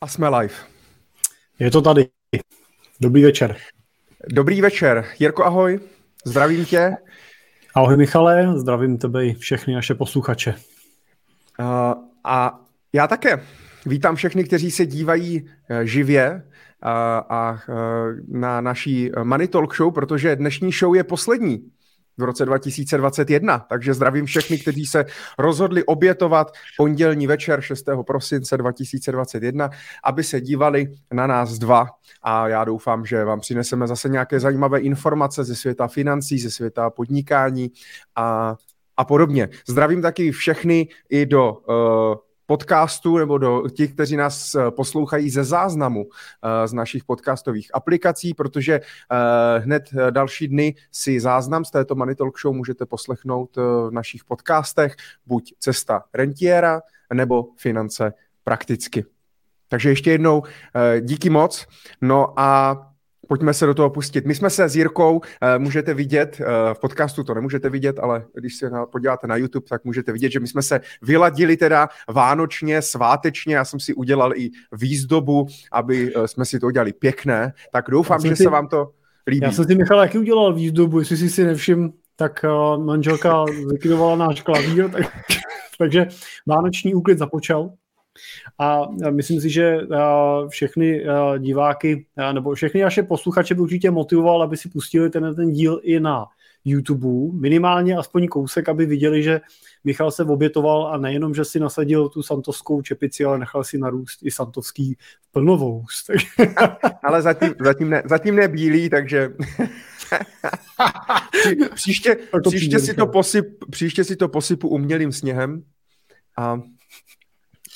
A jsme live. Je to tady. Dobrý večer. Dobrý večer. Jirko, ahoj. Zdravím tě. Ahoj Michale, zdravím tebe i všechny naše posluchače. Uh, a já také. Vítám všechny, kteří se dívají uh, živě uh, a uh, na naší Money Talk Show, protože dnešní show je poslední v roce 2021. Takže zdravím všechny, kteří se rozhodli obětovat pondělní večer 6. prosince 2021, aby se dívali na nás dva. A já doufám, že vám přineseme zase nějaké zajímavé informace ze světa financí, ze světa podnikání a, a podobně. Zdravím taky všechny i do uh, podcastu nebo do těch, kteří nás eh, poslouchají ze záznamu eh, z našich podcastových aplikací, protože eh, hned další dny si záznam z této Money Talk Show můžete poslechnout v našich podcastech, buď Cesta rentiera nebo Finance prakticky. Takže ještě jednou díky moc. No a Pojďme se do toho pustit. My jsme se s Jirkou, uh, můžete vidět, uh, v podcastu to nemůžete vidět, ale když se na, podíváte na YouTube, tak můžete vidět, že my jsme se vyladili teda vánočně, svátečně, já jsem si udělal i výzdobu, aby uh, jsme si to udělali pěkné, tak doufám, že si, se vám to líbí. Já jsem si, Michal, jaký udělal výzdobu, jestli jsi si nevšiml, tak uh, manželka zlikvidovala náš klavír, tak, takže vánoční úklid započal. A myslím si, že všechny diváky nebo všechny naše posluchače by určitě motivoval, aby si pustili ten, ten díl i na YouTube, minimálně aspoň kousek, aby viděli, že Michal se obětoval a nejenom, že si nasadil tu santovskou čepici, ale nechal si narůst i santovský plnovoust. ale zatím, zatím, ne, zatím ne bílý, takže příště, příště, si to posyp, příště si to posypu umělým sněhem a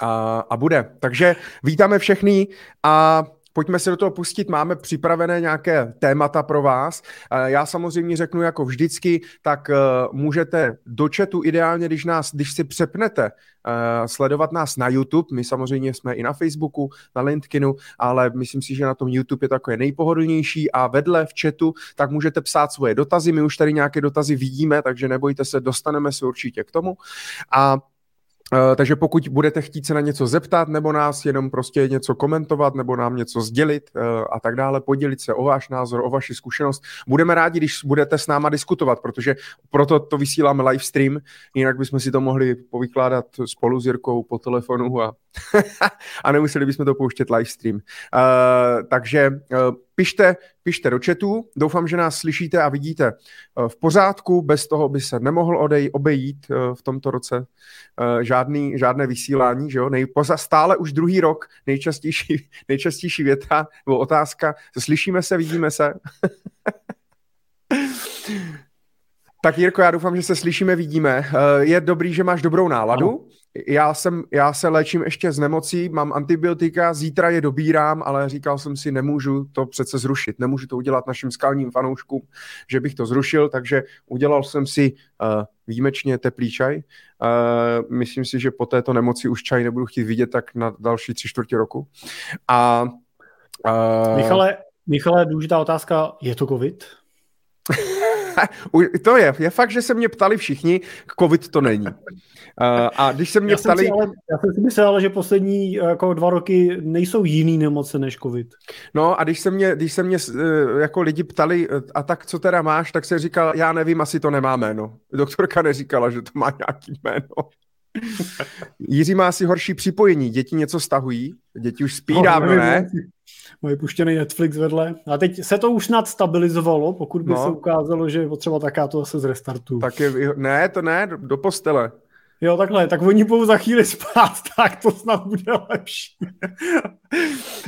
a, a bude. Takže vítáme všechny a pojďme se do toho pustit. Máme připravené nějaké témata pro vás. Já samozřejmě řeknu jako vždycky, tak e, můžete do chatu ideálně, když, nás, když si přepnete, e, sledovat nás na YouTube. My samozřejmě jsme i na Facebooku, na LinkedInu, ale myslím si, že na tom YouTube je takové nejpohodlnější a vedle v chatu tak můžete psát svoje dotazy. My už tady nějaké dotazy vidíme, takže nebojte se, dostaneme se určitě k tomu. A Uh, takže pokud budete chtít se na něco zeptat, nebo nás jenom prostě něco komentovat, nebo nám něco sdělit uh, a tak dále, podělit se o váš názor, o vaši zkušenost, budeme rádi, když budete s náma diskutovat, protože proto to vysíláme live stream, jinak bychom si to mohli povykládat spolu s Jirkou po telefonu a, a nemuseli bychom to pouštět live stream. Uh, takže pište, pište do chatu, doufám, že nás slyšíte a vidíte eh, v pořádku, bez toho by se nemohl odej, obejít eh, v tomto roce eh, žádný, žádné vysílání, že jo? Nej, stále už druhý rok nejčastější, nejčastější věta nebo otázka, slyšíme se, vidíme se. tak Jirko, já doufám, že se slyšíme, vidíme. Je dobrý, že máš dobrou náladu. Ano já, jsem, já se léčím ještě z nemocí, mám antibiotika, zítra je dobírám, ale říkal jsem si, nemůžu to přece zrušit, nemůžu to udělat našim skalním fanouškům, že bych to zrušil, takže udělal jsem si uh, výjimečně teplý čaj. Uh, myslím si, že po této nemoci už čaj nebudu chtít vidět tak na další tři čtvrtě roku. A, uh... Michale, Michale, důležitá otázka, je to covid? to je, je fakt, že se mě ptali všichni, covid to není. A když se mě já ptali... Jsem ale, já jsem si myslel, že poslední jako dva roky nejsou jiný nemoce než covid. No a když se mě, když se mě eh, jako lidi ptali, eh, a tak co teda máš, tak se říkal, já nevím, asi to nemá jméno. Doktorka neříkala, že to má nějaký jméno. Jiří má asi horší připojení, děti něco stahují, děti už spí no, dávno, ne? Mají puštěný Netflix vedle. A teď se to už snad stabilizovalo, pokud by no. se ukázalo, že je potřeba taká to zase zrestartu. Tak je, ne, to ne, do postele. Jo, takhle, tak oni budou za chvíli spát, tak to snad bude lepší.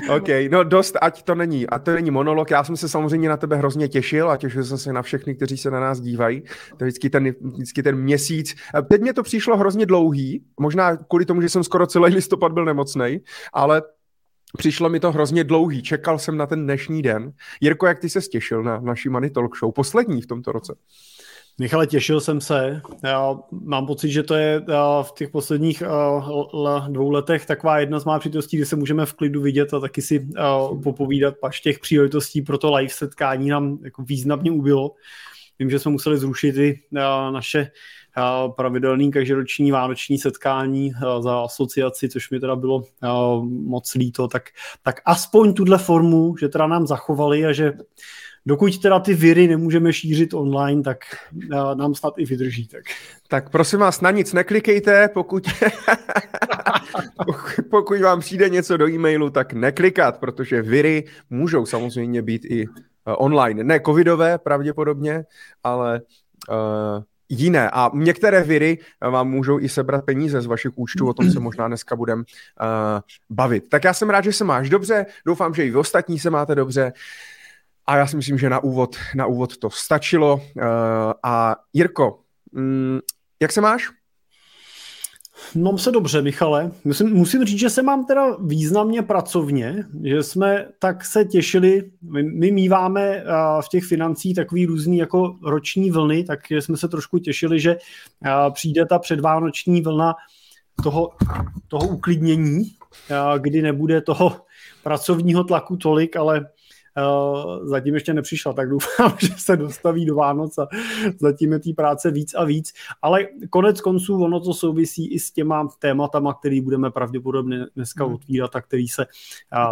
OK, no dost, ať to není. A to není monolog, já jsem se samozřejmě na tebe hrozně těšil a těšil jsem se na všechny, kteří se na nás dívají. To vždycky ten, vždycky ten měsíc. Teď mě to přišlo hrozně dlouhý, možná kvůli tomu, že jsem skoro celý listopad byl nemocný, ale Přišlo mi to hrozně dlouhý, čekal jsem na ten dnešní den. Jirko, jak ty se stěšil na naší Money Talk Show, poslední v tomto roce? Michale, těšil jsem se. Já mám pocit, že to je v těch posledních dvou letech taková jedna z má příležitostí, kdy se můžeme v klidu vidět a taky si popovídat, paž těch příležitostí pro to live setkání nám jako významně ubylo. vím, že jsme museli zrušit i naše pravidelný každoroční vánoční setkání za asociaci, což mi teda bylo moc líto, tak, tak aspoň tuhle formu, že teda nám zachovali a že dokud teda ty viry nemůžeme šířit online, tak nám snad i vydrží. Tak, tak prosím vás, na nic neklikejte, pokud, pokud vám přijde něco do e-mailu, tak neklikat, protože viry můžou samozřejmě být i eh, online. Ne covidové pravděpodobně, ale uh, jiné. A některé viry vám můžou i sebrat peníze z vašich účtů, o tom se možná dneska budeme uh, bavit. Tak já jsem rád, že se máš dobře, doufám, že i vy ostatní se máte dobře. A já si myslím, že na úvod, na úvod to stačilo. Uh, a Jirko, um, jak se máš? Mám se dobře, Michale. Musím, musím říct, že se mám teda významně pracovně, že jsme tak se těšili, my, my míváme v těch financích takový různý jako roční vlny, tak jsme se trošku těšili, že přijde ta předvánoční vlna toho, toho uklidnění, kdy nebude toho pracovního tlaku tolik, ale zatím ještě nepřišla, tak doufám, že se dostaví do Vánoc a zatím je té práce víc a víc. Ale konec konců ono to souvisí i s těma tématama, který budeme pravděpodobně dneska hmm. otvírat a který se,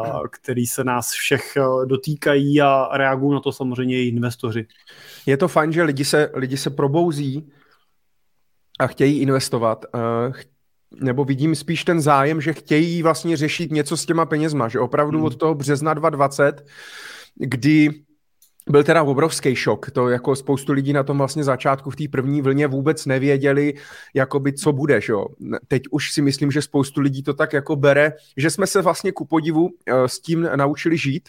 uh, který se nás všech uh, dotýkají a reagují na to samozřejmě i investoři. Je to fajn, že lidi se, lidi se probouzí a chtějí investovat. Nebo vidím spíš ten zájem, že chtějí vlastně řešit něco s těma penězma, že opravdu hmm. od toho března 2020, kdy byl teda obrovský šok. To jako spoustu lidí na tom vlastně začátku v té první vlně vůbec nevěděli, jakoby co bude. Že jo? Teď už si myslím, že spoustu lidí to tak jako bere, že jsme se vlastně ku podivu eh, s tím naučili žít,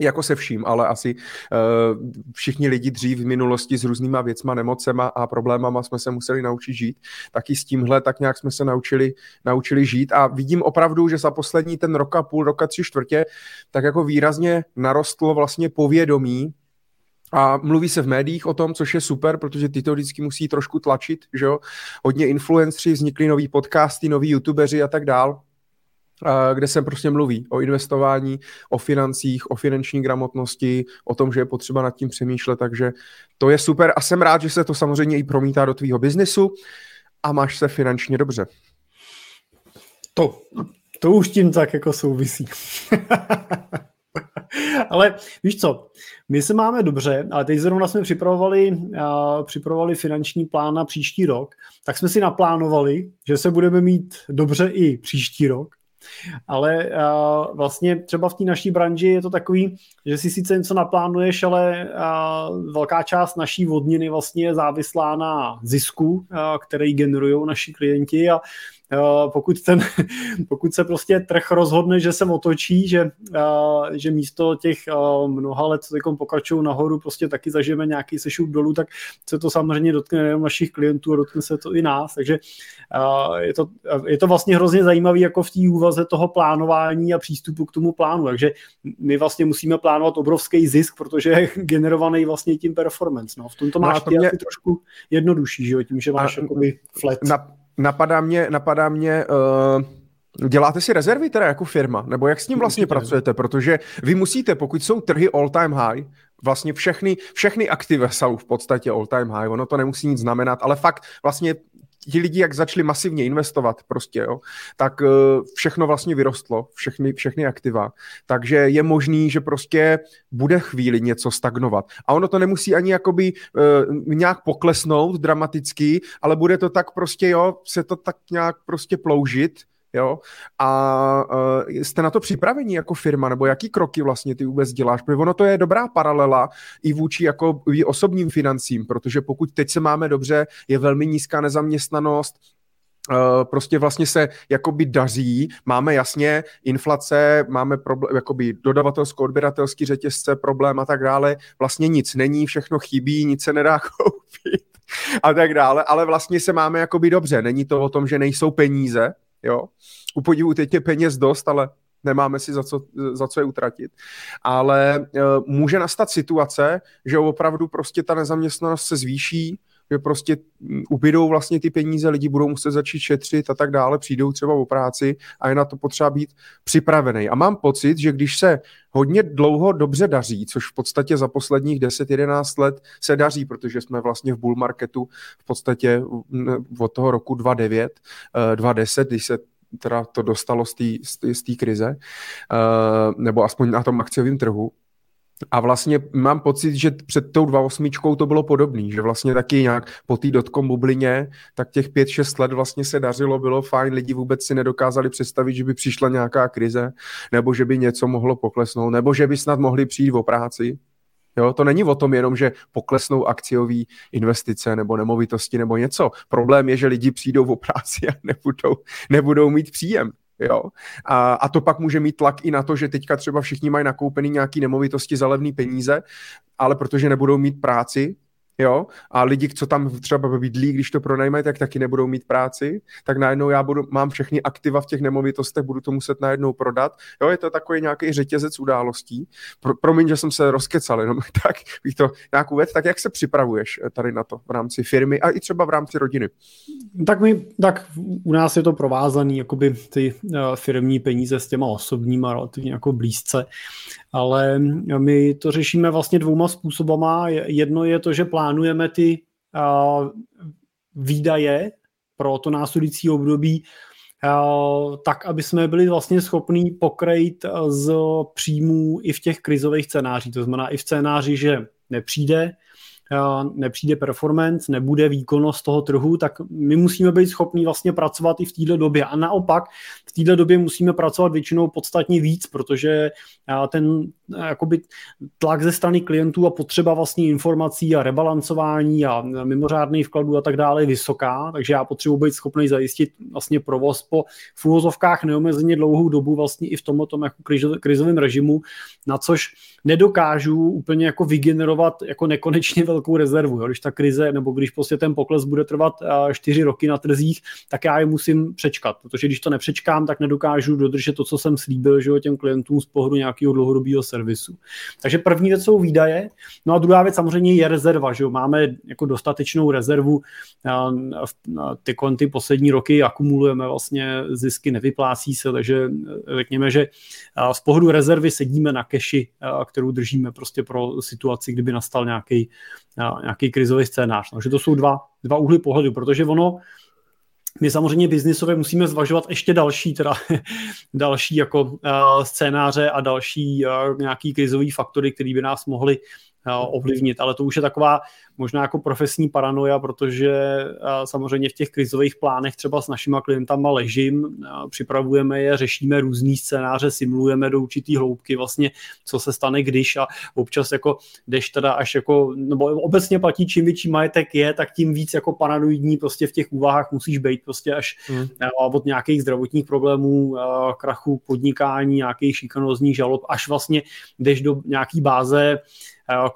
jako se vším, ale asi uh, všichni lidi dřív v minulosti s různýma věcma, nemocema a problémama jsme se museli naučit žít, taky s tímhle tak nějak jsme se naučili, naučili žít a vidím opravdu, že za poslední ten rok a půl, roka tři čtvrtě, tak jako výrazně narostlo vlastně povědomí a mluví se v médiích o tom, což je super, protože ty to vždycky musí trošku tlačit, že jo. Hodně influenceri, vznikly nový podcasty, noví youtubeři a tak dál kde se prostě mluví o investování, o financích, o finanční gramotnosti, o tom, že je potřeba nad tím přemýšlet, takže to je super a jsem rád, že se to samozřejmě i promítá do tvýho biznesu a máš se finančně dobře. To, to už tím tak jako souvisí. ale víš co, my se máme dobře, ale teď zrovna jsme připravovali, uh, připravovali finanční plán na příští rok, tak jsme si naplánovali, že se budeme mít dobře i příští rok ale uh, vlastně třeba v té naší branži je to takový, že si sice něco naplánuješ, ale uh, velká část naší vodniny vlastně je závislá na zisku, uh, který generují naši klienti a pokud, ten, pokud se prostě trh rozhodne, že se otočí, že, že místo těch mnoha let, co teď pokračují nahoru, prostě taky zažijeme nějaký sešup dolů, tak se to samozřejmě dotkne nejen našich klientů, dotkne se to i nás, takže je to, je to vlastně hrozně zajímavé jako v té úvaze toho plánování a přístupu k tomu plánu, takže my vlastně musíme plánovat obrovský zisk, protože je generovaný vlastně tím performance. No. V tomto no máš no to mě... asi trošku jednodušší, že jo? tím, že máš a, jakoby flat. Na, napadá mě, napadá mě uh, děláte si rezervy teda jako firma, nebo jak s ním vlastně Určitě. pracujete, protože vy musíte, pokud jsou trhy all time high, vlastně všechny, všechny aktiva jsou v podstatě all time high, ono to nemusí nic znamenat, ale fakt vlastně ti lidi, jak začali masivně investovat prostě, jo, tak uh, všechno vlastně vyrostlo, všechny, všechny aktiva. Takže je možný, že prostě bude chvíli něco stagnovat. A ono to nemusí ani jakoby uh, nějak poklesnout dramaticky, ale bude to tak prostě, jo, se to tak nějak prostě ploužit, Jo? A uh, jste na to připraveni jako firma, nebo jaký kroky vlastně ty vůbec děláš? Protože ono to je dobrá paralela i vůči jako i osobním financím, protože pokud teď se máme dobře, je velmi nízká nezaměstnanost, Uh, prostě vlastně se jakoby daří, máme jasně inflace, máme problém, jakoby dodavatelsko-odběratelský řetězce, problém a tak dále, vlastně nic není, všechno chybí, nic se nedá koupit a tak dále, ale vlastně se máme jakoby dobře, není to o tom, že nejsou peníze, jo. U podivu teď je peněz dost, ale nemáme si za co, za co je utratit. Ale e, může nastat situace, že opravdu prostě ta nezaměstnanost se zvýší, že prostě ubydou vlastně ty peníze, lidi budou muset začít šetřit a tak dále, přijdou třeba o práci a je na to potřeba být připravený. A mám pocit, že když se hodně dlouho dobře daří, což v podstatě za posledních 10-11 let se daří, protože jsme vlastně v bull marketu v podstatě od toho roku 2009, 2010, když se teda to dostalo z té krize, uh, nebo aspoň na tom akciovém trhu. A vlastně mám pocit, že před tou 2.8 to bylo podobný, že vlastně taky nějak po té dotkom bublině, tak těch 5-6 let vlastně se dařilo, bylo fajn, lidi vůbec si nedokázali představit, že by přišla nějaká krize, nebo že by něco mohlo poklesnout, nebo že by snad mohli přijít o práci. Jo, to není o tom jenom, že poklesnou akciové investice nebo nemovitosti nebo něco. Problém je, že lidi přijdou o práci a nebudou, nebudou mít příjem. Jo? A, a to pak může mít tlak i na to, že teďka třeba všichni mají nakoupený nějaký nemovitosti za levný peníze, ale protože nebudou mít práci, jo, a lidi, co tam třeba bydlí, když to pronajmají, tak taky nebudou mít práci, tak najednou já budu, mám všechny aktiva v těch nemovitostech, budu to muset najednou prodat. Jo, je to takový nějaký řetězec událostí. Pro, promiň, že jsem se rozkecal, jenom tak bych to nějakou věc, tak jak se připravuješ tady na to v rámci firmy a i třeba v rámci rodiny? Tak my, tak u nás je to provázaný, jakoby ty uh, firmní peníze s těma osobníma relativně jako blízce ale my to řešíme vlastně dvouma způsobama. Jedno je to, že plánujeme ty výdaje pro to následující období tak, aby jsme byli vlastně schopní pokrejt z příjmů i v těch krizových scénářích. To znamená i v scénáři, že nepřijde nepřijde performance, nebude výkonnost toho trhu, tak my musíme být schopni vlastně pracovat i v této době. A naopak v této době musíme pracovat většinou podstatně víc, protože ten jakoby tlak ze strany klientů a potřeba vlastní informací a rebalancování a mimořádných vkladů a tak dále je vysoká, takže já potřebuji být schopný zajistit vlastně provoz po v neomezeně dlouhou dobu vlastně i v tomto tom jako krizovém režimu, na což nedokážu úplně jako vygenerovat jako nekonečně velkou rezervu. Jo. Když ta krize nebo když prostě ten pokles bude trvat čtyři roky na trzích, tak já je musím přečkat, protože když to nepřečkám, tak nedokážu dodržet to, co jsem slíbil že jo, těm klientům z pohledu nějakého dlouhodobého servisu. Takže první věc jsou výdaje, no a druhá věc samozřejmě je rezerva. Že jo. Máme jako dostatečnou rezervu, ty konty poslední roky akumulujeme vlastně zisky, nevyplácí se, takže řekněme, že z pohledu rezervy sedíme na keši, kterou držíme prostě pro situaci, kdyby nastal nějaký, nějaký krizový scénář. Takže to jsou dva, dva úhly pohledu, protože ono, my samozřejmě biznisové musíme zvažovat ještě další, teda další jako uh, scénáře a další uh, nějaký krizový faktory, které by nás mohly ovlivnit, ale to už je taková možná jako profesní paranoja, protože samozřejmě v těch krizových plánech třeba s našima klientama ležím, připravujeme je, řešíme různý scénáře, simulujeme do určitý hloubky vlastně, co se stane když a občas jako jdeš teda až jako, nebo obecně platí, čím větší majetek je, tak tím víc jako paranoidní prostě v těch úvahách musíš být prostě až hmm. od nějakých zdravotních problémů, krachu podnikání, nějakých šikanózních žalob, až vlastně jdeš do nějaký báze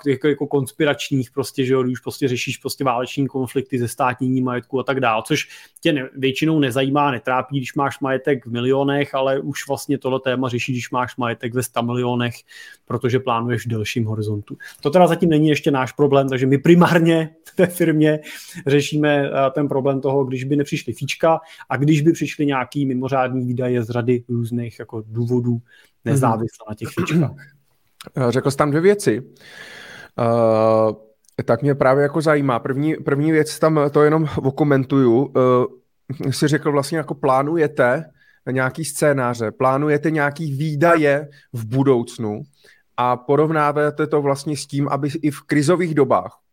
jako, jako konspiračních prostě, že jo, už prostě řešíš prostě váleční konflikty ze státní majetku a tak dále, což tě ne, většinou nezajímá, netrápí, když máš majetek v milionech, ale už vlastně tohle téma řešíš, když máš majetek ve 100 milionech, protože plánuješ v delším horizontu. To teda zatím není ještě náš problém, takže my primárně ve firmě řešíme eh, ten problém toho, když by nepřišly fíčka a když by přišly nějaký mimořádný výdaje z řady různých jako důvodů nezávisle na těch fíčkách. Eh, řekl jsi tam dvě věci. Uh, tak mě právě jako zajímá. První, první věc tam to jenom okomentuju. Uh, si řekl vlastně jako plánujete nějaký scénáře, plánujete nějaký výdaje v budoucnu a porovnáváte to vlastně s tím, aby i v krizových dobách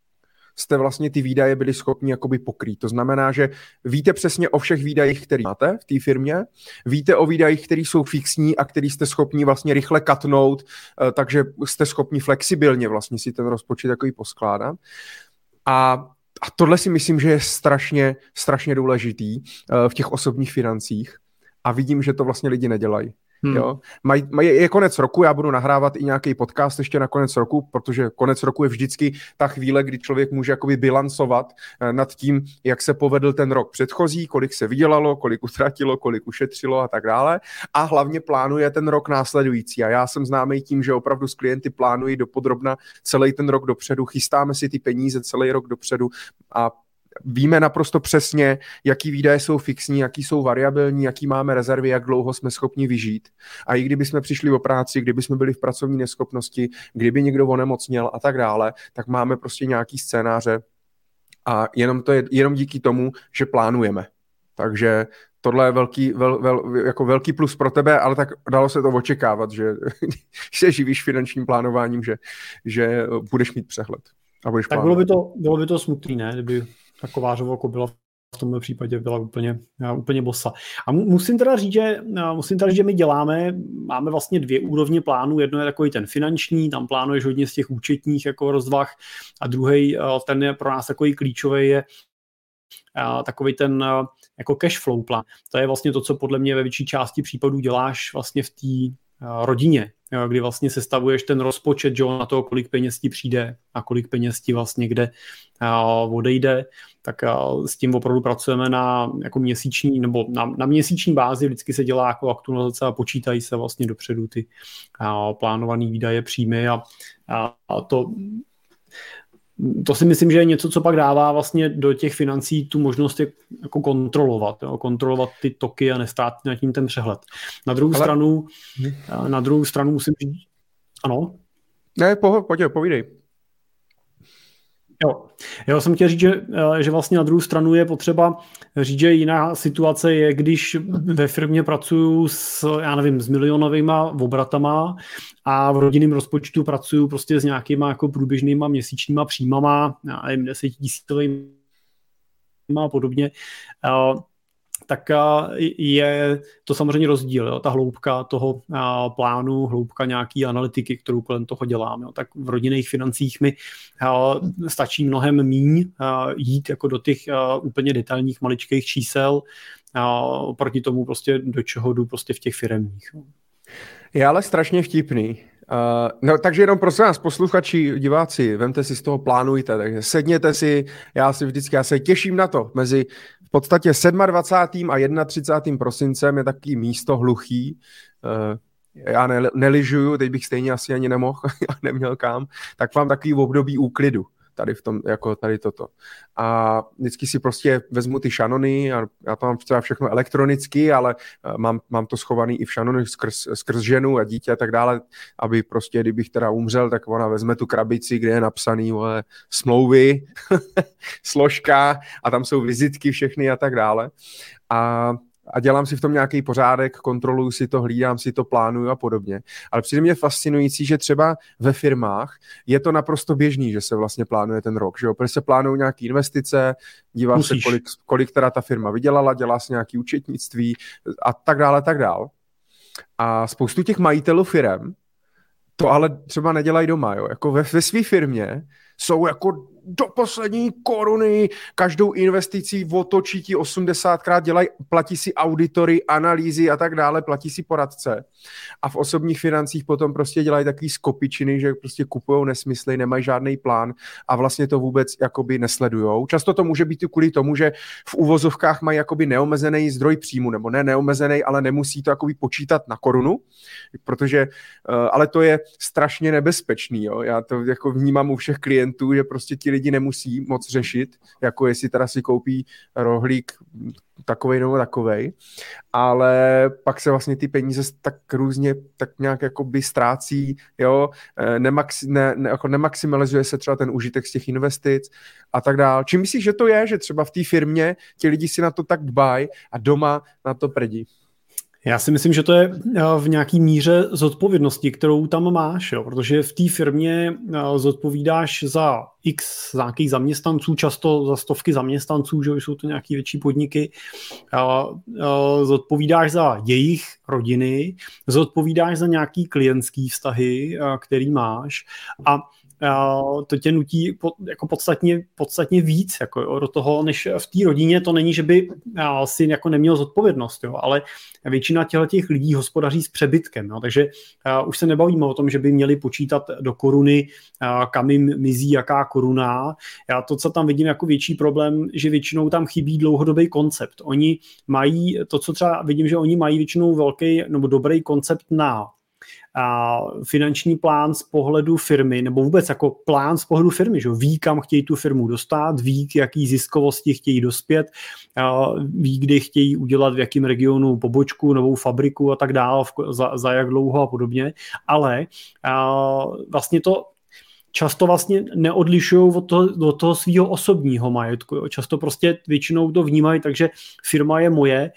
jste vlastně ty výdaje byli schopni jakoby pokrýt. To znamená, že víte přesně o všech výdajích, které máte v té firmě, víte o výdajích, které jsou fixní a který jste schopni vlastně rychle katnout, eh, takže jste schopni flexibilně vlastně si ten rozpočet takový poskládat. A a tohle si myslím, že je strašně, strašně důležitý uh, v těch osobních financích a vidím, že to vlastně lidi nedělají. Hmm. Jo? Maj, maj, je konec roku, já budu nahrávat i nějaký podcast ještě na konec roku, protože konec roku je vždycky ta chvíle, kdy člověk může jakoby bilancovat eh, nad tím, jak se povedl ten rok předchozí, kolik se vydělalo, kolik utratilo, kolik ušetřilo a tak dále. A hlavně plánuje ten rok následující. A já jsem známý tím, že opravdu s klienty plánují dopodrobna celý ten rok dopředu, chystáme si ty peníze celý rok dopředu a víme naprosto přesně, jaký výdaje jsou fixní, jaký jsou variabilní, jaký máme rezervy, jak dlouho jsme schopni vyžít. A i kdyby jsme přišli o práci, kdyby jsme byli v pracovní neschopnosti, kdyby někdo onemocněl a tak dále, tak máme prostě nějaký scénáře a jenom to je jenom díky tomu, že plánujeme. Takže tohle je velký, vel, vel, jako velký plus pro tebe, ale tak dalo se to očekávat, že se živíš finančním plánováním, že, že budeš mít přehled. A budeš tak bylo by, to, bylo by to smutný, ne? Kdyby taková jako byla v tomto případě byla úplně, úplně bosa. A musím teda říct, že, musím teda říct, že my děláme, máme vlastně dvě úrovně plánu. Jedno je takový ten finanční, tam plánuješ hodně z těch účetních jako rozvah a druhý, ten je pro nás takový klíčový, je takový ten jako cash flow plán. To je vlastně to, co podle mě ve větší části případů děláš vlastně v té rodině, kdy vlastně sestavuješ ten rozpočet že, na to, kolik peněz ti přijde a kolik peněz ti vlastně kde odejde, tak s tím opravdu pracujeme na jako měsíční nebo na, na měsíční bázi, vždycky se dělá jako aktualizace a počítají se vlastně dopředu ty plánované výdaje, příjmy a, a to to si myslím, že je něco, co pak dává vlastně do těch financí tu možnost je jako kontrolovat, jo, kontrolovat ty toky a nestát nad tím ten přehled. Na druhou Ale... stranu, na druhou stranu musím říct, ano? Ne, po, pojď, povídej. Jo. Já jsem chtěl říct, že, eh, že vlastně na druhou stranu je potřeba říct, že jiná situace je, když ve firmě pracuju s, já nevím, s milionovými obratama a v rodinném rozpočtu pracuju prostě s nějakýma jako průběžnýma měsíčníma příjmama, já nevím, desetitisícovými a podobně. Tak je to samozřejmě rozdíl, jo, ta hloubka toho plánu, hloubka nějaký analytiky, kterou kolem toho dělám. Jo. Tak v rodinných financích mi stačí mnohem míň jít jako do těch úplně detailních maličkých čísel, oproti tomu prostě do čeho jdu prostě v těch firemních. Je ale strašně vtipný. Uh, no, takže jenom prosím vás, posluchači, diváci, vemte si z toho, plánujte, takže sedněte si, já si vždycky, já se těším na to, mezi podstatě 27. a 31. prosincem je takový místo hluchý. Eh, já ne, neližuju, teď bych stejně asi ani nemohl, neměl kam, tak mám takový období úklidu tady v tom, jako tady toto. A vždycky si prostě vezmu ty šanony a já to mám třeba všechno elektronicky, ale eh, mám, mám to schovaný i v šanony skrz, skrz ženu a dítě a tak dále, aby prostě, kdybych teda umřel, tak ona vezme tu krabici, kde je napsaný vole, smlouvy, složka a tam jsou vizitky všechny a tak dále. A a dělám si v tom nějaký pořádek, kontroluju si to, hlídám si to, plánuju a podobně. Ale přijde mě fascinující, že třeba ve firmách je to naprosto běžný, že se vlastně plánuje ten rok, že jo? Protože se plánují nějaké investice, dívá Musíš. se, kolik, kolik teda ta firma vydělala, dělá si nějaké účetnictví a tak dále, tak dále. A spoustu těch majitelů firm to ale třeba nedělají doma, jo? Jako ve, ve své firmě jsou jako do poslední koruny, každou investicí otočí ti 80krát, dělají, platí si auditory, analýzy a tak dále, platí si poradce. A v osobních financích potom prostě dělají takový skopičiny, že prostě kupují nesmysly, nemají žádný plán a vlastně to vůbec jakoby nesledujou. Často to může být kvůli tomu, že v uvozovkách mají jakoby neomezený zdroj příjmu, nebo ne neomezený, ale nemusí to jakoby počítat na korunu, protože, eh, ale to je strašně nebezpečný, jo. Já to jako vnímám u všech klientů, že prostě ti lidi nemusí moc řešit, jako jestli teda si koupí rohlík takovej nebo takovej, ale pak se vlastně ty peníze tak různě tak nějak jako by ztrácí, jo, eh, Nemax, ne, ne, jako nemaximalizuje se třeba ten užitek z těch investic a tak dál. Čím myslíš, že to je, že třeba v té firmě ti lidi si na to tak dbají a doma na to prdí? Já si myslím, že to je eh, v nějaký míře zodpovědnosti, kterou tam máš, jo? protože v té firmě eh, zodpovídáš za x nějakých zaměstnanců, často za stovky zaměstnanců, že jsou to nějaké větší podniky, eh, zodpovídáš za jejich rodiny, zodpovídáš za nějaký klientský vztahy, který máš a to tě nutí jako podstatně, podstatně víc jako do toho, než v té rodině to není, že by si jako neměl zodpovědnost, jo, ale většina těch lidí hospodaří s přebytkem, jo, takže už se nebavíme o tom, že by měli počítat do koruny, kam jim mizí jaká koruna. Já to, co tam vidím jako větší problém, že většinou tam chybí dlouhodobý koncept. Oni mají, to, co třeba vidím, že oni mají většinou velký nebo dobrý koncept na a finanční plán z pohledu firmy, nebo vůbec jako plán z pohledu firmy, že ví, kam chtějí tu firmu dostat, ví, k jaký ziskovosti chtějí dospět, ví, kdy chtějí udělat v jakém regionu pobočku, novou fabriku a tak dále, za, za jak dlouho a podobně, ale vlastně to často vlastně neodlišují od toho, od toho svého osobního majetku. Jo. Často prostě většinou to vnímají, takže firma je moje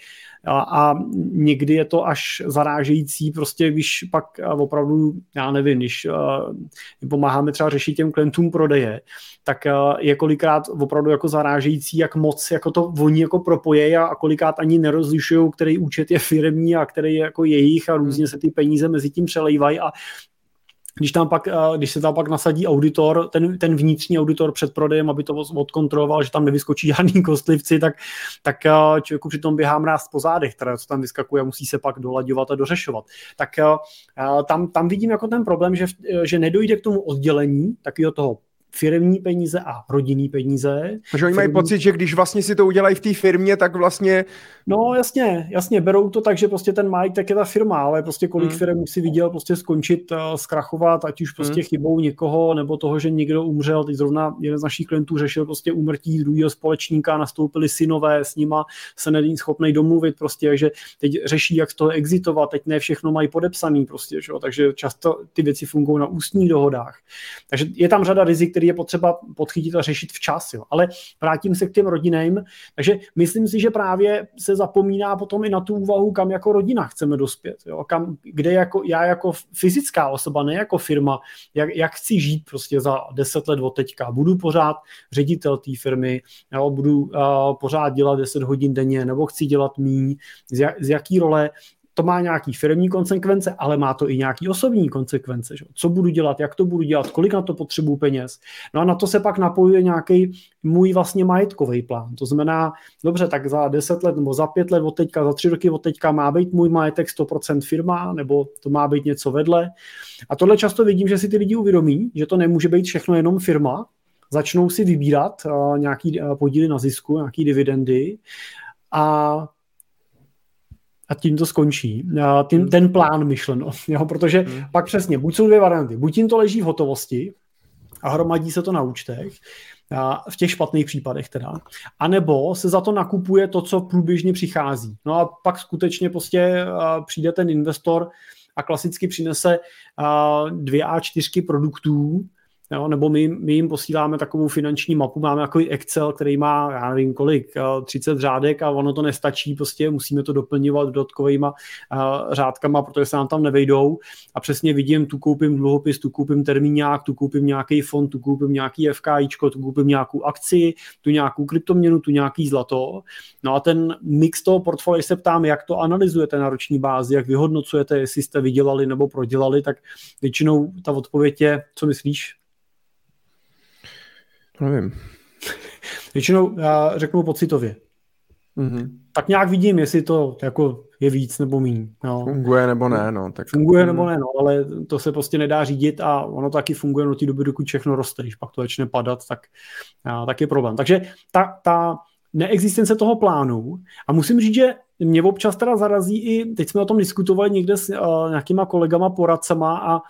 a, a někdy je to až zarážející, prostě když pak opravdu, já nevím, když uh, pomáháme třeba řešit těm klientům prodeje, tak uh, je kolikrát opravdu jako zarážející, jak moc jako to oni jako propojejí a, a kolikrát ani nerozlišují, který účet je firmní a který je jako jejich a různě se ty peníze mezi tím přelejvají a když, tam pak, eh, když se tam pak nasadí auditor, ten, ten vnitřní auditor před prodejem, aby to odkontroloval, že tam nevyskočí žádný kostlivci, tak, tak eh, člověku přitom běhá mráz po zádech, teda co tam vyskakuje, musí se pak dolaďovat a dořešovat. Tak eh, tam, tam vidím jako ten problém, že, že nedojde k tomu oddělení takového toho firmní peníze a rodinný peníze. Takže oni mají pocit, že když vlastně si to udělají v té firmě, tak vlastně... No jasně, jasně, berou to tak, že prostě ten majitek je ta firma, ale prostě kolik hmm. firm si viděl prostě skončit, uh, zkrachovat, ať už prostě hmm. chybou někoho, nebo toho, že někdo umřel. Teď zrovna jeden z našich klientů řešil prostě úmrtí druhého společníka, nastoupili synové, s nima se není schopný domluvit prostě, že teď řeší, jak z toho exitovat, teď ne všechno mají podepsaný prostě, že? takže často ty věci fungují na ústních dohodách. Takže je tam řada rizik, který je potřeba podchytit a řešit včas. Jo. Ale vrátím se k těm rodinám. Takže myslím si, že právě se zapomíná potom i na tu úvahu, kam jako rodina chceme dospět. Jo. Kam, kde jako, já jako fyzická osoba, ne jako firma, jak, jak chci žít prostě za deset let od teďka. Budu pořád ředitel té firmy, jo, budu uh, pořád dělat 10 hodin denně, nebo chci dělat míň, z, jak, z jaký role to má nějaký firmní konsekvence, ale má to i nějaký osobní konsekvence. Že? Co budu dělat, jak to budu dělat, kolik na to potřebuju peněz. No a na to se pak napojuje nějaký můj vlastně majetkový plán. To znamená, dobře, tak za 10 let nebo za 5 let od teďka, za 3 roky od teďka má být můj majetek 100% firma, nebo to má být něco vedle. A tohle často vidím, že si ty lidi uvědomí, že to nemůže být všechno jenom firma, začnou si vybírat uh, nějaký uh, podíly na zisku, nějaký dividendy a a tím to skončí. Tím, hmm. Ten plán myšleno. Jo? Protože hmm. pak přesně, buď jsou dvě varianty. Buď jim to leží v hotovosti a hromadí se to na účtech, a v těch špatných případech teda, anebo se za to nakupuje to, co průběžně přichází. No a pak skutečně prostě přijde ten investor a klasicky přinese dvě a čtyřky produktů, Jo, nebo my, my jim posíláme takovou finanční mapu, máme takový Excel, který má, já nevím kolik, 30 řádek a ono to nestačí, prostě musíme to doplňovat dodatkovými řádkama, protože se nám tam nevejdou a přesně vidím, tu koupím dluhopis, tu koupím termíňák, tu koupím nějaký fond, tu koupím nějaký FKIčko, tu koupím nějakou akci, tu nějakou kryptoměnu, tu nějaký zlato. No a ten mix toho portfolia se ptám, jak to analyzujete na roční bázi, jak vyhodnocujete, jestli jste vydělali nebo prodělali, tak většinou ta odpověď je, co myslíš? Nevím. Většinou já řeknu pocitově. Mm-hmm. Tak nějak vidím, jestli to jako je víc nebo méně. No. Funguje nebo ne, no. Tak... Funguje nebo ne, no, ale to se prostě nedá řídit a ono taky funguje do té doby, dokud všechno roste. Když pak to začne padat, tak, a, tak je problém. Takže ta, ta neexistence toho plánu a musím říct, že mě občas teda zarazí i, teď jsme o tom diskutovali někde s uh, nějakýma kolegama, poradcema a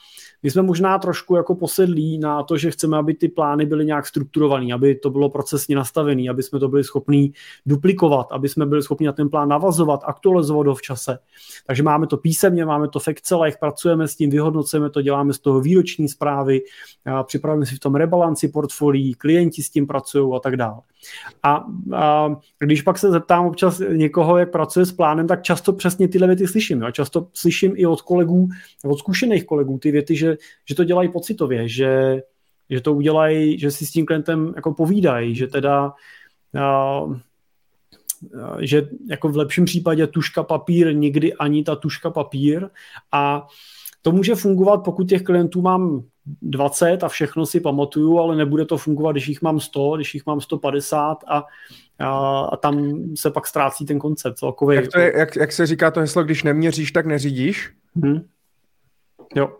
my jsme možná trošku jako posedlí na to, že chceme, aby ty plány byly nějak strukturované, aby to bylo procesně nastavené, aby jsme to byli schopni duplikovat, aby jsme byli schopni na ten plán navazovat, aktualizovat ho v čase. Takže máme to písemně, máme to v Excelech, pracujeme s tím, vyhodnocujeme to, děláme z toho výroční zprávy, připravujeme si v tom rebalanci portfolií, klienti s tím pracují a tak dále. A, a když pak se zeptám občas někoho, jak pracuje s plánem, tak často přesně tyhle věty slyším. Jo? Často slyším i od kolegů, od zkušených kolegů ty věty, že, že to dělají pocitově, že, že to udělají, že si s tím klientem jako povídají, že teda a, že jako v lepším případě tuška papír, nikdy ani ta tuška papír a to může fungovat, pokud těch klientů mám 20 a všechno si pamatuju, ale nebude to fungovat, když jich mám 100, když jich mám 150 a, a, a tam se pak ztrácí ten koncept celkový. Jak, to je, jak, jak se říká to heslo, když neměříš, tak neřídíš? Hmm. Jo.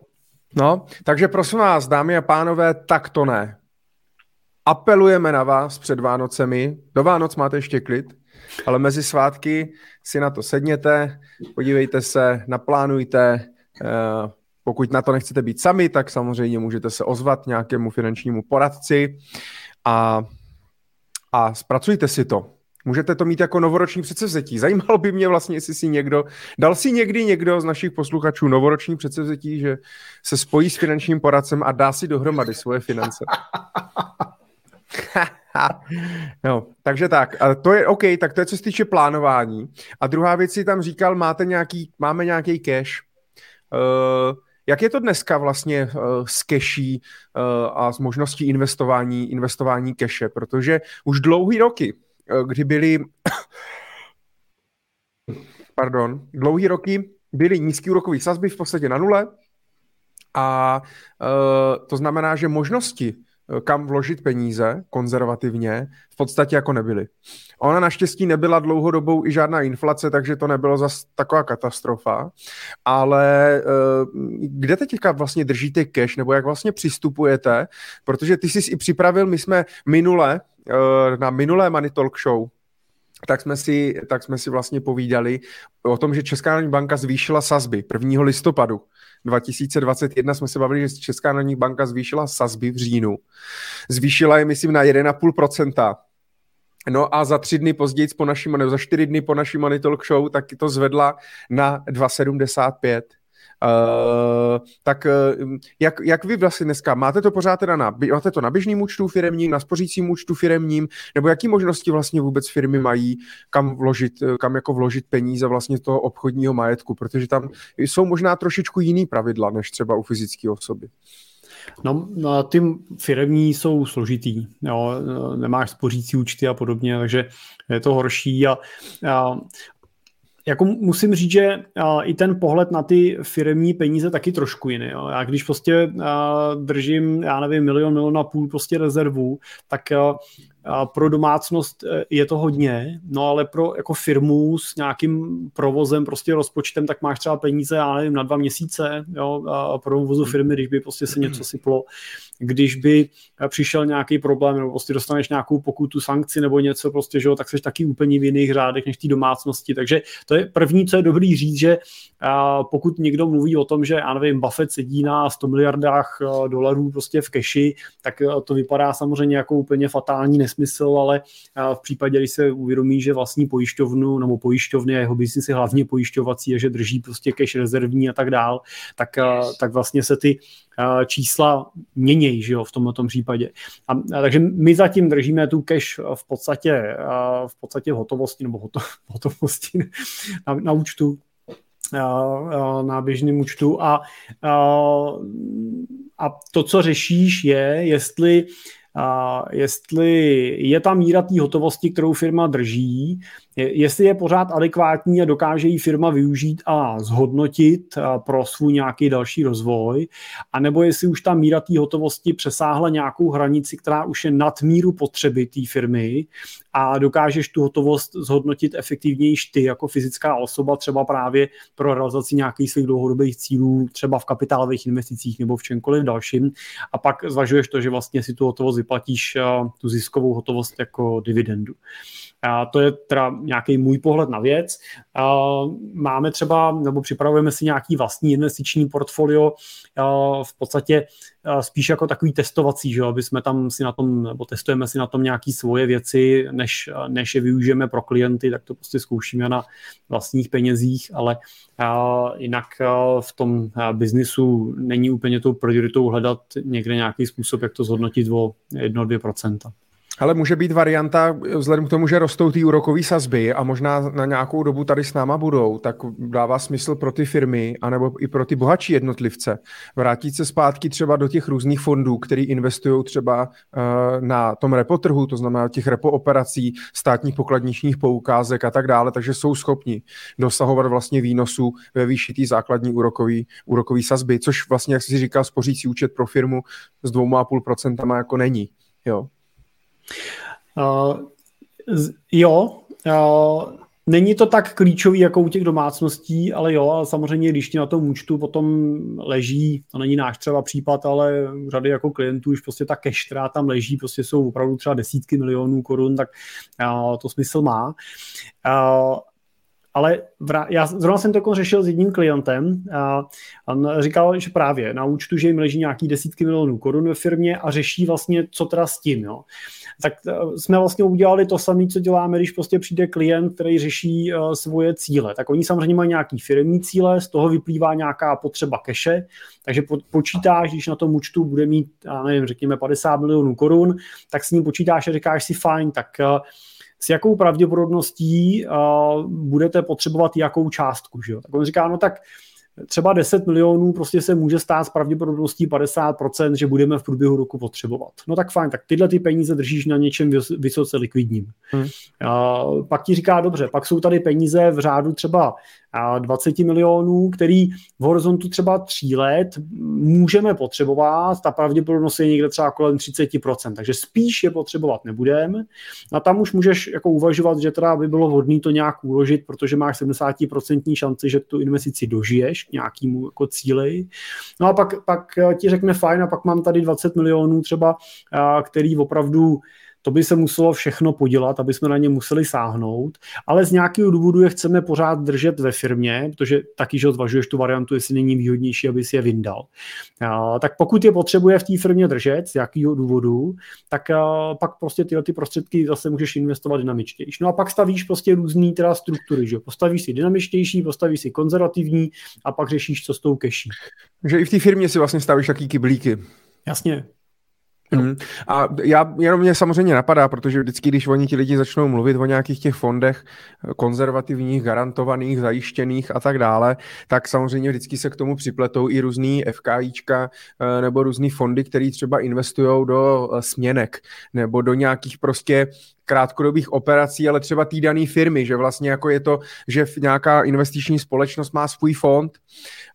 No, takže prosím vás, dámy a pánové, tak to ne. Apelujeme na vás před Vánocemi. Do Vánoc máte ještě klid, ale mezi svátky si na to sedněte, podívejte se, naplánujte, uh, Pokud na to nechcete být sami, tak samozřejmě můžete se ozvat nějakému finančnímu poradci a, a zpracujte si to. Můžete to mít jako novoroční předsevzetí. Zajímalo by mě vlastně, jestli si někdo, dal si někdy někdo z našich posluchačů novoroční předsevzetí, že se spojí s finančním poradcem a dá si dohromady svoje finance. no, takže tak, a to je OK, tak to je co se týče plánování. A druhá věc si tam říkal, máte nějaký, máme nějaký cash. Uh, jak je to dneska vlastně uh, s caší uh, a s možností investování, investování cache? Protože už dlouhý roky, uh, kdy byly pardon, dlouhý roky byly nízký úrokový sazby v podstatě na nule a to znamená, že možnosti Eh, kam vložit peníze konzervativně, v podstatě jako nebyly. Ona naštěstí nebyla dlouhodobou i žádná inflace, takže to nebylo zas taková katastrofa, ale eh, kde teďka vlastně držíte cash, nebo jak vlastně přistupujete, protože ty jsi i připravil, my jsme minule, eh, na minulé Money Talk Show, tak jsme, si, tak jsme si vlastně povídali o tom, že Česká národní banka zvýšila sazby 1. listopadu. 2021 jsme se bavili, že Česká národní banka zvýšila sazby v říjnu. Zvýšila je, myslím, na 1,5%. No a za tři dny později po naším, nebo za čtyři dny po naší Money Talk Show, tak to zvedla na 2,75. Uh, tak uh, jak, jak vy vlastně dneska, máte to pořád teda na, máte to na běžným účtu firemním, na spořícím účtu firemním, nebo jaký možnosti vlastně vůbec firmy mají, kam vložit, kam jako vložit peníze vlastně toho obchodního majetku, protože tam jsou možná trošičku jiný pravidla, než třeba u fyzické osoby. No, no ty firmní jsou složitý, jo, nemáš spořící účty a podobně, takže je to horší a, a jako musím říct, že i ten pohled na ty firmní peníze taky trošku jiný. Jo. Já když prostě držím, já nevím, milion, milion a půl prostě rezervu, tak pro domácnost e, je to hodně, no ale pro jako firmu s nějakým provozem, prostě rozpočtem, tak máš třeba peníze, já nevím, na dva měsíce, jo, a pro provozu firmy, když by prostě se něco syplo, když by přišel nějaký problém, nebo prostě dostaneš nějakou pokutu, sankci nebo něco, prostě, že jo, tak jsi taky úplně v jiných řádech než té domácnosti. Takže to je první, co je dobrý říct, že pokud někdo mluví o tom, že, já nevím, Buffett sedí na 100 miliardách dolarů prostě v keši, tak to vypadá samozřejmě jako úplně fatální nesmysl, ale v případě, když se uvědomí, že vlastní pojišťovnu nebo pojišťovny a jeho biznis je hlavně pojišťovací a že drží prostě cash rezervní a tak dál, tak, tak vlastně se ty čísla měnějí že jo, v tomto případě. A, a, takže my zatím držíme tu cash v podstatě, v podstatě v hotovosti nebo hoto, v hotovosti na, na účtu na běžném účtu a, a, to, co řešíš, je, jestli jestli je ta míra té hotovosti, kterou firma drží, jestli je pořád adekvátní a dokáže ji firma využít a zhodnotit pro svůj nějaký další rozvoj, anebo jestli už ta míra té hotovosti přesáhla nějakou hranici, která už je nad míru potřeby té firmy a dokážeš tu hotovost zhodnotit efektivněji ty jako fyzická osoba, třeba právě pro realizaci nějakých svých dlouhodobých cílů, třeba v kapitálových investicích nebo v čemkoliv dalším. A pak zvažuješ to, že vlastně si tu hotovost vyplatíš, tu ziskovou hotovost jako dividendu. A to je teda nějaký můj pohled na věc. A máme třeba, nebo připravujeme si nějaký vlastní investiční portfolio, v podstatě spíš jako takový testovací, že aby jsme tam si na tom, nebo testujeme si na tom nějaký svoje věci, než, než je využijeme pro klienty, tak to prostě zkoušíme na vlastních penězích, ale jinak v tom biznisu není úplně tou prioritou hledat někde nějaký způsob, jak to zhodnotit o 1-2%. Ale může být varianta, vzhledem k tomu, že rostou ty úrokové sazby a možná na nějakou dobu tady s náma budou, tak dává smysl pro ty firmy, anebo i pro ty bohatší jednotlivce vrátit se zpátky třeba do těch různých fondů, které investují třeba uh, na tom repotrhu, to znamená těch repo operací, státních pokladničních poukázek a tak dále, takže jsou schopni dosahovat vlastně výnosů ve výši té základní úrokový, úrokový sazby, což vlastně, jak jsi říkal, spořící účet pro firmu s dvouma a půl procentama jako není. Jo. Uh, jo, uh, Není to tak klíčový jako u těch domácností, ale jo, a samozřejmě, když ti na tom účtu potom leží, to není náš třeba případ, ale řady jako klientů už prostě ta cash, která tam leží, prostě jsou opravdu třeba desítky milionů korun, tak uh, to smysl má. Uh, ale já zrovna jsem to jako řešil s jedním klientem a on říkal, že právě na účtu, že jim leží nějaký desítky milionů korun ve firmě a řeší vlastně, co teda s tím. Jo. Tak eh, jsme vlastně udělali to samé, co děláme, když prostě přijde klient, který řeší uh, svoje cíle. Tak oni samozřejmě mají nějaký firmní cíle, z toho vyplývá nějaká potřeba keše, takže po- počítáš, když na tom účtu bude mít, já nevím, řekněme 50 milionů korun, tak s ním počítáš a říkáš si fajn, tak uh, s jakou pravděpodobností uh, budete potřebovat jakou částku. Že jo? Tak on říká, no tak třeba 10 milionů prostě se může stát s pravděpodobností 50%, že budeme v průběhu roku potřebovat. No tak fajn, tak tyhle ty peníze držíš na něčem vysoce likvidním. Hmm. Uh, pak ti říká, dobře, pak jsou tady peníze v řádu třeba 20 milionů, který v horizontu třeba 3 let můžeme potřebovat, ta pravděpodobnost je někde třeba kolem 30%, takže spíš je potřebovat nebudeme. A tam už můžeš jako uvažovat, že teda by bylo vhodné to nějak uložit, protože máš 70% šanci, že tu investici dožiješ k nějakému jako cíli. No a pak, pak ti řekne fajn a pak mám tady 20 milionů třeba, který opravdu to by se muselo všechno podělat, aby jsme na ně museli sáhnout, ale z nějakého důvodu je chceme pořád držet ve firmě, protože taky, že zvažuješ tu variantu, jestli není výhodnější, aby si je vyndal. A, tak pokud je potřebuje v té firmě držet, z jakého důvodu, tak a, pak prostě tyhle ty prostředky zase můžeš investovat dynamičtější. No a pak stavíš prostě různé teda struktury, že postavíš si dynamičtější, postavíš si konzervativní a pak řešíš, co s tou keší. Že i v té firmě si vlastně stavíš taký kyblíky. Jasně, Mm. A já jenom mě samozřejmě napadá, protože vždycky, když oni ti lidi začnou mluvit o nějakých těch fondech konzervativních, garantovaných, zajištěných a tak dále, tak samozřejmě vždycky se k tomu připletou i různý FKIčka eh, nebo různý fondy, které třeba investují do eh, směnek nebo do nějakých prostě krátkodobých operací, ale třeba té dané firmy, že vlastně jako je to, že nějaká investiční společnost má svůj fond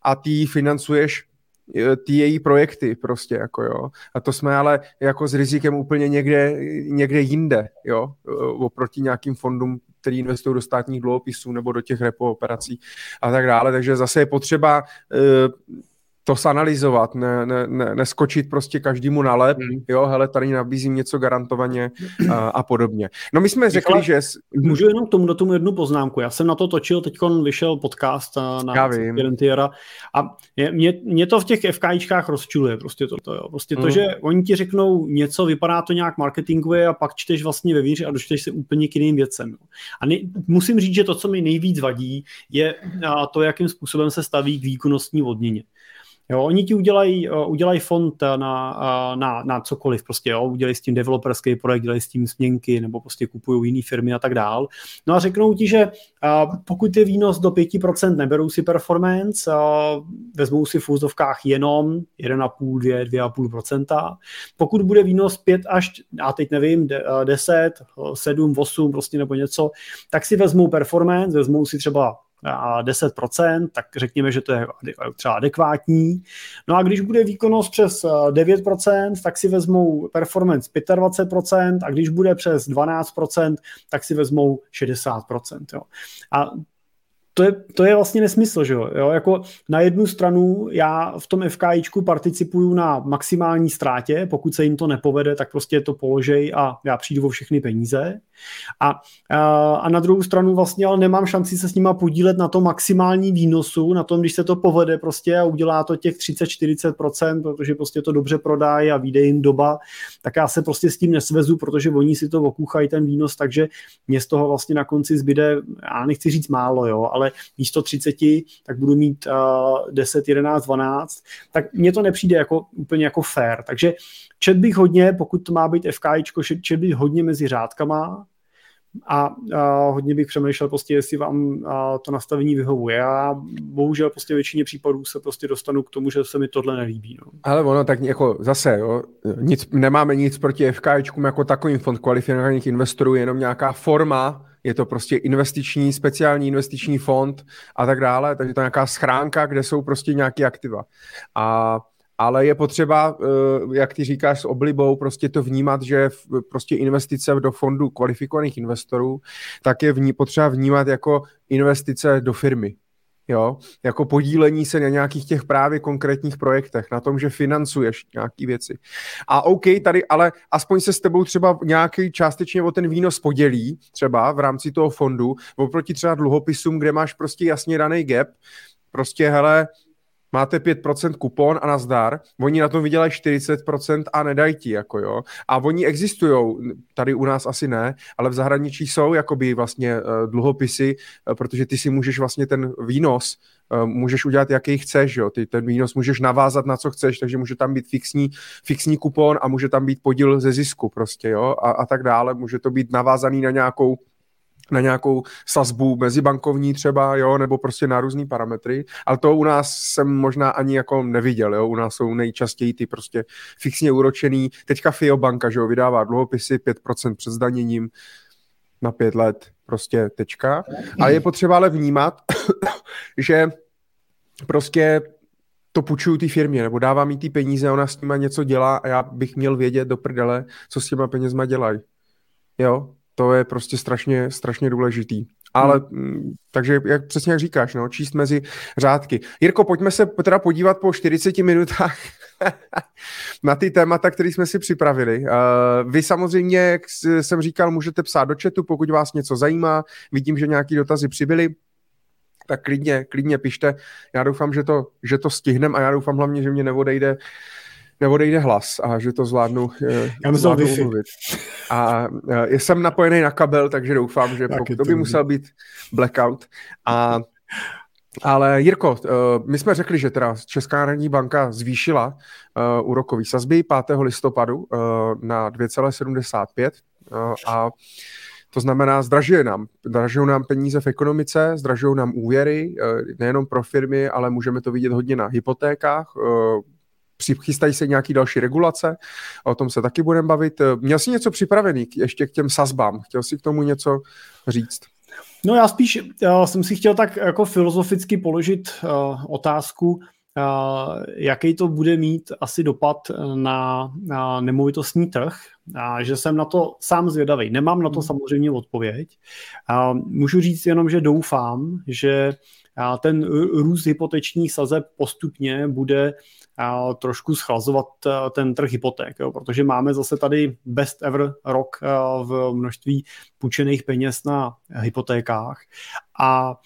a ty financuješ ty její projekty prostě, jako jo. A to jsme ale jako s rizikem úplně někde, někde jinde, jo, oproti nějakým fondům, který investují do státních dluhopisů nebo do těch repo operací a tak dále. Takže zase je potřeba to sanalizovat, ne, ne, ne, neskočit prostě každému na lep, hmm. jo, hele, tady nabízím něco garantovaně a, a podobně. No my jsme řekli, Ale že... Můžu jenom k tomu, do tomu jednu poznámku. Já jsem na to točil, teď vyšel podcast na Gerentiera a mě, mě to v těch FKIčkách rozčuluje, prostě to, to jo. Prostě to, hmm. že oni ti řeknou něco, vypadá to nějak marketingově a pak čteš vlastně vevnitř a dočteš se úplně k jiným věcem. A ne, musím říct, že to, co mi nejvíc vadí, je to, jakým způsobem se staví k výkonnostní odměně. Jo, oni ti udělají, eh, udělají fond na, eh, na, na cokoliv, prostě, jo, udělají s tím developerský projekt, dělají s tím směnky, nebo prostě kupují jiné firmy a tak dál. No a řeknou ti, že eh, pokud je výnos do 5%, neberou si performance, vezmou si v úzdovkách jenom 1,5, 2, 2,5%. Pokud bude výnos 5 až, já teď nevím, 10, 7, 8 prostě nebo něco, tak si vezmou performance, vezmou si třeba a 10%, tak řekněme, že to je třeba adekvátní. No a když bude výkonnost přes 9%, tak si vezmou performance 25% a když bude přes 12%, tak si vezmou 60%. Jo. A to je, to je vlastně nesmysl, že jo? jo? Jako na jednu stranu já v tom FKIčku participuju na maximální ztrátě, pokud se jim to nepovede, tak prostě to položej a já přijdu o všechny peníze. A, a na druhou stranu vlastně ale nemám šanci se s nima podílet na tom maximální výnosu, na tom, když se to povede prostě a udělá to těch 30-40%, protože prostě to dobře prodají a vyjde jim doba, tak já se prostě s tím nesvezu, protože oni si to okuchají ten výnos, takže mě z toho vlastně na konci zbyde, já nechci říct málo, jo, ale místo 30, tak budu mít uh, 10, 11, 12, tak mně to nepřijde jako úplně jako fair. Takže čet bych hodně, pokud to má být FKIčko, čet bych hodně mezi řádkama, a, a hodně bych přemýšlel prostě, jestli vám a, to nastavení vyhovuje. A bohužel prostě většině případů se prostě dostanu k tomu, že se mi tohle nelíbí. No. Ale ono tak jako zase, jo, nic, nemáme nic proti FKčkům jako takovým fond kvalifikovaných investorů, jenom nějaká forma, je to prostě investiční, speciální investiční fond a tak dále, takže to je nějaká schránka, kde jsou prostě nějaké aktiva. A ale je potřeba, eh, jak ty říkáš s oblibou, prostě to vnímat, že prostě investice do fondu kvalifikovaných investorů, tak je vní, potřeba vnímat jako investice do firmy. jo, jako podílení se na nějakých těch právě konkrétních projektech, na tom, že financuješ nějaké věci. A OK, tady, ale aspoň se s tebou třeba nějaký částečně o ten výnos podělí, třeba v rámci toho fondu, oproti třeba dluhopisům, kde máš prostě jasně daný gap, prostě hele, máte 5% kupon a nazdar, oni na tom vydělají 40% a nedají ti, jako jo. A oni existují, tady u nás asi ne, ale v zahraničí jsou jakoby vlastně uh, dluhopisy, uh, protože ty si můžeš vlastně ten výnos uh, můžeš udělat, jaký chceš, jo. Ty ten výnos můžeš navázat na co chceš, takže může tam být fixní, fixní kupon a může tam být podíl ze zisku prostě, jo, a, a tak dále. Může to být navázaný na nějakou na nějakou sazbu mezibankovní třeba, jo, nebo prostě na různý parametry, ale to u nás jsem možná ani jako neviděl, jo, u nás jsou nejčastěji ty prostě fixně úročený, teďka FIO banka, že jo, vydává dluhopisy 5% před zdaněním na pět let, prostě tečka. A je potřeba ale vnímat, že prostě to půjčuju té firmě, nebo dávám jí ty peníze, ona s nima něco dělá a já bych měl vědět do prdele, co s těma penězma dělají. Jo, to je prostě strašně, strašně důležitý. Ale hmm. takže, jak přesně jak říkáš, no, číst mezi řádky. Jirko, pojďme se teda podívat po 40 minutách na ty témata, které jsme si připravili. Uh, vy samozřejmě, jak jsem říkal, můžete psát do chatu, pokud vás něco zajímá. Vidím, že nějaký dotazy přibyly tak klidně, klidně pište. Já doufám, že to, že to stihnem a já doufám hlavně, že mě neodejde neodejde hlas a že to zvládnu, eh, Já zvládnu umluvit. A uh, jsem napojený na kabel, takže doufám, že pokud, to by musel být blackout. A, ale Jirko, uh, my jsme řekli, že teda Česká národní banka zvýšila úrokový sazby 5. listopadu na 2,75 uh, a to znamená, zdražuje nám. Zdražují nám peníze v ekonomice, zdražují nám úvěry, nejenom pro firmy, ale můžeme to vidět hodně na hypotékách Přichystají se nějaký další regulace, o tom se taky budeme bavit. Měl jsi něco připravený ještě k těm sazbám? Chtěl jsi k tomu něco říct? No já spíš já jsem si chtěl tak jako filozoficky položit uh, otázku, uh, jaký to bude mít asi dopad na, na nemovitostní trh, a že jsem na to sám zvědavý. Nemám na to hmm. samozřejmě odpověď. Uh, můžu říct jenom, že doufám, že ten růst hypotečních sazeb postupně bude trošku schlazovat eh, ten trh hypoték, jo, protože máme zase tady best ever rok eh, v množství půjčených peněz na hypotékách a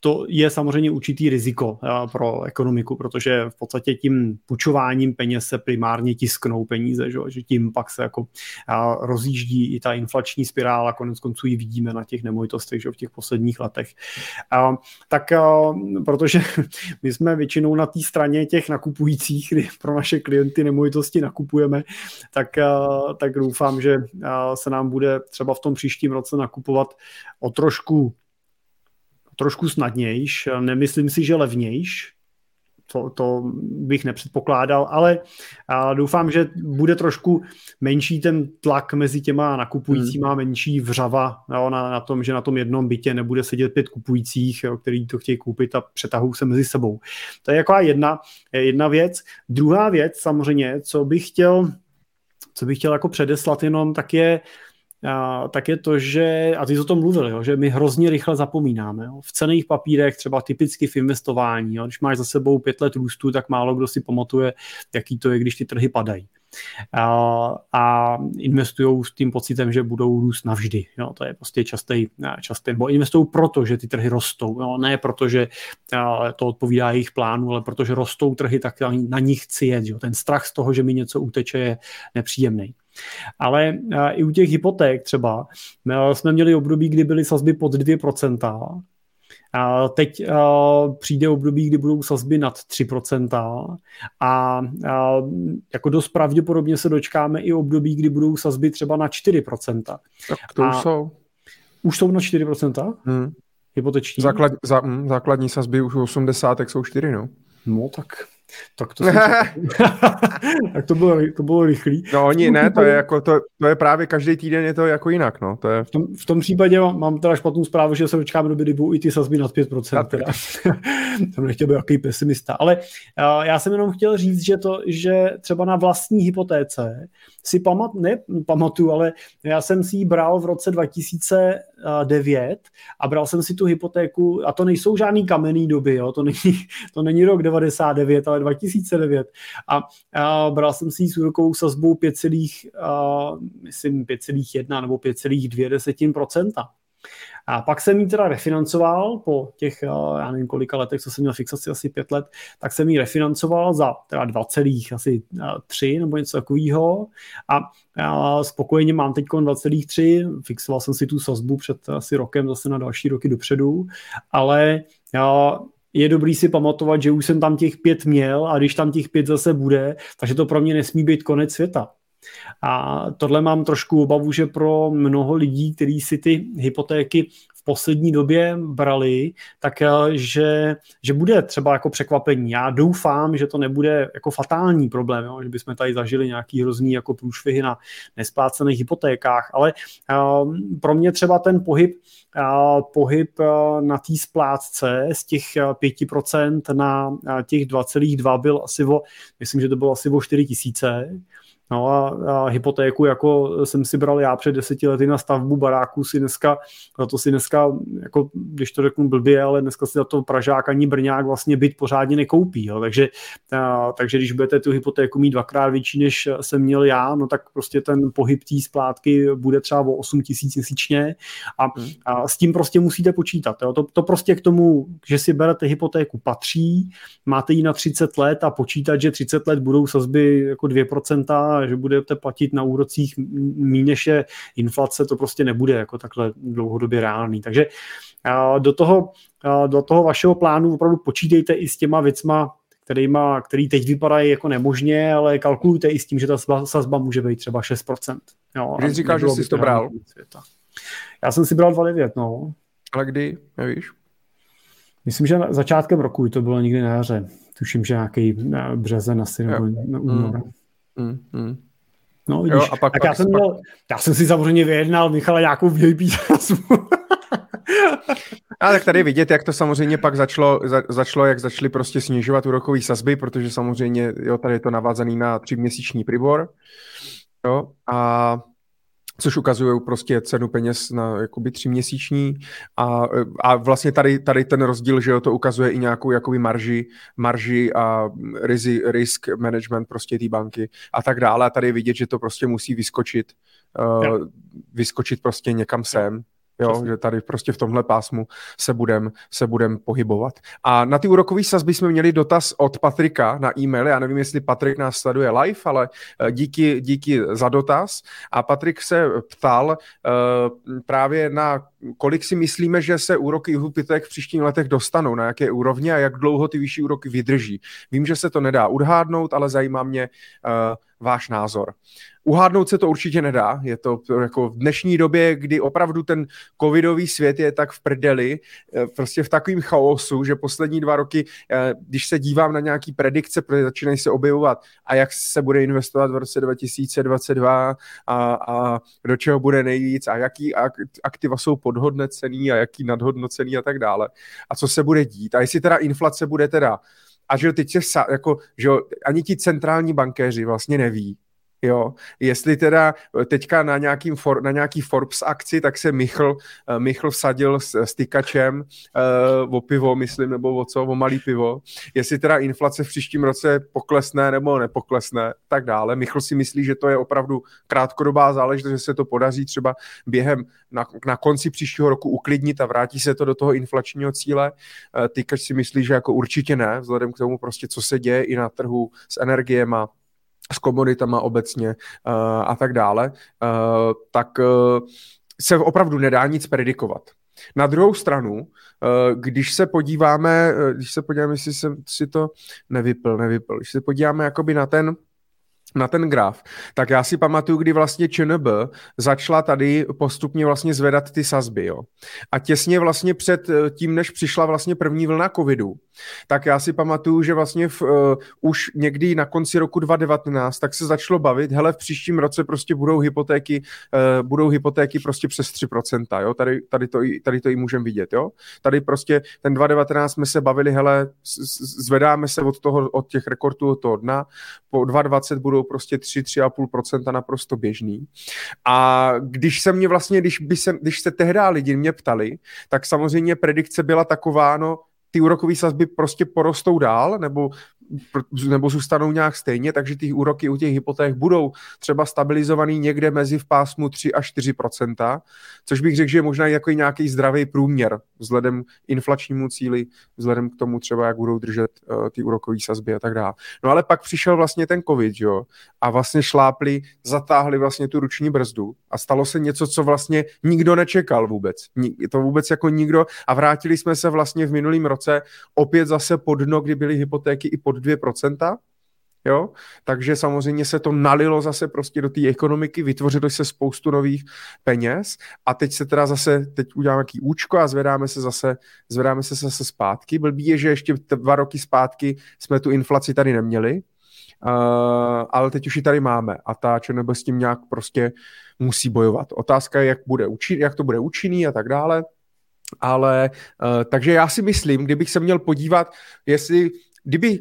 to je samozřejmě určitý riziko pro ekonomiku, protože v podstatě tím půjčováním peněz se primárně tisknou peníze, že, tím pak se jako rozjíždí i ta inflační spirála, konec konců ji vidíme na těch nemovitostech že, v těch posledních letech. Tak protože my jsme většinou na té straně těch nakupujících, kdy pro naše klienty nemovitosti nakupujeme, tak, tak doufám, že se nám bude třeba v tom příštím roce nakupovat o trošku trošku snadnějš, nemyslím si, že levnějš, to, to bych nepředpokládal, ale a doufám, že bude trošku menší ten tlak mezi těma nakupujícíma, hmm. menší vřava jo, na, na tom, že na tom jednom bytě nebude sedět pět kupujících, jo, který to chtějí koupit a přetahují se mezi sebou. To je jako jedna, jedna věc. Druhá věc samozřejmě, co bych chtěl co bych chtěl jako předeslat jenom, tak je a, tak je to, že, a ty jsi o tom mluvil, jo, že my hrozně rychle zapomínáme. Jo. V cených papírech, třeba typicky v investování, jo, když máš za sebou pět let růstu, tak málo kdo si pamatuje, jaký to je, když ty trhy padají. A, a investují s tím pocitem, že budou růst navždy. Jo, to je prostě častý, častý nebo investují proto, že ty trhy rostou. Jo, ne proto, že to odpovídá jejich plánu, ale protože rostou trhy, tak na nich chci jet. Jo. Ten strach z toho, že mi něco uteče, je nepříjemný. Ale i u těch hypoték třeba jsme měli období, kdy byly sazby pod 2%, a teď uh, přijde období, kdy budou sazby nad 3% a jako dost pravděpodobně se dočkáme i období, kdy budou sazby třeba na 4%. Tak to a už jsou. Už jsou na 4%? Hmm. Hypoteční? Základ, zá, hm, základní sazby už 80, tak jsou 4, no. No tak Tak to, tak to bylo, to bylo rychlý. No oni ne, to je, jako, to, to je právě každý týden je to jako jinak. No. To je... v, tom, v tom případě mám, teda špatnou zprávu, že se dočkáme do kdy budou i ty sazby nad 5%. Teda. jsem nechtěl být jaký pesimista. Ale uh, já jsem jenom chtěl říct, že to, že třeba na vlastní hypotéce si pamat, ne pamatuju, ale já jsem si ji bral v roce 2009 a bral jsem si tu hypotéku, a to nejsou žádný kamenný doby, jo, to, není, to není rok 99, ale 2009. A, a bral jsem si ji s úrokovou sazbou 5, a, myslím 5,1 nebo 5,2%. A pak jsem ji teda refinancoval po těch, já nevím kolika letech, co jsem měl fixaci asi pět let, tak jsem ji refinancoval za teda 20, asi 3 nebo něco takového a, a spokojeně mám teď 2,3, fixoval jsem si tu sazbu před asi rokem zase na další roky dopředu, ale já, je dobrý si pamatovat, že už jsem tam těch pět měl a když tam těch pět zase bude, takže to pro mě nesmí být konec světa. A tohle mám trošku obavu, že pro mnoho lidí, kteří si ty hypotéky v poslední době brali, tak eh, že, že bude třeba jako překvapení. Já doufám, že to nebude jako fatální problém, jo? že bychom tady zažili nějaký hrozný jako průšvihy na nesplácených hypotékách, ale uh, pro mě třeba ten pohyb uh, pohyb uh, na té splátce z těch 5% na těch 2,2 byl asi o, myslím, že to bylo asi o 4 tisíce, No a, a hypotéku, jako jsem si bral já před deseti lety na stavbu baráku, si dneska, za to si dneska, jako, když to řeknu blbě, ale dneska si za to Pražák ani Brňák vlastně byt pořádně nekoupí. Jo. Takže, a, takže když budete tu hypotéku mít dvakrát větší, než jsem měl já, no tak prostě ten pohyb té splátky bude třeba o 8 tisíc měsíčně a, hmm. a, s tím prostě musíte počítat. Jo. To, to prostě k tomu, že si berete hypotéku patří, máte ji na 30 let a počítat, že 30 let budou sazby jako 2%, že budete platit na úrocích méně než je inflace, to prostě nebude jako takhle dlouhodobě reálný. Takže do toho, do toho vašeho plánu opravdu počítejte i s těma věcma, kterýma, který teď vypadají jako nemožně, ale kalkulujte i s tím, že ta sazba může být třeba 6%. Jo, Když říkáš, že jsi to bral? Světa. Já jsem si bral 2,9, no. Ale kdy, nevíš? Myslím, že začátkem roku to bylo někdy na jaře. Tuším, že nějaký březen asi nebo na únor. Mm. Mm, mm. No, vidíš, jo, a pak, tak pak, já, jsem pak... měl, já jsem si samozřejmě vyjednal Michala nějakou VIP A tak tady vidět, jak to samozřejmě pak začalo, za, začalo jak začaly prostě snižovat úrokové sazby, protože samozřejmě jo, tady je to navázaný na tříměsíční pribor. Jo, a což ukazují prostě cenu peněz na jakoby tříměsíční. A, a vlastně tady, tady ten rozdíl, že jo, to ukazuje i nějakou jakoby marži, marži a rizi, risk management prostě té banky a tak dále. A tady je vidět, že to prostě musí vyskočit, uh, vyskočit prostě někam sem Jo, že tady prostě v tomhle pásmu se budem, se budem pohybovat. A na ty úrokové sazby jsme měli dotaz od Patrika na e-mail. Já nevím, jestli Patrik nás sleduje live, ale eh, díky, díky za dotaz. A Patrik se ptal uh, právě na kolik si myslíme, že se úroky hypoték v příštích letech dostanou, na jaké úrovni a jak dlouho ty vyšší úroky vydrží. Vím, že se to nedá odhádnout, ale zajímá mě uh, váš názor. Uhádnout se to určitě nedá. Je to jako v dnešní době, kdy opravdu ten covidový svět je tak v prdeli, eh, prostě v takovém chaosu, že poslední dva roky, eh, když se dívám na nějaký predikce, protože začínají se objevovat a jak se bude investovat v roce 2022 a, a do čeho bude nejvíc a jaký aktiva jsou podhodnocený a jaký nadhodnocený a tak dále. A co se bude dít. A jestli teda inflace bude teda a že teď se, jako, že ani ti centrální bankéři vlastně neví, Jo, jestli teda eh, teďka na, nějakým for, na nějaký Forbes akci, tak se Michl, uh, Michl vsadil s, s tykačem uh, o pivo, myslím, nebo o co, o malý pivo. Jestli teda inflace v příštím roce poklesne nebo nepoklesne, tak dále. Michl si myslí, že to je opravdu krátkodobá záležitost, že se to podaří třeba během na, na konci příštího roku uklidnit a vrátí se to do toho inflačního cíle. Uh, tykač si myslí, že jako určitě ne, vzhledem k tomu prostě, co se děje i na trhu s energiema, s komoditama obecně uh, a tak dále, uh, tak uh, se opravdu nedá nic predikovat. Na druhou stranu, když se podíváme, když se podíváme, jestli jsem si to nevypl, nevypl, když se podíváme jakoby na ten, na ten graf, tak já si pamatuju, kdy vlastně ČNB začala tady postupně vlastně zvedat ty sazby, jo. A těsně vlastně před eh, tím, než přišla vlastně první vlna covidu, tak já si pamatuju, že vlastně v, uh, už někdy na konci roku 2019 tak se začalo bavit, hele, v příštím roce prostě budou hypotéky, uh, budou hypotéky prostě přes 3%, jo, tady, tady, to, tady to i můžeme vidět, jo. Tady prostě ten 2019 jsme se bavili, hele, zvedáme se od toho, od těch rekordů od toho dna, po 2020 budou prostě 3-3,5% naprosto běžný. A když se mě vlastně, když, by se, když se tehdy lidi mě ptali, tak samozřejmě predikce byla taková, no, ty úrokové sazby prostě porostou dál, nebo nebo zůstanou nějak stejně, takže ty úroky u těch hypoték budou třeba stabilizovaný někde mezi v pásmu 3 až 4% což bych řekl, že je možná jako nějaký zdravý průměr vzhledem inflačnímu cíli, vzhledem k tomu třeba, jak budou držet uh, ty úrokové sazby a tak dále. No ale pak přišel vlastně ten covid, jo, a vlastně šlápli, zatáhli vlastně tu ruční brzdu a stalo se něco, co vlastně nikdo nečekal vůbec. To vůbec jako nikdo a vrátili jsme se vlastně v minulém roce opět zase pod dno, kdy byly hypotéky i pod 2%, jo, takže samozřejmě se to nalilo zase prostě do té ekonomiky, vytvořilo se spoustu nových peněz a teď se teda zase, teď uděláme nějaký účko a zvedáme se zase, zvedáme se zase zpátky. Blbý je, že ještě dva roky zpátky jsme tu inflaci tady neměli, uh, ale teď už ji tady máme a ta ČNB s tím nějak prostě musí bojovat. Otázka je, jak, bude učin, jak to bude účinný a tak dále, ale uh, takže já si myslím, kdybych se měl podívat, jestli kdyby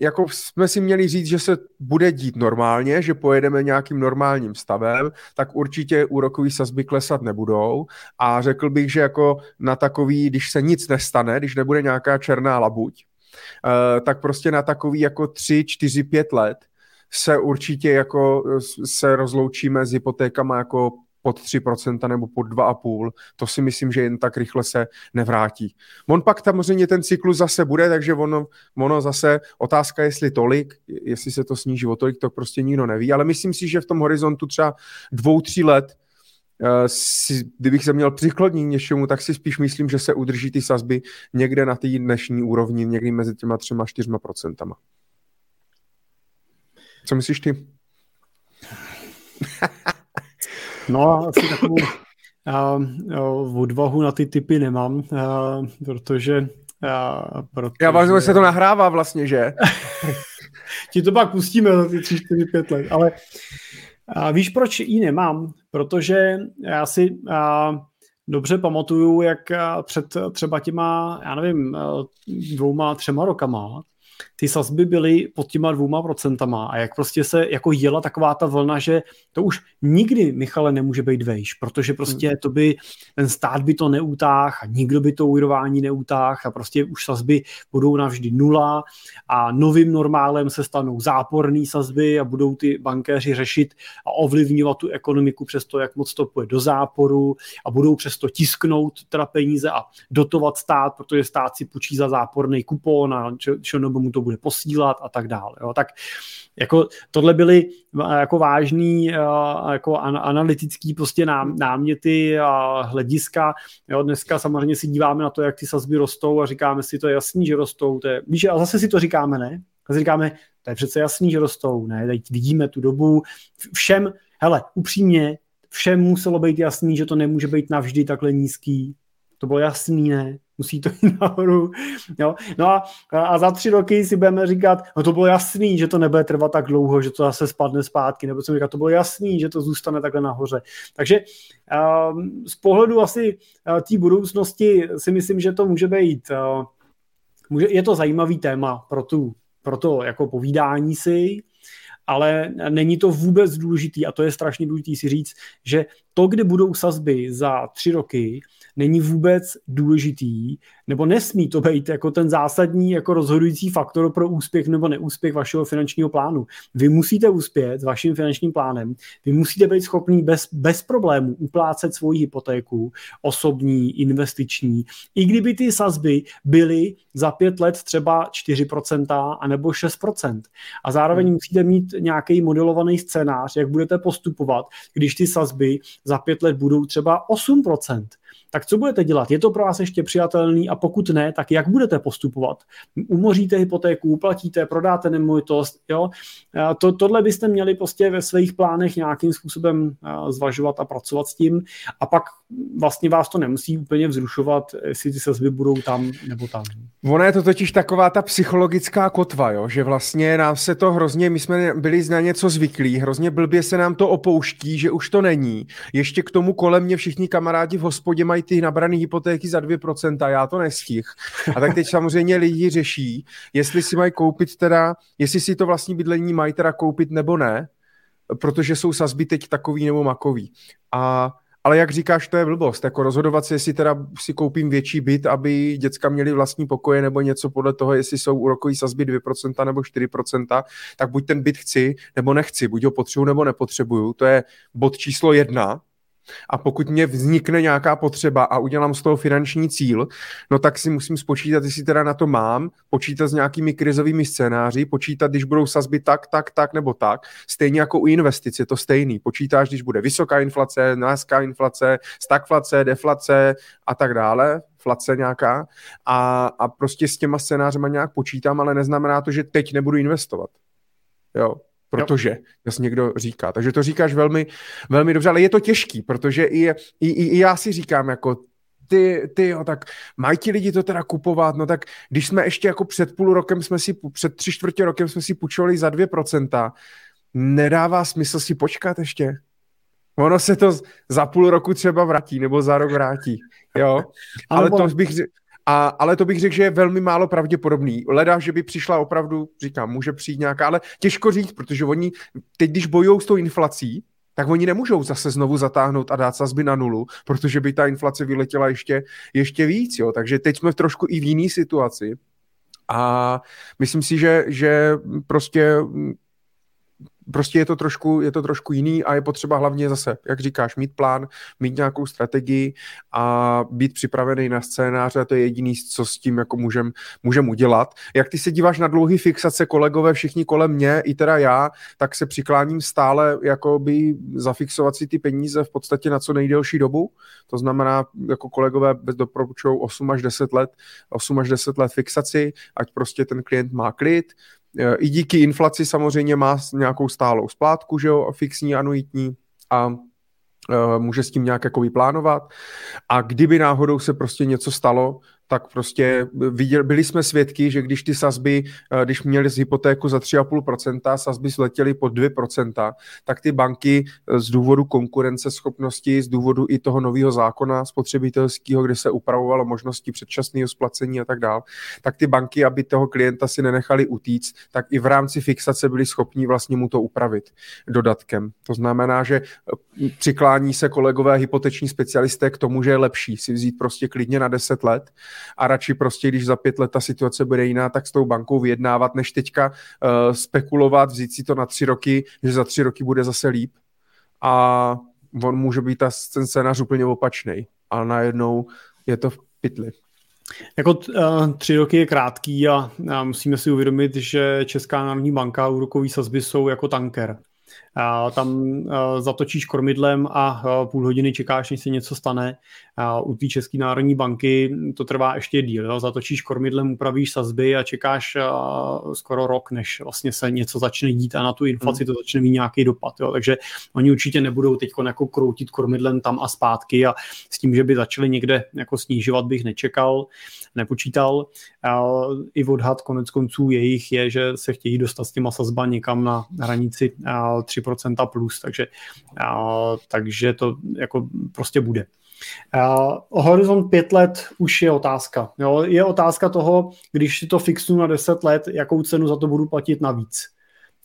jako jsme si měli říct, že se bude dít normálně, že pojedeme nějakým normálním stavem, tak určitě úrokové sazby klesat nebudou. A řekl bych, že jako na takový, když se nic nestane, když nebude nějaká černá labuť, uh, tak prostě na takový jako 3, 4, 5 let se určitě jako se rozloučíme s hypotékama jako pod 3% nebo pod 2,5%, to si myslím, že jen tak rychle se nevrátí. On pak samozřejmě ten cyklus zase bude, takže ono, ono zase otázka, jestli tolik, jestli se to sníží o tolik, to prostě nikdo neví, ale myslím si, že v tom horizontu třeba dvou, tří let eh, si, kdybych se měl přiklonit něčemu, tak si spíš myslím, že se udrží ty sazby někde na té dnešní úrovni, někdy mezi těma třema, čtyřma procentama. Co myslíš ty? No, asi takovou uh, odvahu na ty typy nemám, uh, protože uh, protože... Já vám že se to nahrává vlastně, že? Ti to pak pustíme za ty 3, 4, 5 let, ale uh, víš, proč ji nemám? Protože já si uh, dobře pamatuju, jak před třeba těma, já nevím, dvouma, třema rokama, ty sazby byly pod těma dvouma procentama a jak prostě se jako jela taková ta vlna, že to už nikdy, Michale, nemůže být vejš, protože prostě hmm. to by, ten stát by to neutáh a nikdo by to úrování neutáh a prostě už sazby budou navždy nula a novým normálem se stanou záporné sazby a budou ty bankéři řešit a ovlivňovat tu ekonomiku přes to, jak moc to půjde do záporu a budou přes to tisknout teda peníze a dotovat stát, protože stát si půjčí za záporný kupon a čo, čo mu to bude posílat a tak dále. Jo. Tak jako tohle byly jako vážný jako analytický prostě náměty a hlediska. Jo, dneska samozřejmě si díváme na to, jak ty sazby rostou a říkáme si, to je jasný, že rostou. To je, víš, a zase si to říkáme, ne? A říkáme, to je přece jasný, že rostou, ne? Teď vidíme tu dobu. Všem, hele, upřímně, všem muselo být jasný, že to nemůže být navždy takhle nízký. To bylo jasný, ne? Musí to jít nahoru. Jo? No a, a za tři roky si budeme říkat, no to bylo jasný, že to nebude trvat tak dlouho, že to zase spadne zpátky, nebo co říkat, to bylo jasný, že to zůstane takhle nahoře. Takže um, z pohledu asi uh, té budoucnosti si myslím, že to může být, uh, může, je to zajímavý téma pro, tu, pro to jako povídání si, ale není to vůbec důležitý a to je strašně důležitý si říct, že to, kde budou sazby za tři roky, není vůbec důležitý, nebo nesmí to být jako ten zásadní jako rozhodující faktor pro úspěch nebo neúspěch vašeho finančního plánu. Vy musíte uspět s vaším finančním plánem, vy musíte být schopný bez, bez problémů uplácet svoji hypotéku, osobní, investiční, i kdyby ty sazby byly za pět let třeba 4% anebo 6%. A zároveň hmm. musíte mít nějaký modelovaný scénář, jak budete postupovat, když ty sazby za pět let budou třeba 8%. tak co budete dělat? Je to pro vás ještě přijatelný a pokud ne, tak jak budete postupovat? Umoříte hypotéku, uplatíte, prodáte nemovitost, jo? To, tohle byste měli prostě ve svých plánech nějakým způsobem zvažovat a pracovat s tím a pak vlastně vás to nemusí úplně vzrušovat, jestli ty sazby budou tam nebo tam. Ono je to totiž taková ta psychologická kotva, jo? že vlastně nám se to hrozně, my jsme byli na něco zvyklí, hrozně blbě se nám to opouští, že už to není. Ještě k tomu kolem mě všichni kamarádi v hospodě mají ty nabrané hypotéky za 2%, já to nestih. A tak teď samozřejmě lidi řeší, jestli si mají koupit teda, jestli si to vlastní bydlení mají teda koupit nebo ne, protože jsou sazby teď takový nebo makový. A ale jak říkáš, to je blbost. Jako rozhodovat se, jestli teda si koupím větší byt, aby děcka měli vlastní pokoje nebo něco podle toho, jestli jsou úrokový sazby 2% nebo 4%, tak buď ten byt chci nebo nechci, buď ho potřebuju nebo nepotřebuju. To je bod číslo jedna. A pokud mě vznikne nějaká potřeba a udělám z toho finanční cíl, no tak si musím spočítat, jestli teda na to mám, počítat s nějakými krizovými scénáři, počítat, když budou sazby tak, tak, tak nebo tak. Stejně jako u investic je to stejný. Počítáš, když bude vysoká inflace, nízká inflace, stagflace, deflace a tak dále, flace nějaká a, a prostě s těma scénářema nějak počítám, ale neznamená to, že teď nebudu investovat. Jo, protože jasně někdo říká. Takže to říkáš velmi, velmi dobře, ale je to těžký, protože i, i, i, i já si říkám, jako ty, ty jo, tak mají ti lidi to teda kupovat, no tak když jsme ještě jako před půl rokem jsme si, před tři čtvrtě rokem jsme si půjčovali za dvě procenta, nedává smysl si počkat ještě. Ono se to za půl roku třeba vrátí, nebo za rok vrátí, jo. Ale to bych, a, ale to bych řekl, že je velmi málo pravděpodobný. Leda, že by přišla opravdu, říkám, může přijít nějaká, ale těžko říct, protože oni teď, když bojují s tou inflací, tak oni nemůžou zase znovu zatáhnout a dát sazby na nulu, protože by ta inflace vyletěla ještě, ještě víc. Jo. Takže teď jsme v trošku i v jiné situaci. A myslím si, že, že prostě prostě je to, trošku, je to trošku jiný a je potřeba hlavně zase, jak říkáš, mít plán, mít nějakou strategii a být připravený na scénáře a to je jediný, co s tím jako můžem, můžem udělat. Jak ty se díváš na dlouhý fixace, kolegové, všichni kolem mě, i teda já, tak se přikláním stále jako by zafixovat si ty peníze v podstatě na co nejdelší dobu. To znamená, jako kolegové doporučují 8 až 10 let, 8 až 10 let fixaci, ať prostě ten klient má klid, I díky inflaci samozřejmě má nějakou stálou splátku, že jo, fixní, anuitní a e, může s tím nějak jako vyplánovat. A kdyby náhodou se prostě něco stalo, tak prostě viděl, byli jsme svědky, že když ty sazby, eh, když měli z hypotéku za 3,5%, sazby sletěly pod 2%, tak ty banky eh, z důvodu konkurenceschopnosti, z důvodu i toho nového zákona spotřebitelského, kde se upravovalo možnosti předčasného splacení a tak dále, tak ty banky, aby toho klienta si nenechali utíct, tak i v rámci fixace byli schopni vlastně mu to upravit dodatkem. To znamená, že eh, přiklání se kolegové hypoteční specialisté k tomu, že je lepší si vzít prostě klidně na 10 let, a radši prostě, když za pět let ta situace bude jiná, tak s tou bankou vyjednávat, než teďka uh, spekulovat, vzít si to na tři roky, že za tři roky bude zase líp a on může být ta, ten scénář úplně opačný a najednou je to v pytli. Jako uh, tři roky je krátký a, a musíme si uvědomit, že Česká národní banka úrokový sazby jsou jako tanker. Tam zatočíš kormidlem a půl hodiny čekáš, než se něco stane. U té České národní banky to trvá ještě díl. Jo? Zatočíš kormidlem, upravíš sazby a čekáš skoro rok, než vlastně se něco začne dít a na tu inflaci to začne mít nějaký dopad. Jo? Takže oni určitě nebudou teď jako kroutit kormidlem tam a zpátky a s tím, že by začali někde jako snižovat, bych nečekal, nepočítal. I odhad konec konců jejich je, že se chtějí dostat s těma sazba někam na hranici 3% plus, takže, takže to jako prostě bude. Uh, horizont pět let už je otázka. Jo? Je otázka toho, když si to fixnu na 10 let, jakou cenu za to budu platit navíc.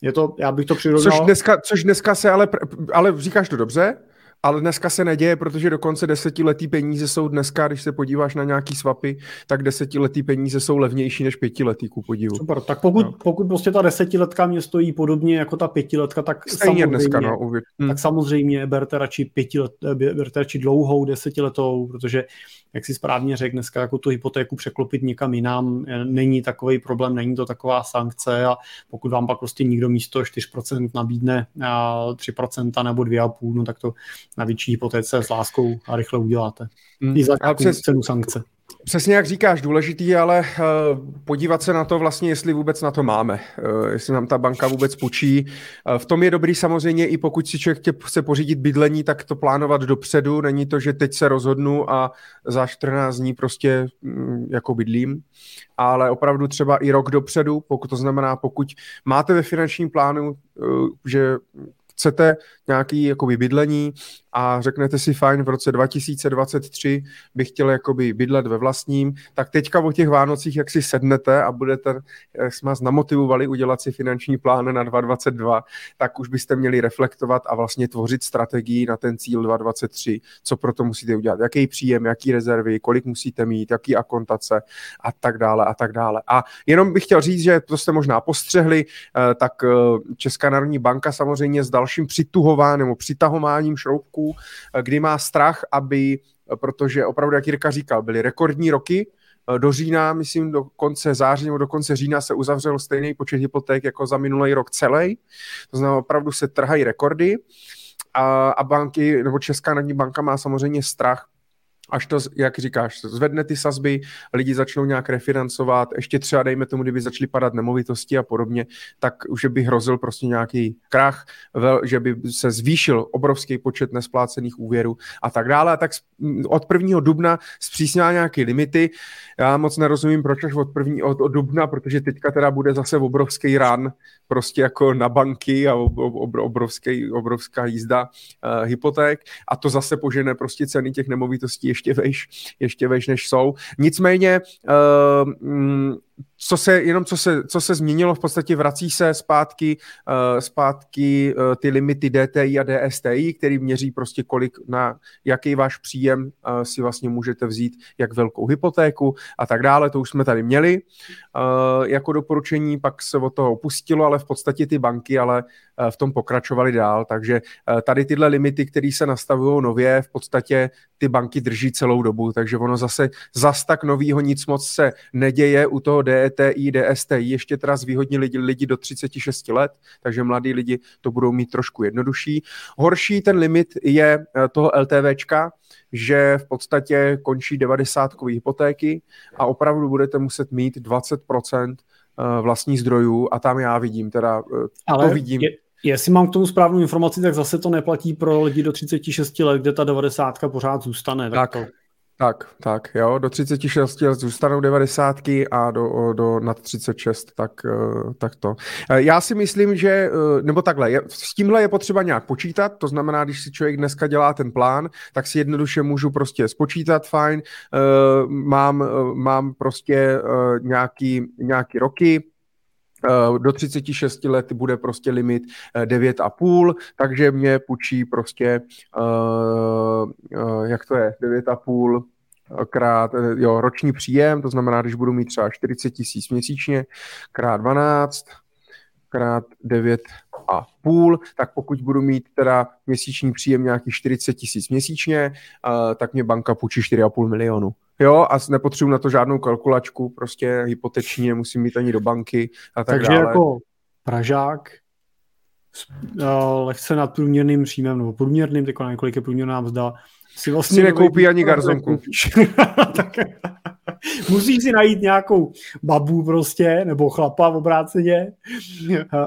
Je to, já bych to přirovnal... Což dneska, což dneska se ale, ale říkáš to dobře, ale dneska se neděje, protože dokonce desetiletý peníze jsou dneska, když se podíváš na nějaký swapy, tak desetiletý peníze jsou levnější než pětiletý ku podivu. Super, tak pokud, no. pokud prostě ta desetiletka mě stojí podobně jako ta pětiletka, tak Stejně samozřejmě, dneska, no, hm. tak samozřejmě berte radši, pětilet, berte radši dlouhou desetiletou, protože jak si správně řekl, dneska jako tu hypotéku překlopit někam jinam není takový problém, není to taková sankce a pokud vám pak prostě nikdo místo 4% nabídne 3% nebo 2,5%, no tak to na větší hypotéce s láskou a rychle uděláte. Hmm. I za přes... cenu sankce. Přesně jak říkáš, důležitý ale uh, podívat se na to vlastně, jestli vůbec na to máme, uh, jestli nám ta banka vůbec půjčí. Uh, v tom je dobrý samozřejmě i pokud si člověk chce pořídit bydlení, tak to plánovat dopředu. Není to, že teď se rozhodnu a za 14 dní prostě um, jako bydlím, ale opravdu třeba i rok dopředu, pokud to znamená, pokud máte ve finančním plánu, že chcete nějaký jakoby bydlení a řeknete si fajn, v roce 2023 bych chtěl jakoby bydlet ve vlastním, tak teďka o těch Vánocích, jak si sednete a budete, jak jsme vás namotivovali udělat si finanční plán na 2022, tak už byste měli reflektovat a vlastně tvořit strategii na ten cíl 2023, co pro to musíte udělat, jaký příjem, jaký rezervy, kolik musíte mít, jaký akontace a tak dále a tak dále. A jenom bych chtěl říct, že to jste možná postřehli, eh, tak eh, Česká národní banka samozřejmě s dalším přituhováním nebo přitahováním šroubků Eh, kdy má strach, aby, eh, protože opravdu, jak Jirka říkal, byly rekordní roky, eh, do října, myslím, do konce září nebo do konce října se uzavřel stejný počet hypoték jako za minulý rok celý. To znamená, opravdu se trhají rekordy a, a banky, nebo Česká národní banka má samozřejmě strach, až to, jak říkáš, zvedne ty sazby, lidi začnou nějak refinancovat, ještě třeba dejme tomu, kdyby začaly padat nemovitosti a podobně, tak už by hrozil prostě nějaký krach, že by se zvýšil obrovský počet nesplácených úvěrů a tak dále. A tak od 1. dubna zpřísnila nějaké limity. Já moc nerozumím, proč až od, první, od, od dubna, protože teďka teda bude zase obrovský ran prostě jako na banky a obrovský, obrovská jízda uh, hypoték a to zase požene prostě ceny těch nemovitostí ještě vejš, ještě vejš než jsou. Nicméně uh, co se, jenom co se, co se změnilo, v podstatě vrací se zpátky, uh, zpátky uh, ty limity DTI a DSTI, který měří prostě kolik na jaký váš příjem uh, si vlastně můžete vzít, jak velkou hypotéku a tak dále, to už jsme tady měli. Uh, jako doporučení, pak se od toho opustilo, ale v podstatě ty banky ale uh, v tom pokračovaly dál, takže uh, tady tyhle limity, které se nastavují nově, v podstatě ty banky drží celou dobu, takže ono zase zas tak novýho nic moc se neděje u toho DETI, DSTI, ještě teda zvýhodní lidi, lidi do 36 let, takže mladí lidi to budou mít trošku jednodušší. Horší ten limit je eh, toho LTVčka, že v podstatě končí 90 hypotéky a opravdu budete muset mít 20% eh, vlastních zdrojů a tam já vidím, teda eh, Ale to vidím. Je, jestli mám k tomu správnou informaci, tak zase to neplatí pro lidi do 36 let, kde ta 90 pořád zůstane. Tak, tak to... Tak, tak, jo, do 36 let zůstanou 90 a do, do nad 36, tak, eh, tak to. Eh, já si myslím, že, eh, nebo takhle, s tímhle je potřeba nějak počítat, to znamená, když si člověk dneska dělá ten plán, tak si jednoduše můžu prostě spočítat, fajn, mám, mám prostě nějaký, nějaký roky, do 36 let bude prostě limit 9,5, takže mě půjčí prostě, uh, jak to je, 9,5 krát jo, roční příjem, to znamená, když budu mít třeba 40 tisíc měsíčně, krát 12, krát 9 a půl, tak pokud budu mít teda měsíční příjem nějaký 40 tisíc měsíčně, tak mě banka půjčí 4,5 milionu. Jo, a nepotřebuji na to žádnou kalkulačku, prostě hypoteční, nemusím mít ani do banky a tak Takže dále. jako Pražák uh, lehce nad průměrným příjmem, nebo průměrným, teď několik je průměrná mzda, si vlastně si nekoupí ani garzonku. tak, musíš si najít nějakou babu prostě, nebo chlapa v obráceně,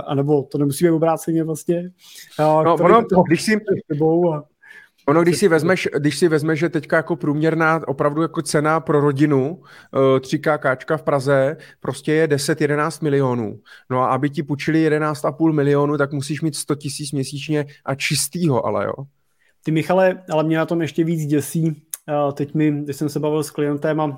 a nebo to nemusí být obráceně vlastně. No, ono, to, když si... A... Ono, když si, vezmeš, když si vezmeš, že teďka jako průměrná opravdu jako cena pro rodinu 3KK v Praze prostě je 10-11 milionů. No a aby ti půjčili 11,5 milionů, tak musíš mít 100 tisíc měsíčně a čistýho ale, jo. Ty Michale, ale mě na tom ještě víc děsí, Teď mi, když jsem se bavil s klientem a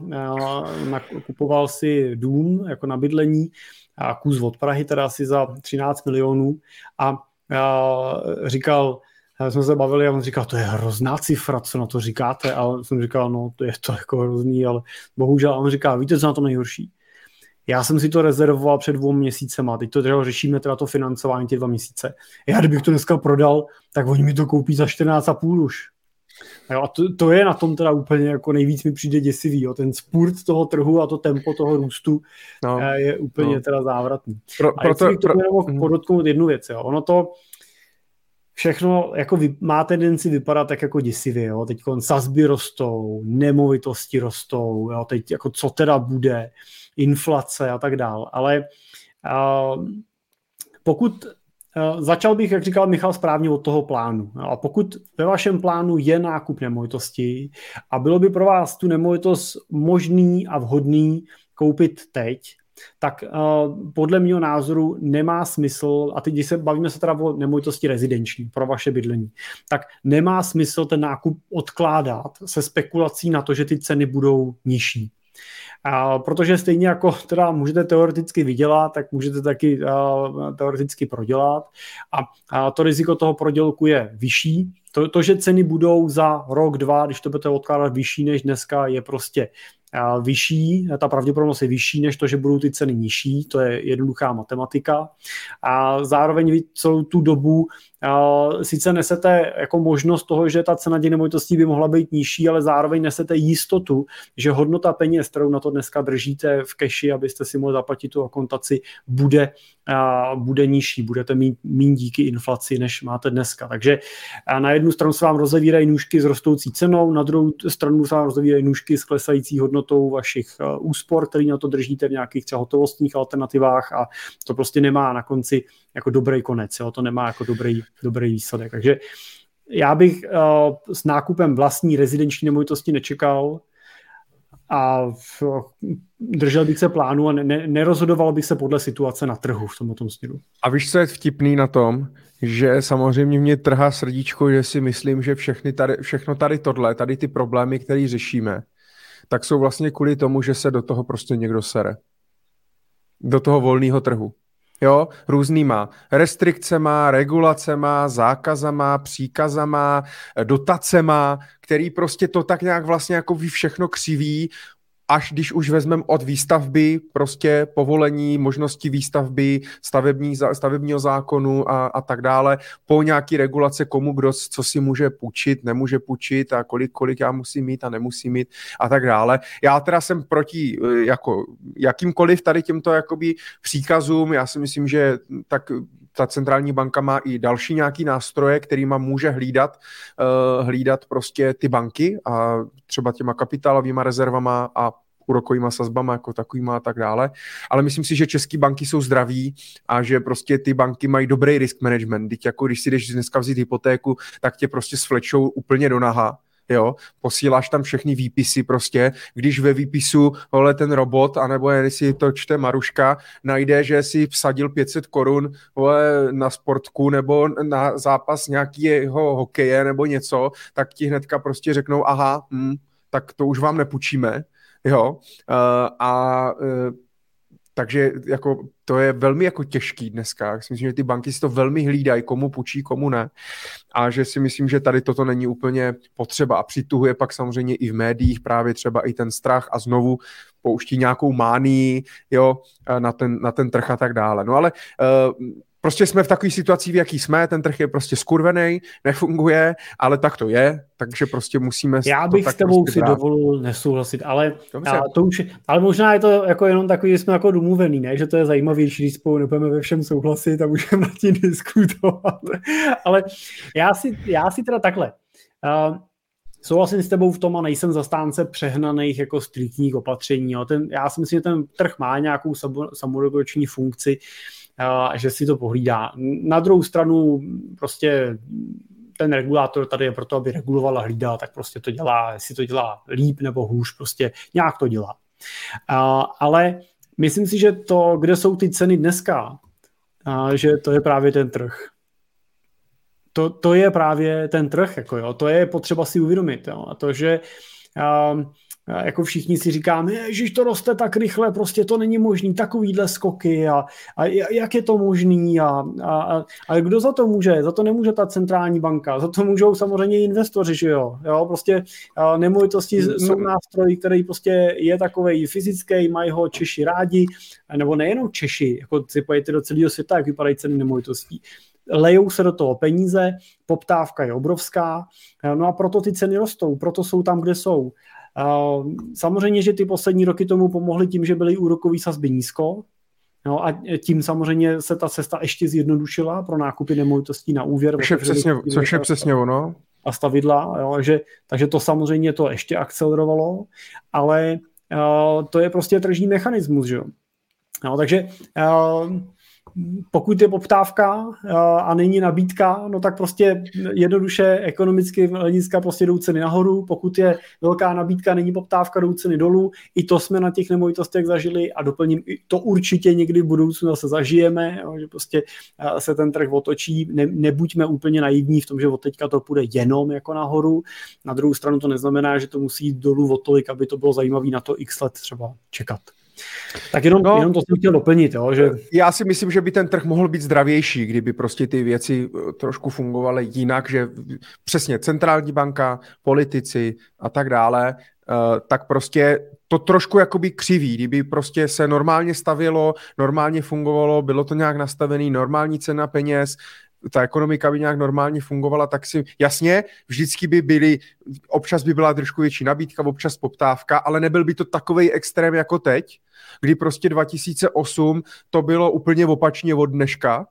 nakupoval si dům jako na bydlení, a kus od Prahy, teda asi za 13 milionů a říkal, jsme se bavili a on říkal, to je hrozná cifra, co na to říkáte? A jsem říkal, no to je to jako hrozný, ale bohužel. A on říká, víte, co na to nejhorší? Já jsem si to rezervoval před dvou měsícema, teď to teda řešíme teda to financování ty dva měsíce. Já kdybych to dneska prodal, tak oni mi to koupí za 14,5 už. Jo, a to, to, je na tom teda úplně jako nejvíc mi přijde děsivý. Jo. Ten spurt toho trhu a to tempo toho růstu no, eh, je úplně no. teda závratný. Pro, a proto, pro, pro, mhm. podotknout jednu věc. Jo. Ono to, všechno jako vy, má tendenci vypadat tak jako děsivě, jo. Teď sazby rostou, nemovitosti rostou, jo. teď jako co teda bude, inflace a tak dál. Ale uh, pokud uh, začal bych, jak říkal Michal správně, od toho plánu. A pokud ve vašem plánu je nákup nemovitosti a bylo by pro vás tu nemovitost možný a vhodný koupit teď, tak uh, podle mého názoru nemá smysl, a teď když se bavíme se teda o nemovitosti rezidenční pro vaše bydlení, tak nemá smysl ten nákup odkládat se spekulací na to, že ty ceny budou nižší. A protože stejně jako teda můžete teoreticky vydělat, tak můžete taky uh, teoreticky prodělat a, a to riziko toho prodělku je vyšší. To, to, že ceny budou za rok, dva, když to budete odkládat vyšší než dneska, je prostě vyšší, ta pravděpodobnost je vyšší než to, že budou ty ceny nižší, to je jednoduchá matematika. A zároveň vy celou tu dobu sice nesete jako možnost toho, že ta cena těch nemovitostí by mohla být nižší, ale zároveň nesete jistotu, že hodnota peněz, kterou na to dneska držíte v keši, abyste si mohli zaplatit tu akontaci, bude, bude nižší, budete mít méně díky inflaci, než máte dneska. Takže na jednu stranu se vám rozevírají nůžky s rostoucí cenou, na druhou stranu se vám rozevírají nůžky s klesající hodnotou vašich úspor, který na to držíte v nějakých třeba hotovostních alternativách a to prostě nemá na konci jako dobrý konec, jo? to nemá jako dobrý, dobrý výsledek. Takže já bych uh, s nákupem vlastní rezidenční nemovitosti nečekal a v, držel bych se plánu a ne, nerozhodoval bych se podle situace na trhu v tomto směru. A víš, co je vtipný na tom, že samozřejmě mě trhá srdíčko, že si myslím, že všechny tady, všechno tady tohle, tady ty problémy, které řešíme, tak jsou vlastně kvůli tomu, že se do toho prostě někdo sere. Do toho volného trhu jo, různýma restrikcema, regulacema, zákazama, příkazama, dotacema, který prostě to tak nějak vlastně jako ví všechno křiví až když už vezmeme od výstavby, prostě povolení, možnosti výstavby, stavební, stavebního zákonu a, a tak dále, po nějaký regulace, komu kdo co si může půjčit, nemůže půjčit a kolik, kolik já musím mít a nemusím mít a tak dále. Já teda jsem proti eh, jako jakýmkoliv tady těmto jakoby příkazům, já si myslím, že tak ta centrální banka má i další nějaký nástroje, kterýma může hlídat, uh, hlídat prostě ty banky a třeba těma kapitálovými rezervama a úrokovýma sazbama jako takovýma a tak dále. Ale myslím si, že české banky jsou zdraví a že prostě ty banky mají dobrý risk management. Teď jako když si jdeš dneska vzít hypotéku, tak tě prostě svlečou úplně do naha jo, posíláš tam všechny výpisy prostě, když ve výpisu, vole, ten robot, anebo si to čte Maruška, najde, že si vsadil 500 korun, vole, na sportku nebo na zápas nějakého hokeje nebo něco, tak ti hnedka prostě řeknou, aha, hm, tak to už vám nepůjčíme, jo, uh, a uh, takže jako to je velmi jako těžký dneska. Já si myslím, že ty banky si to velmi hlídají, komu půjčí, komu ne. A že si myslím, že tady toto není úplně potřeba. A přituhuje pak samozřejmě i v médiích právě třeba i ten strach a znovu pouští nějakou mánii jo, na, ten, na ten trh a tak dále. No ale uh, prostě jsme v takové situaci, v jaký jsme, ten trh je prostě skurvený, nefunguje, ale tak to je, takže prostě musíme... Já bych s tebou prostě si brát. dovolil nesouhlasit, ale, a to už, ale možná je to jako jenom takový, že jsme jako domluvený, ne? že to je zajímavější, když spolu nebudeme ve všem souhlasit a můžeme na tím diskutovat. ale já si, já si teda takhle, uh, Souhlasím s tebou v tom a nejsem zastánce přehnaných jako striktních opatření. Jo. Ten, já si myslím, že ten trh má nějakou samoregulační funkci. Uh, že si to pohlídá. Na druhou stranu prostě ten regulátor tady je proto, aby reguloval a hlídal, tak prostě to dělá, jestli to dělá líp nebo hůř, prostě nějak to dělá. Ale myslím si, že to, kde jsou ty ceny dneska, že to je právě ten trh. To, to je právě ten trh, jako jo, to je potřeba si uvědomit. Jo. A to, že a, jako všichni si říkáme, že to roste tak rychle, prostě to není možný, takovýhle skoky a, a jak je to možný a, a, a kdo za to může? Za to nemůže ta centrální banka, za to můžou samozřejmě investoři, že jo? jo prostě nemovitosti jsou nástroj, který prostě je takový fyzický, mají ho Češi rádi, nebo nejenom Češi, jako si pojďte do celého světa, jak vypadají ceny nemovitostí lejou se do toho peníze, poptávka je obrovská, no a proto ty ceny rostou, proto jsou tam, kde jsou. Samozřejmě, že ty poslední roky tomu pomohly tím, že byly úrokové sazby nízko, No a tím samozřejmě se ta cesta ještě zjednodušila pro nákupy nemovitostí na úvěr. Což je přesně, což je přesně ono. A stavidla, jo, takže, takže to samozřejmě to ještě akcelerovalo, ale uh, to je prostě tržní mechanismus, že jo. No, takže uh, pokud je poptávka eh, a není nabídka, no tak prostě jednoduše ekonomicky hlediska prostě jdou ceny nahoru, pokud je velká nabídka, není poptávka, jdou ceny dolů, i to jsme na těch nemovitostech zažili a doplním, to určitě někdy v budoucnu zase zažijeme, že prostě eh, se ten trh otočí, ne, nebuďme úplně naivní v tom, že od teďka to půjde jenom jako nahoru, na druhou stranu to neznamená, že to musí jít dolů o tolik, aby to bylo zajímavé na to x let třeba čekat. Tak jenom, no, jenom to jsem chtěl doplnit. Jo, že... Já si myslím, že by ten trh mohl být zdravější, kdyby prostě ty věci eh, trošku fungovaly jinak, že přesně centrální banka, politici a tak dále, eh, tak prostě to trošku jakoby křiví, kdyby prostě se normálně stavilo, normálně fungovalo, bylo to nějak nastavený, normální cena peněz, ta ekonomika by nějak normálně fungovala, tak si jasně, vždycky by byly, občas by byla trošku větší nabídka, občas poptávka, ale nebyl by to takový extrém jako teď, kdy prostě 2008 to bylo úplně opačně od dneška,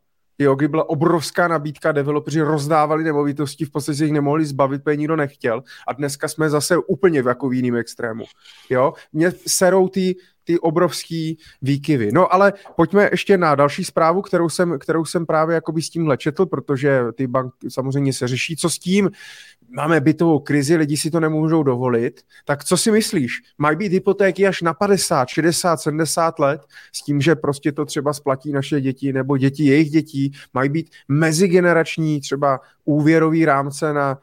kdy byla obrovská nabídka, developeri rozdávali nemovitosti, v podstatě jich nemohli zbavit, protože nikdo nechtěl a dneska jsme zase úplně v jako jiným extrému. Jo? Mě serou ty ty obrovský výkyvy. No ale pojďme ještě na další zprávu, kterou jsem, kterou jsem právě jakoby s tímhle četl, protože ty banky samozřejmě se řeší, co s tím, máme bytovou krizi, lidi si to nemůžou dovolit, tak co si myslíš? Mají být hypotéky až na 50, 60, 70 let s tím, že prostě to třeba splatí naše děti nebo děti jejich dětí, mají být mezigenerační třeba úvěrový rámce na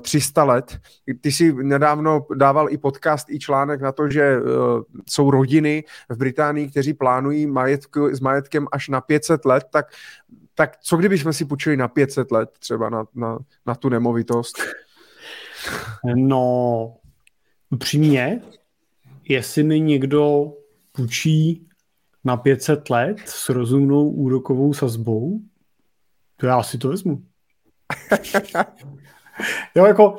300 eh, let. Ty si nedávno dával i podcast, i článek na to, že uh, jsou rodiny v Británii, kteří plánují majetku, s majetkem až na 500 let, tak, tak co kdybychom si půjčili na 500 let třeba na, na, na tu nemovitost? No, upřímně, jestli mi někdo půjčí na 500 let s rozumnou úrokovou sazbou, to já si to vezmu. jo, jako,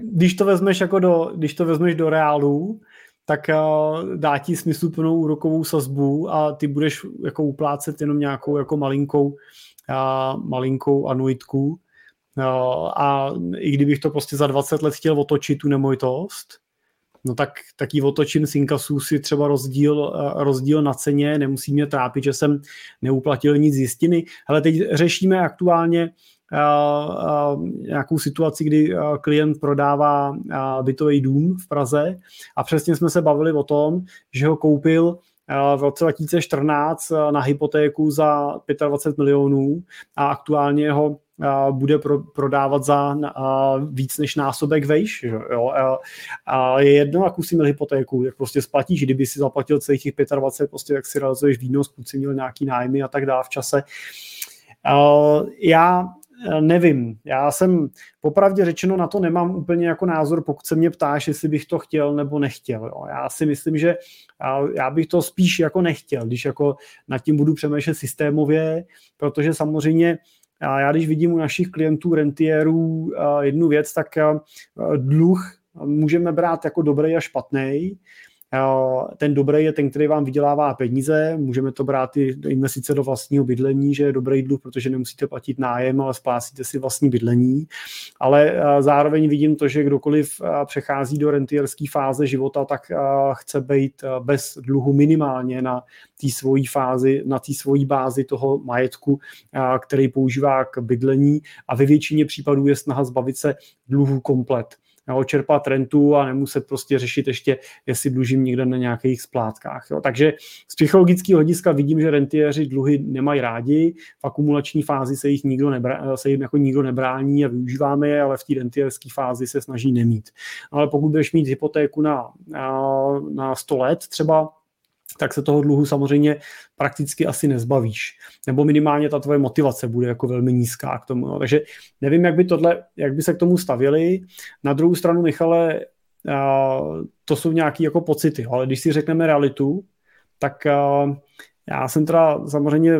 když to vezmeš jako do, když to vezmeš do reálu, tak dá ti smysluplnou úrokovou sazbu a ty budeš jako uplácet jenom nějakou jako malinkou, malinkou anuitku. A i kdybych to prostě za 20 let chtěl otočit tu nemovitost, no tak, tak ji otočím z inkasů si třeba rozdíl, rozdíl na ceně, nemusí mě trápit, že jsem neuplatil nic z jistiny. Ale teď řešíme aktuálně nějakou situaci, kdy klient prodává bytový dům v Praze a přesně jsme se bavili o tom, že ho koupil v roce 2014 na hypotéku za 25 milionů a aktuálně ho bude pro, prodávat za víc než násobek vejš. Jo? A je jedno, jakou si měl hypotéku, jak prostě splatíš, kdyby si zaplatil celých těch 25, prostě jak si realizuješ výnos, pokud si měl nějaký nájmy a tak dále v čase. Já Eh, nevím. Já jsem popravdě řečeno na to nemám úplně jako názor, pokud se mě ptáš, jestli bych to chtěl nebo nechtěl. Jo. Já si myslím, že já bych to spíš jako nechtěl, když jako nad tím budu přemýšlet systémově, protože samozřejmě já když vidím u našich klientů, rentierů jednu věc, tak dluh můžeme brát jako dobrý a špatný. Ten dobrý je ten, který vám vydělává peníze, můžeme to brát i investice do vlastního bydlení, že je dobrý dluh, protože nemusíte platit nájem, ale splácíte si vlastní bydlení. Ale zároveň vidím to, že kdokoliv přechází do rentierské fáze života, tak chce být bez dluhu minimálně na té svojí fázi, na té svojí bázi toho majetku, který používá k bydlení. A ve většině případů je snaha zbavit se dluhu komplet jo, čerpat rentu a nemuset prostě řešit ještě, jestli dlužím někde na nějakých splátkách. Jo. Takže z psychologického hlediska vidím, že rentiéři dluhy nemají rádi, v akumulační fázi se jich nikdo, nebra, se jim jako nikdo nebrání a využíváme je, ale v té rentierské fázi se snaží nemít. Ale pokud budeš mít hypotéku na, na 100 let třeba, tak se toho dluhu samozřejmě prakticky asi nezbavíš. Nebo minimálně ta tvoje motivace bude jako velmi nízká k tomu. No. Takže nevím, jak by, tohle, jak by se k tomu stavili. Na druhou stranu, Michale, to jsou nějaké jako pocity, ale když si řekneme realitu, tak Já jsem teda samozřejmě,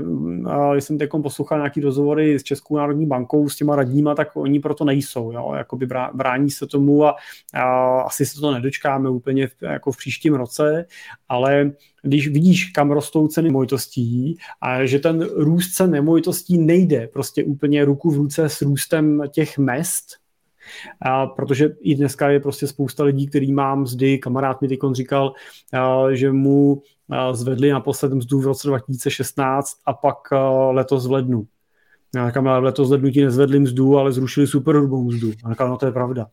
když jsem teď poslouchal nějaký rozhovory s Českou národní bankou, s těma radníma, tak oni proto nejsou, jo? Jakoby brání se tomu a, a asi se to nedočkáme úplně v, jako v příštím roce, ale když vidíš, kam rostou ceny nemovitostí a že ten růst cen nemovitostí nejde prostě úplně ruku v ruce s růstem těch mest, a protože i dneska je prostě spousta lidí, který mám mzdy, kamarád mi teď říkal, že mu zvedli naposled mzdu v roce 2016 a pak a, letos v lednu. Já říkám, ale letos v lednu ti nezvedli mzdu, ale zrušili superhrubou mzdu. A říkám, no to je pravda.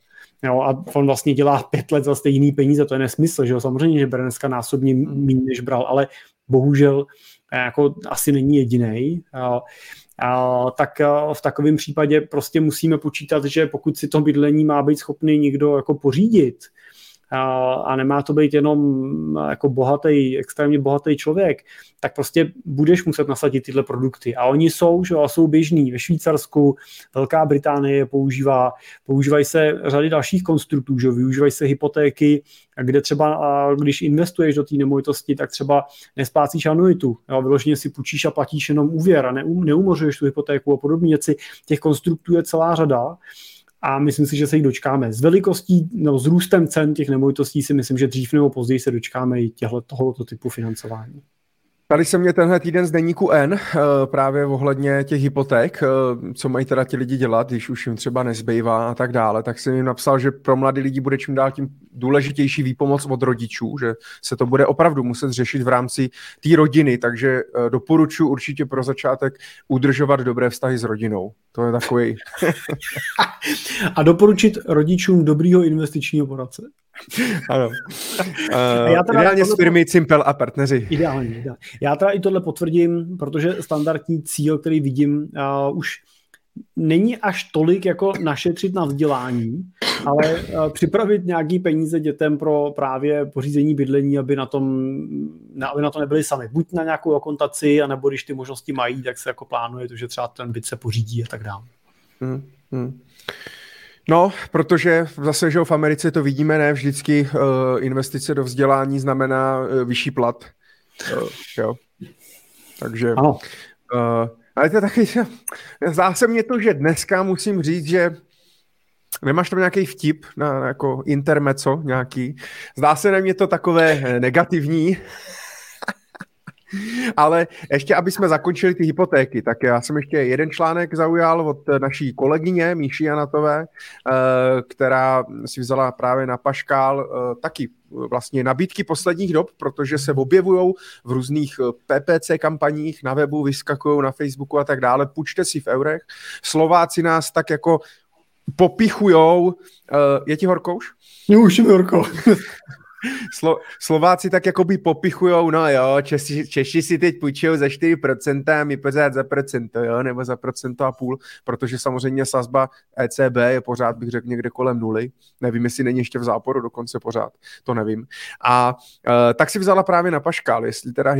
Jo, a on vlastně dělá pět let za stejný peníze, to je nesmysl, že jo? Samozřejmě, že bere dneska násobně méně, než bral, ale bohužel jako asi není jediný. tak v takovém případě prostě musíme počítat, že pokud si to bydlení má být schopný někdo jako pořídit, a, a nemá to být jenom jako bohatý, extrémně bohatý člověk, tak prostě budeš muset nasadit tyhle produkty. A oni jsou, že jsou běžní ve Švýcarsku, Velká Británie používá, používají se řady dalších konstruktů, že využívají se hypotéky, kde třeba, když investuješ do té nemovitosti, tak třeba nesplácíš anuitu, jo, vyloženě si půjčíš a platíš jenom úvěr a neum, neumořuješ tu hypotéku a podobně věci. Těch konstruktů je celá řada a myslím si, že se jich dočkáme. S velikostí, no, s růstem cen těch nemovitostí si myslím, že dřív nebo později se dočkáme i těhle, tohoto typu financování. Tady se mě tenhle týden z deníku N eh, právě ohledně těch hypoték, eh, co mají teda ti lidi dělat, když už jim třeba nezbývá a tak dále, tak jsem jim napsal, že pro mladý lidi bude čím dál tím důležitější výpomoc od rodičů, že se to bude opravdu muset řešit v rámci té rodiny, takže eh, doporučuji určitě pro začátek udržovat dobré vztahy s rodinou. To je takový. a doporučit rodičům dobrýho investičního poradce. ano. Uh, já teda ideálně s firmy Cimpel a partneři. Ideálně, ideálně. Já teda i tohle potvrdím, protože standardní cíl, který vidím, uh, už není až tolik jako našetřit na vzdělání, ale uh, připravit nějaký peníze dětem pro právě pořízení bydlení, aby na, tom, aby na to nebyli sami. Buď na nějakou akontaci, anebo když ty možnosti mají, tak se jako plánuje to, že třeba ten byt se pořídí a tak dále. Hmm, hmm. No, protože zase, že v Americe to vidíme, ne vždycky uh, investice do vzdělání znamená uh, vyšší plat. Uh, jo. Takže... Ano. Uh, ale to taky, zdá se mně to, že dneska musím říct, že Nemáš tam nějaký vtip na, na jako intermeco nějaký? Zdá se na mě to takové negativní. Ale ještě, aby jsme zakončili ty hypotéky, tak já jsem ještě jeden článek zaujal od naší kolegyně Míši Janatové, eh, která si vzala právě na Paškál eh, taky vlastně nabídky posledních dob, protože se objevují v různých eh, PPC kampaních, na webu vyskakují, na Facebooku a tak dále. Půjčte si v eurech. Slováci nás tak jako popichujou. Je ti horko už? Už mi horko. Slo, Slováci tak jakoby popichujou, no jo, Češi, Češi si teď půjčují za 4% a my pořád za procento, jo, nebo za procento a půl, protože samozřejmě sazba ECB je pořád, bych řekl, někde kolem nuly. Nevím, jestli není ještě v záporu dokonce pořád, to nevím. A uh, tak si vzala právě na paškál, jestli teda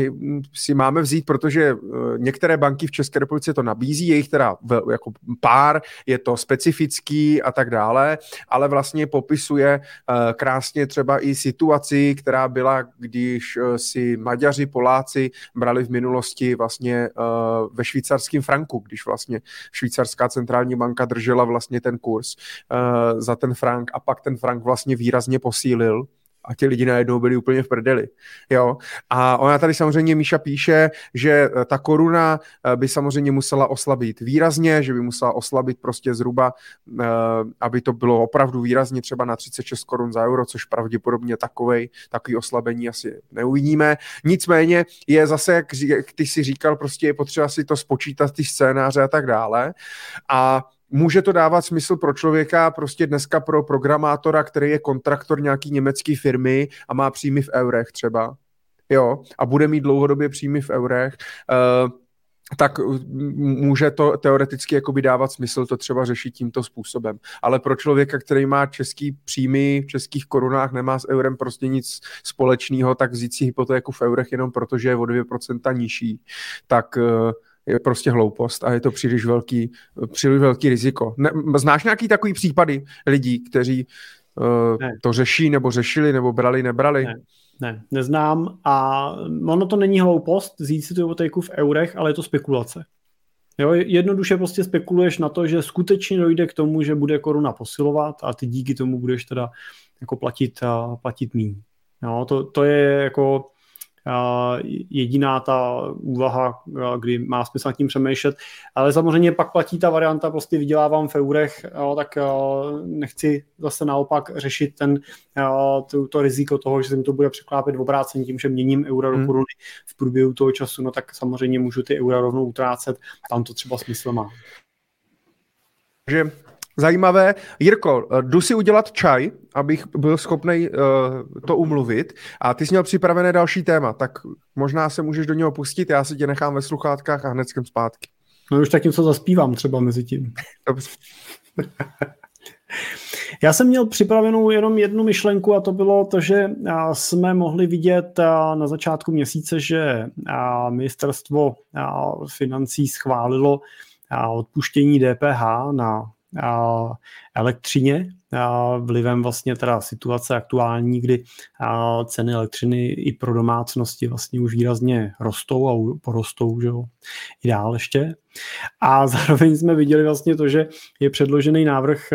si máme vzít, protože uh, některé banky v České republice to nabízí, je jich teda v, jako pár, je to specifický a tak dále, ale vlastně popisuje uh, krásně třeba i situaci, situaci, která byla, když eh, si Maďaři, Poláci brali v minulosti vlastně eh, ve švýcarském franku, když vlastně švýcarská centrální banka držela vlastně ten kurz eh, za ten frank a pak ten frank vlastně výrazně posílil a ti lidi najednou byli úplně v prdeli. Jo? A ona tady samozřejmě Míša píše, že eh, ta koruna eh, by samozřejmě musela oslabit výrazně, že by musela oslabit prostě zhruba, eh, aby to bylo opravdu výrazně třeba na 36 korun za euro, což pravděpodobně takovej, takový oslabení asi neuvidíme. Nicméně je zase, jak, ty si říkal, prostě je potřeba si to spočítat, ty scénáře a tak dále. A může to dávat smysl pro člověka, prostě dneska pro programátora, který je kontraktor nějaký německé firmy a má příjmy v eurech třeba, jo, a bude mít dlouhodobě příjmy v eurech, uh, tak může to teoreticky jakoby dávat smysl to třeba řešit tímto způsobem. Ale pro člověka, který má český příjmy v českých korunách, nemá s eurem prostě nic společného, tak vzít si hypotéku v eurech jenom protože je o 2% nižší, tak uh, je prostě hloupost a je to příliš velký, příliš velký riziko. Ne, znáš nějaký takový případy lidí, kteří uh, to řeší nebo řešili nebo brali, nebrali? Ne. ne, neznám a ono to není hloupost vzít si tu hypotéku v eurech, ale je to spekulace. Jo, jednoduše prostě spekuluješ na to, že skutečně dojde k tomu, že bude koruna posilovat a ty díky tomu budeš teda jako platit, platit míň. Jo, to, to je jako jediná ta úvaha, kdy má smysl nad tím přemýšlet. Ale samozřejmě pak platí ta varianta, prostě vydělávám v eurech, tak nechci zase naopak řešit ten, to, to riziko toho, že se mi to bude překlápět v obrácení tím, že měním euro do hmm. koruny v průběhu toho času, no tak samozřejmě můžu ty eura rovnou utrácet, tam to třeba smysl má. Že Zajímavé. Jirko, jdu si udělat čaj, abych byl schopný uh, to umluvit. A ty jsi měl připravené další téma, tak možná se můžeš do něho pustit, já si tě nechám ve sluchátkách a hned zpátky. No už tak něco zaspívám třeba mezi tím. Dobře. Já jsem měl připravenou jenom jednu myšlenku a to bylo to, že jsme mohli vidět na začátku měsíce, že ministerstvo financí schválilo odpuštění DPH na elektřině, vlivem vlastně teda situace aktuální, kdy ceny elektřiny i pro domácnosti vlastně už výrazně rostou a porostou že jo, i dál ještě. A zároveň jsme viděli vlastně to, že je předložený návrh,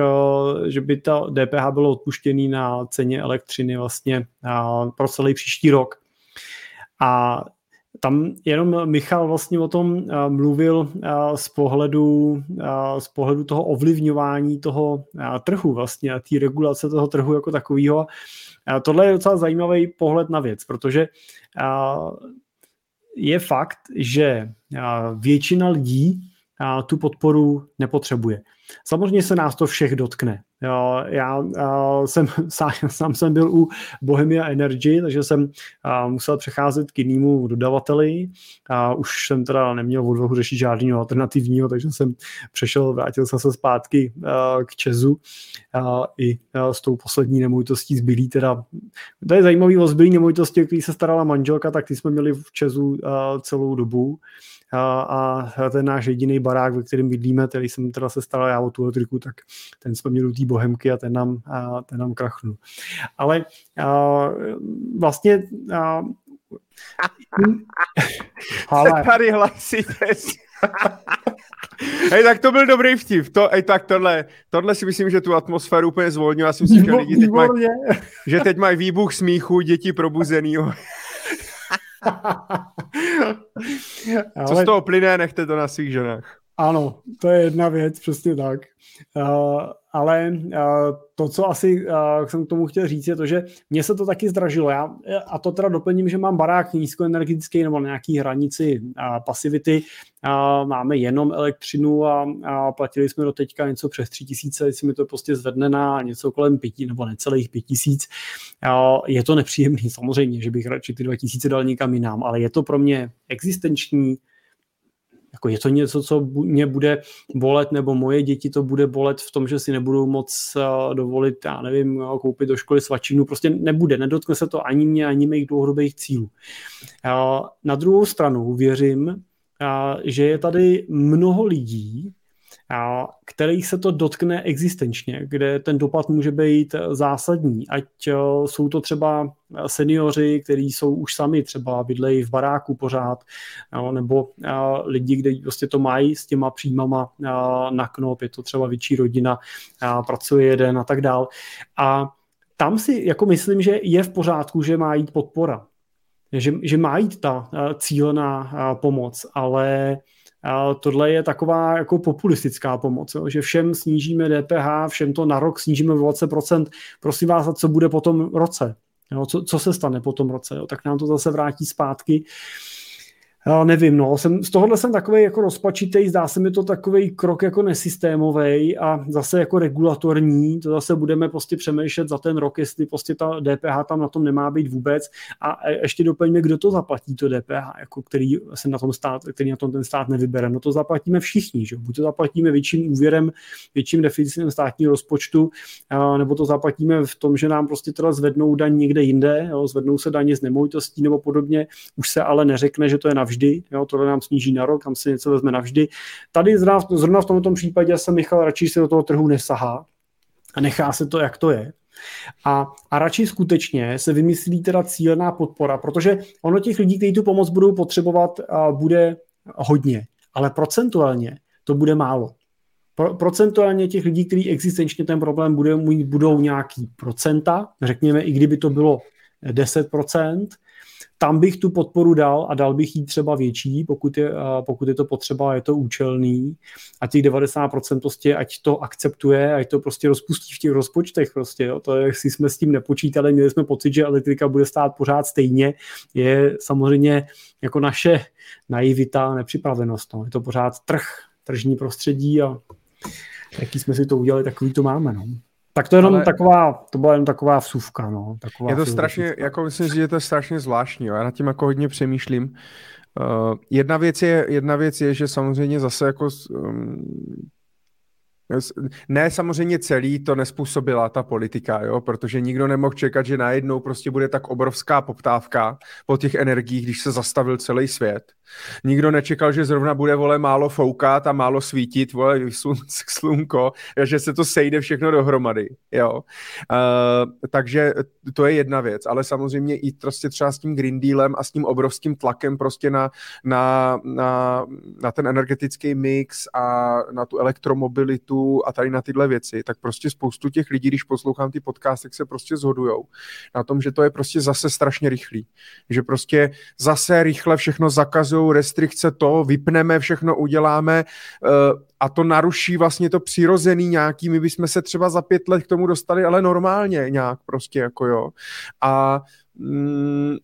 že by ta DPH bylo odpuštěný na ceně elektřiny vlastně pro celý příští rok. A tam jenom Michal vlastně o tom uh, mluvil uh, z pohledu, uh, z pohledu toho ovlivňování toho trhu vlastně a té regulace toho trhu jako takového. Tohle je docela zajímavý pohled na věc, protože je fakt, že většina lidí tu podporu nepotřebuje. Samozřejmě se nás to všech dotkne. Já jsem sám, jsem byl u Bohemia Energy, takže jsem musel přecházet k jinému dodavateli a už jsem teda neměl odvahu řešit žádného alternativního, takže jsem přešel, vrátil jsem se zpátky k Česu i s tou poslední nemovitostí zbylý teda. To je zajímavý o zbylý nemovitosti, o který se starala manželka, tak ty jsme měli v Česu celou dobu a, a ten náš jediný barák, ve kterém bydlíme, který jsem teda se staral já o tu elektriku, tak ten jsme měli u té bohemky a ten nám, a, ten nám krachnul. Ale a, vlastně a, ale... tady hlasíte Hej, tak to byl dobrý vtip. To, hej, tak tohle, tohle si myslím, že tu atmosféru úplně zvolnil. Já si myslím, že lidi teď mají, že teď mají výbuch smíchu, děti Co z toho plyne, nechte to na svých ženách. Ano, to je jedna věc, přesně tak. Uh, ale uh, to, co asi uh, jsem k tomu chtěl říct, je to, že mně se to taky zdražilo. Já, a to teda doplním, že mám barák nízkoenergetický nebo na nějaký hranici uh, pasivity. Máme jenom elektřinu a, a platili jsme do teďka něco přes tři tisíce, jestli mi to prostě zvedne na něco kolem pěti nebo necelých pět tisíc. Je to nepříjemný, samozřejmě, že bych radši ty dva tisíce dal někam jinam, ale je to pro mě existenční, jako je to něco, co mě bude bolet, nebo moje děti to bude bolet v tom, že si nebudou moc uh, dovolit, já nevím, uh, koupit do školy svačinu, prostě nebude, nedotkne se to ani mě, ani mých dlouhodobých cílů. Uh, na druhou stranu věřím, že je tady mnoho lidí, kterých se to dotkne existenčně, kde ten dopad může být zásadní, ať eh, jsou to třeba seniori, kteří jsou už sami třeba bydlejí v baráku pořád, nebo eh, lidi, kde prostě to mají s těma příjmama eh, na knop, je to třeba větší rodina, pracuje jeden a tak dál. A tam si jako myslím, že je v pořádku, že má jít podpora, že, že má jít ta cílená pomoc, ale tohle je taková jako populistická pomoc, jo? že všem snížíme DPH, všem to na rok snížíme o 20%. Prosím vás, a co bude po tom roce? Jo? Co, co se stane po tom roce? Jo? Tak nám to zase vrátí zpátky. Já nevím, no, jsem, z tohohle jsem takový jako rozpačitý, zdá se mi to takový krok jako nesystémový a zase jako regulatorní, to zase budeme prostě přemýšlet za ten rok, jestli prostě ta DPH tam na tom nemá být vůbec a ještě doplňme, kdo to zaplatí to DPH, jako který se na tom stát, který na tom ten stát nevybere, no to zaplatíme všichni, že? buď to zaplatíme větším úvěrem, větším deficitem státního rozpočtu, nebo to zaplatíme v tom, že nám prostě teda zvednou daň někde jinde, jo? zvednou se daně z nemovitostí nebo podobně, už se ale neřekne, že to je navždy, jo, tohle nám sníží na rok, tam se něco vezme navždy. Tady zrovna, zrovna v tomto případě se Michal radši se do toho trhu nesahá a nechá se to, jak to je. A, a radši skutečně se vymyslí teda cílená podpora, protože ono těch lidí, kteří tu pomoc budou potřebovat, bude hodně, ale procentuálně to bude málo. Pro, procentuálně těch lidí, kteří existenčně ten problém bude mít, budou nějaký procenta, řekněme, i kdyby to bylo 10%, tam bych tu podporu dal a dal bych jí třeba větší, pokud je, pokud je to potřeba, je to účelný a těch 90% prostě ať to akceptuje, ať to prostě rozpustí v těch rozpočtech prostě, jo. to jestli jsme s tím nepočítali, měli jsme pocit, že elektrika bude stát pořád stejně, je samozřejmě jako naše naivita, nepřipravenost, no. je to pořád trh, tržní prostředí a jaký jsme si to udělali, takový to máme. No. Tak to je jenom Ale... taková, to byla jenom taková vsuvka, no. Taková je to strašně, jako myslím že je to strašně zvláštní, jo. já nad tím jako hodně přemýšlím. Uh, jedna, věc je, jedna věc je, že samozřejmě zase jako um, ne, samozřejmě celý to nespůsobila ta politika, jo, protože nikdo nemohl čekat, že najednou prostě bude tak obrovská poptávka po těch energiích, když se zastavil celý svět. Nikdo nečekal, že zrovna bude vole málo foukat a málo svítit, vole slunko, že se to sejde všechno dohromady, jo. Uh, takže to je jedna věc, ale samozřejmě i prostě třeba s tím Green Dealem a s tím obrovským tlakem prostě na, na, na, na ten energetický mix a na tu elektromobilitu a tady na tyhle věci, tak prostě spoustu těch lidí, když poslouchám ty podcasty, se prostě zhodujou na tom, že to je prostě zase strašně rychlý. Že prostě zase rychle všechno zakazují restrikce to, vypneme, všechno uděláme uh, a to naruší vlastně to přirozený nějaký, my bychom se třeba za pět let k tomu dostali, ale normálně nějak prostě jako jo. A mm,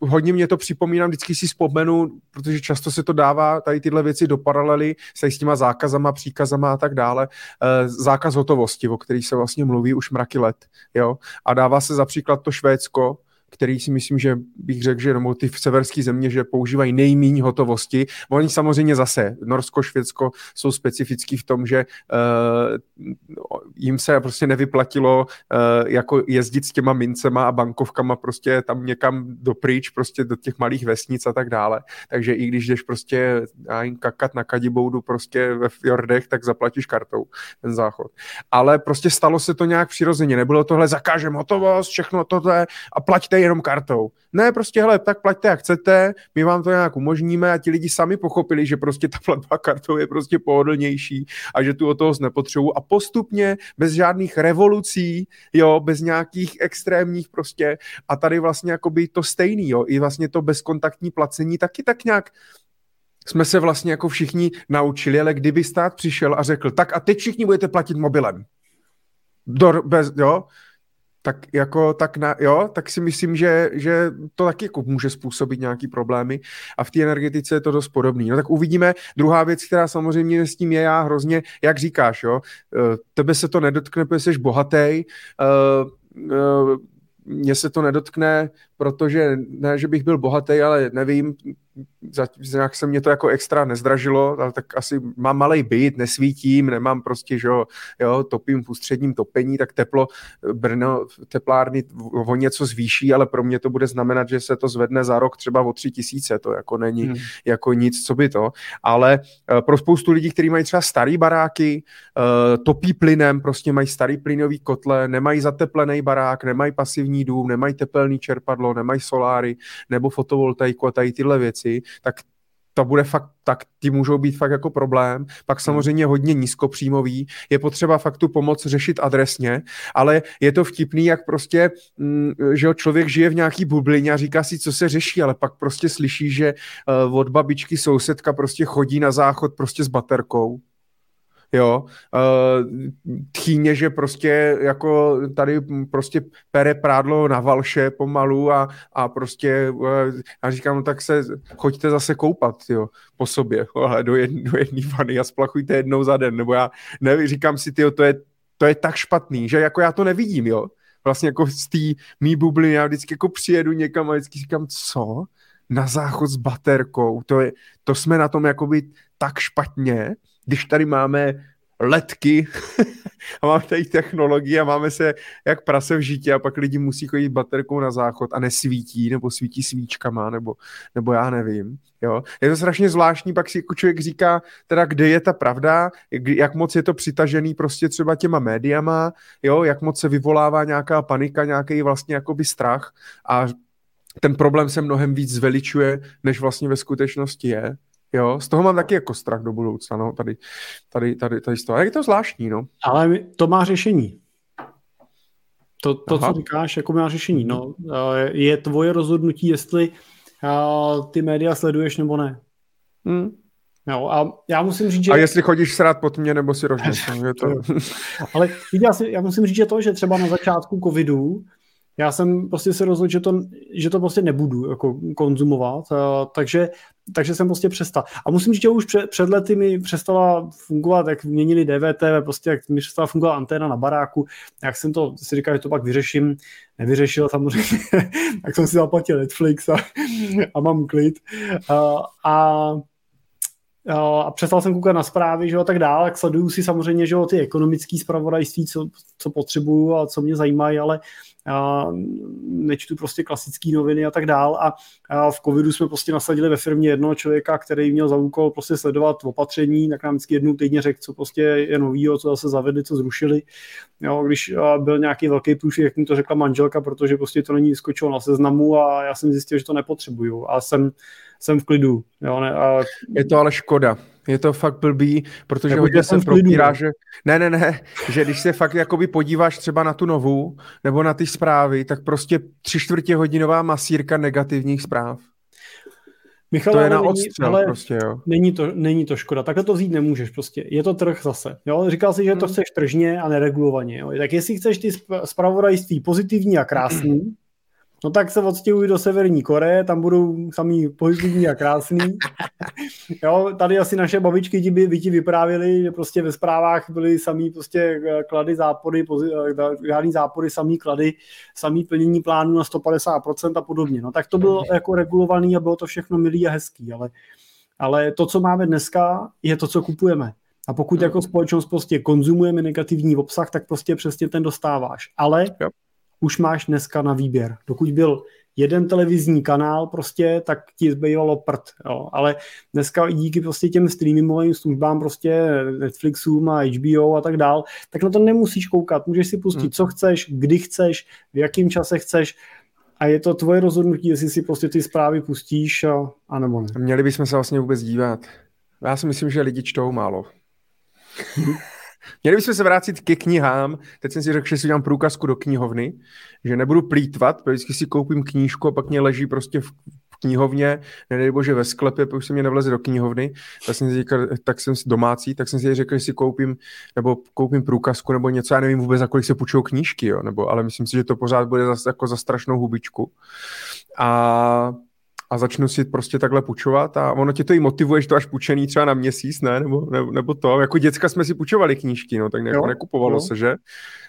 hodně mě to připomínám, vždycky si vzpomenu, protože často se to dává tady tyhle věci do paralely se s těma zákazama, příkazama a tak dále. Uh, zákaz hotovosti, o který se vlastně mluví už mraky let, jo. A dává se za příklad to Švédsko, který si myslím, že bych řekl, že nebo ty severské země, že používají nejméně hotovosti. Oni samozřejmě zase, Norsko, Švédsko jsou specifický v tom, že uh, jim se prostě nevyplatilo uh, jako jezdit s těma mincema a bankovkama prostě tam někam dopryč, prostě do těch malých vesnic a tak dále. Takže i když jdeš prostě jim kakat na kadiboudu prostě ve fjordech, tak zaplatíš kartou ten záchod. Ale prostě stalo se to nějak přirozeně. Nebylo tohle zakážem hotovost, všechno tohle a plaťte jenom kartou. Ne, prostě hele, tak plaťte jak chcete, my vám to nějak umožníme a ti lidi sami pochopili, že prostě ta platba kartou je prostě pohodlnější a že tu o toho nepotřebují a postupně bez žádných revolucí, jo, bez nějakých extrémních prostě a tady vlastně jakoby to stejný, jo, i vlastně to bezkontaktní placení taky tak nějak jsme se vlastně jako všichni naučili, ale kdyby stát přišel a řekl, tak a teď všichni budete platit mobilem. Do, bez, jo, tak jako tak na, jo, tak si myslím, že, že to taky jako může způsobit nějaký problémy a v té energetice je to dost podobný. No tak uvidíme. Druhá věc, která samozřejmě s tím je já hrozně, jak říkáš, jo, eh, tebe se to nedotkne, protože jsi bohatý, uh, uh, mně se to nedotkne, protože ne, že bych byl bohatý, ale nevím, nějak se mě to jako extra nezdražilo, ale tak asi mám malý byt, nesvítím, nemám prostě, že jo, topím v ústředním topení, tak teplo Brno, teplárny o něco zvýší, ale pro mě to bude znamenat, že se to zvedne za rok třeba o tři tisíce, to jako není hmm. jako nic, co by to, ale eh, pro spoustu lidí, kteří mají třeba starý baráky, eh, topí plynem, prostě mají starý plynový kotle, nemají zateplený barák, nemají pasivní dům, nemají tepelný čerpadlo, nemají soláry nebo fotovoltaiku a tady tyhle věci, tak to bude fakt, tak ty můžou být fakt jako problém. Pak samozřejmě hodně nízkopříjmový, je potřeba fakt tu pomoc řešit adresně, ale je to vtipný, jak prostě, mm, že člověk žije v nějaký bublině a říká si, co se řeší, ale pak prostě slyší, že uh, od babičky sousedka prostě chodí na záchod prostě s baterkou jo, uh, tchýně, že prostě jako tady prostě pere prádlo na valše pomalu a, a prostě uh, já říkám, no tak se choďte zase koupat, jo, po sobě, ale do, jedné do jedné vany a splachujte jednou za den, nebo já nevím, říkám si, tyjo, to je, to je tak špatný, že jako já to nevidím, jo, vlastně jako z té mý bubliny, já vždycky jako přijedu někam a vždycky říkám, co? Na záchod s baterkou, to, je, to jsme na tom jakoby tak špatně, když tady máme letky a máme tady technologii a máme se jak prase v žitě a pak lidi musí chodit baterkou na záchod a nesvítí, nebo svítí svíčkama, nebo, nebo já nevím. Jo? Je to strašně zvláštní, pak si jako člověk říká, teda kde je ta pravda, jak moc je to přitažený prostě třeba těma médiama, jo? jak moc se vyvolává nějaká panika, nějaký vlastně jakoby strach a ten problém se mnohem víc zveličuje, než vlastně ve skutečnosti je. Jo, z toho mám taky jako strach do budoucna, no, tady, tady, tady, tady z toho. je to zvláštní, no. Ale to má řešení. To, to co říkáš, jako má řešení. No, je tvoje rozhodnutí, jestli ty média sleduješ nebo ne. Hmm. Jo, a já musím říct, že... A jestli chodíš srát pod mě, nebo si rožněš, no, je to... Ale já, si, já musím říct, že to, že třeba na začátku covidu já jsem prostě se rozhodl, že to, že to prostě nebudu jako konzumovat, takže, takže jsem prostě přestal. A musím říct, že už před, před lety mi přestala fungovat, jak měnili DVTV, prostě jak mi přestala fungovat anténa na baráku, jak jsem to si říkal, že to pak vyřeším, nevyřešil samozřejmě, tak jsem si zaplatil Netflix a, a mám klid. A, a a přestal jsem koukat na zprávy, že a tak dále, tak sleduju si samozřejmě, že ty ekonomické zpravodajství, co, co potřebuju a co mě zajímají, ale a nečtu prostě klasické noviny a tak dál a, v covidu jsme prostě nasadili ve firmě jednoho člověka, který měl za úkol prostě sledovat opatření, tak nám vždycky jednou týdně řekl, co prostě je novýho, co zase zavedli, co zrušili. Jo, když byl nějaký velký průšvih, jak mi to řekla manželka, protože prostě to není skočilo na seznamu a já jsem zjistil, že to nepotřebuju a jsem, jsem v klidu. Jo, ne, a... Je to ale škoda. Je to fakt blbý, protože Nebo hodně se propírá, že... Ne, ne, ne, že když se fakt jakoby podíváš třeba na tu novou, nebo na ty zprávy, tak prostě tři čtvrtě hodinová masírka negativních zpráv. Michal, to je na odstřel ale prostě, jo. Není to, není to škoda. Takhle to vzít nemůžeš prostě. Je to trh zase. Jo? Říkal jsi, že to hmm. chceš tržně a neregulovaně. Jo? Tak jestli chceš ty zpravodajství pozitivní a krásný, No tak se odstěhují do Severní Koreje, tam budou samý pozitivní a krásný. jo, tady asi naše babičky ti by, ti vyprávěli, že prostě ve zprávách byly samý prostě eh, klady, zápory, eh, žádný zápory, samý klady, samý plnění plánu na 150% a podobně. No tak to bylo jako regulovaný a bylo to všechno milý a hezký, ale, ale to, co máme dneska, je to, co kupujeme. A pokud jako společnost prostě konzumujeme negativní obsah, tak prostě přesně ten dostáváš. Ale už máš dneska na výběr. Dokud byl jeden televizní kanál prostě, tak ti zbývalo prd, jo. ale dneska díky prostě těm streamingovým službám prostě Netflixům a HBO a tak dál, tak na to nemusíš koukat, můžeš si pustit, hmm. co chceš, kdy chceš, v jakém čase chceš a je to tvoje rozhodnutí, jestli si prostě ty zprávy pustíš a, a nebo ne. Měli bychom se vlastně vůbec dívat. Já si myslím, že lidi čtou málo. Měli bychom se vrátit ke knihám. Teď jsem si řekl, že si udělám průkazku do knihovny, že nebudu plítvat, protože vždycky si koupím knížku a pak mě leží prostě v knihovně, nedej bože ve sklepě, protože se mě nevleze do knihovny, tak jsem si říkal, tak jsem domácí, tak jsem si řekl, že si koupím, nebo koupím průkazku nebo něco, já nevím vůbec, za kolik se půjčou knížky, jo, nebo, ale myslím si, že to pořád bude za, jako za strašnou hubičku. A a začnu si prostě takhle půjčovat a ono tě to i motivuje, že to až půjčený třeba na měsíc, ne? Nebo, nebo, nebo to. Jako děcka jsme si půjčovali knížky, no, tak ne, jako nekupovalo jo. se, že?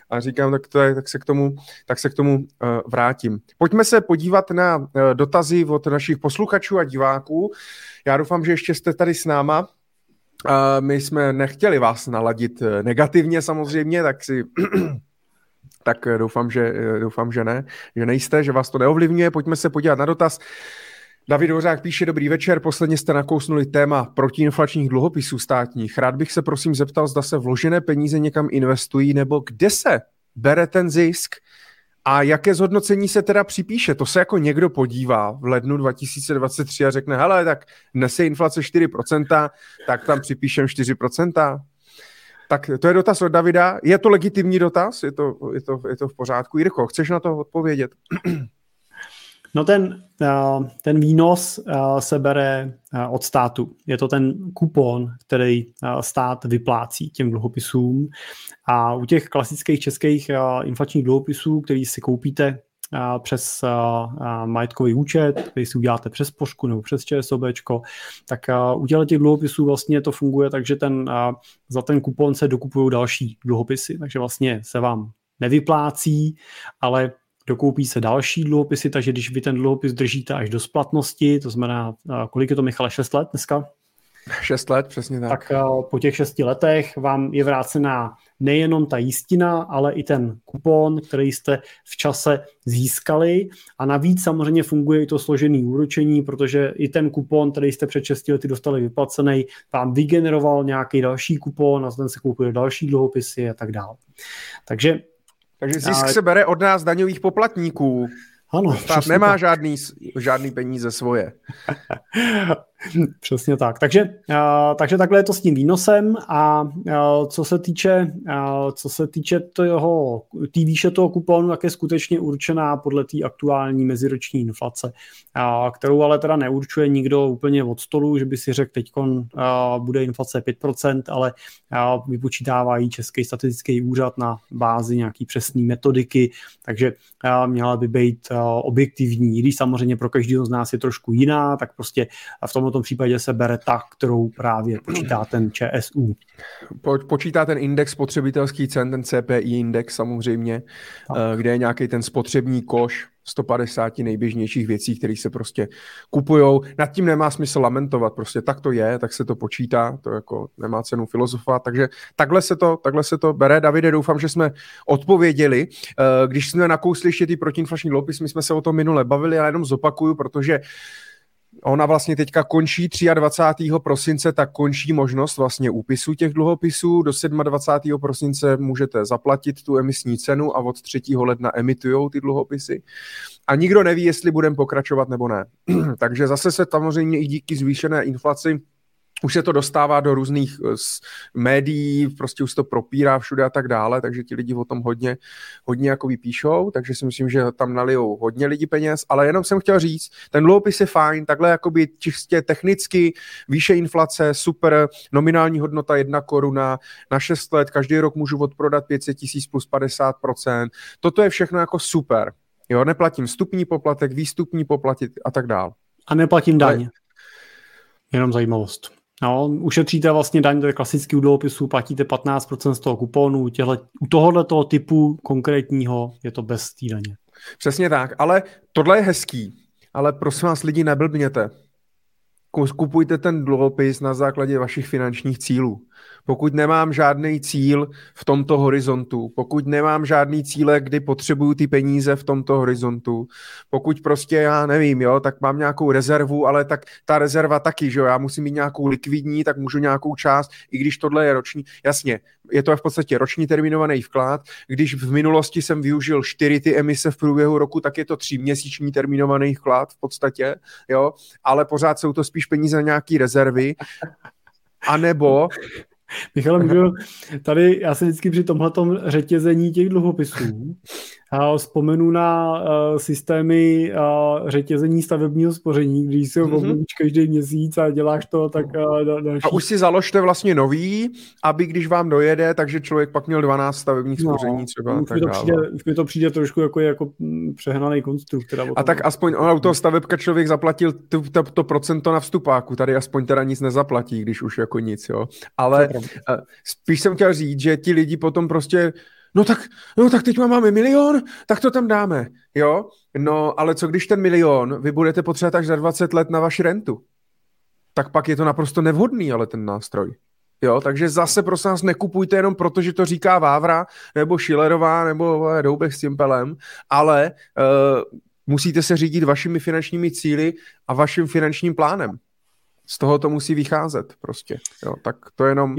A říkám, tak, to je, tak se k tomu, tak se k tomu uh, vrátím. Pojďme se podívat na uh, dotazy od našich posluchačů a diváků. Já doufám, že ještě jste tady s náma. Uh, my jsme nechtěli vás naladit negativně samozřejmě, tak si tak doufám, že, doufám, že ne, že nejste, že vás to neovlivňuje. Pojďme se podívat na dotaz. David Hořák píše, dobrý večer, posledně jste nakousnuli téma protiinflačních dluhopisů státních. Rád bych se prosím zeptal, zda se vložené peníze někam investují, nebo kde se bere ten zisk a jaké zhodnocení se teda připíše. To se jako někdo podívá v lednu 2023 a řekne, hele, tak dnes je inflace 4%, tak tam připíšem 4%. Tak to je dotaz od Davida. Je to legitimní dotaz? Je to, je to, je to v pořádku? Jirko, chceš na to odpovědět? No ten, eh, ten výnos eh, se bere eh, od státu. Je to ten kupon, který stát vyplácí těm dluhopisům. A u těch klasických českých inflačních dluhopisů, který si koupíte přes majetkový účet, který si uděláte přes pošku nebo přes ČSOB, tak u těch dluhopisů vlastně to funguje tak, že ten, za ten kupon se dokupují další dluhopisy, takže vlastně se vám nevyplácí, ale dokoupí se další dluhopisy, takže když vy ten dluhopis držíte až do splatnosti, to znamená, kolik je to Michale, 6 let dneska? Šest let, přesně tak. Tak po těch šesti letech vám je vrácená nejenom ta jistina, ale i ten kupon, který jste v čase získali. A navíc samozřejmě funguje i to složený úročení, protože i ten kupon, který jste před 6 lety dostali vyplacený, vám vygeneroval nějaký další kupon a ten se kupuje další dluhopisy a tak dále. Takže takže zisk a... se bere od nás daňových poplatníků. Ano, Stát nemá žádný, žádný peníze svoje. Přesně tak. Takže, uh, takže takhle je to s tím výnosem a uh, co se týče, uh, co se týče toho, tý výše toho kuponu, tak je skutečně určená podle té aktuální meziroční inflace, kterou ale teda neurčuje nikdo úplně od stolu, že by si řekl, teď bude inflace 5%, ale uh, vypočítává ji Český statistický úřad na bázi nějaký přesné metodiky, takže měla by být objektivní, když samozřejmě pro každého z nás je trošku jiná, tak prostě v tom tom případě se bere ta, kterou právě počítá ten ČSU. Po, počítá ten index spotřebitelský cen, ten CPI index samozřejmě, tak. Eh, kde je nějaký ten spotřební koš 150 nejběžnějších věcí, které se prostě kupujou. Nad tím nemá smysl lamentovat, prostě tak to je, tak se to počítá, to jako nemá cenu filozofovat, takže takhle se to, takhle se to bere. Davide, doufám, že jsme odpověděli. Eh, když jsme nakousli ještě ty protiinflační dluhopisy, my jsme se o tom minule bavili, ale jenom zopakuju, protože Ona vlastně teďka končí 23. prosince, tak končí možnost vlastně úpisu těch dluhopisů. Do 27. prosince můžete zaplatit tu emisní cenu a od 3. ledna emitujou ty dluhopisy. A nikdo neví, jestli budeme pokračovat nebo ne. Takže zase se samozřejmě i díky zvýšené inflaci už se to dostává do různých uh, médií, prostě už to propírá všude a tak dále, takže ti lidi o tom hodně, hodně jako vypíšou, takže si myslím, že tam nalijou hodně lidí peněz, ale jenom jsem chtěl říct, ten dluhopis je fajn, takhle jakoby čistě technicky, výše inflace, super, nominální hodnota jedna koruna, na 6 let, každý rok můžu odprodat 500 tisíc plus 50%, toto je všechno jako super, jo, neplatím vstupní poplatek, výstupní poplatit a tak dále. A neplatím daň. Jenom zajímavost. No, ušetříte vlastně daň do klasických dluhopisů, platíte 15% z toho kuponu, těhle, u tohohle toho typu konkrétního je to bez té daně. Přesně tak, ale tohle je hezký, ale prosím vás lidi neblbněte. Kupujte ten dluhopis na základě vašich finančních cílů pokud nemám žádný cíl v tomto horizontu, pokud nemám žádný cíle, kdy potřebuju ty peníze v tomto horizontu, pokud prostě já nevím, jo, tak mám nějakou rezervu, ale tak ta rezerva taky, že jo, já musím mít nějakou likvidní, tak můžu nějakou část, i když tohle je roční, jasně, je to v podstatě roční terminovaný vklad, když v minulosti jsem využil čtyři ty emise v průběhu roku, tak je to tříměsíční terminovaný vklad v podstatě, jo, ale pořád jsou to spíš peníze na nějaký rezervy, a nebo Michal, můžu, tady já se vždycky při tomhle řetězení těch dluhopisů vzpomenu na uh, systémy uh, řetězení stavebního spoření, když si ho mm-hmm. každý měsíc a děláš to, tak uh, další. A už si založte vlastně nový, aby když vám dojede, takže člověk pak měl 12 stavebních no, spoření třeba. Už, tak mi to přijde, už mi to přijde trošku jako, jako mm, přehnaný konstrukt. Teda a tak aspoň on, u toho stavebka člověk zaplatil to, to, to procento na vstupáku, tady aspoň teda nic nezaplatí, když už jako nic, jo. Ale spíš jsem chtěl říct, že ti lidi potom prostě no tak, no tak teď máme milion, tak to tam dáme, jo? No, ale co když ten milion vy budete potřebovat až za 20 let na vaši rentu? Tak pak je to naprosto nevhodný, ale ten nástroj. Jo, takže zase prosím nás nekupujte jenom proto, že to říká Vávra, nebo Šilerová, nebo Doubek s Cimpelem, ale uh, musíte se řídit vašimi finančními cíly a vaším finančním plánem. Z toho to musí vycházet prostě. Jo, tak to jenom...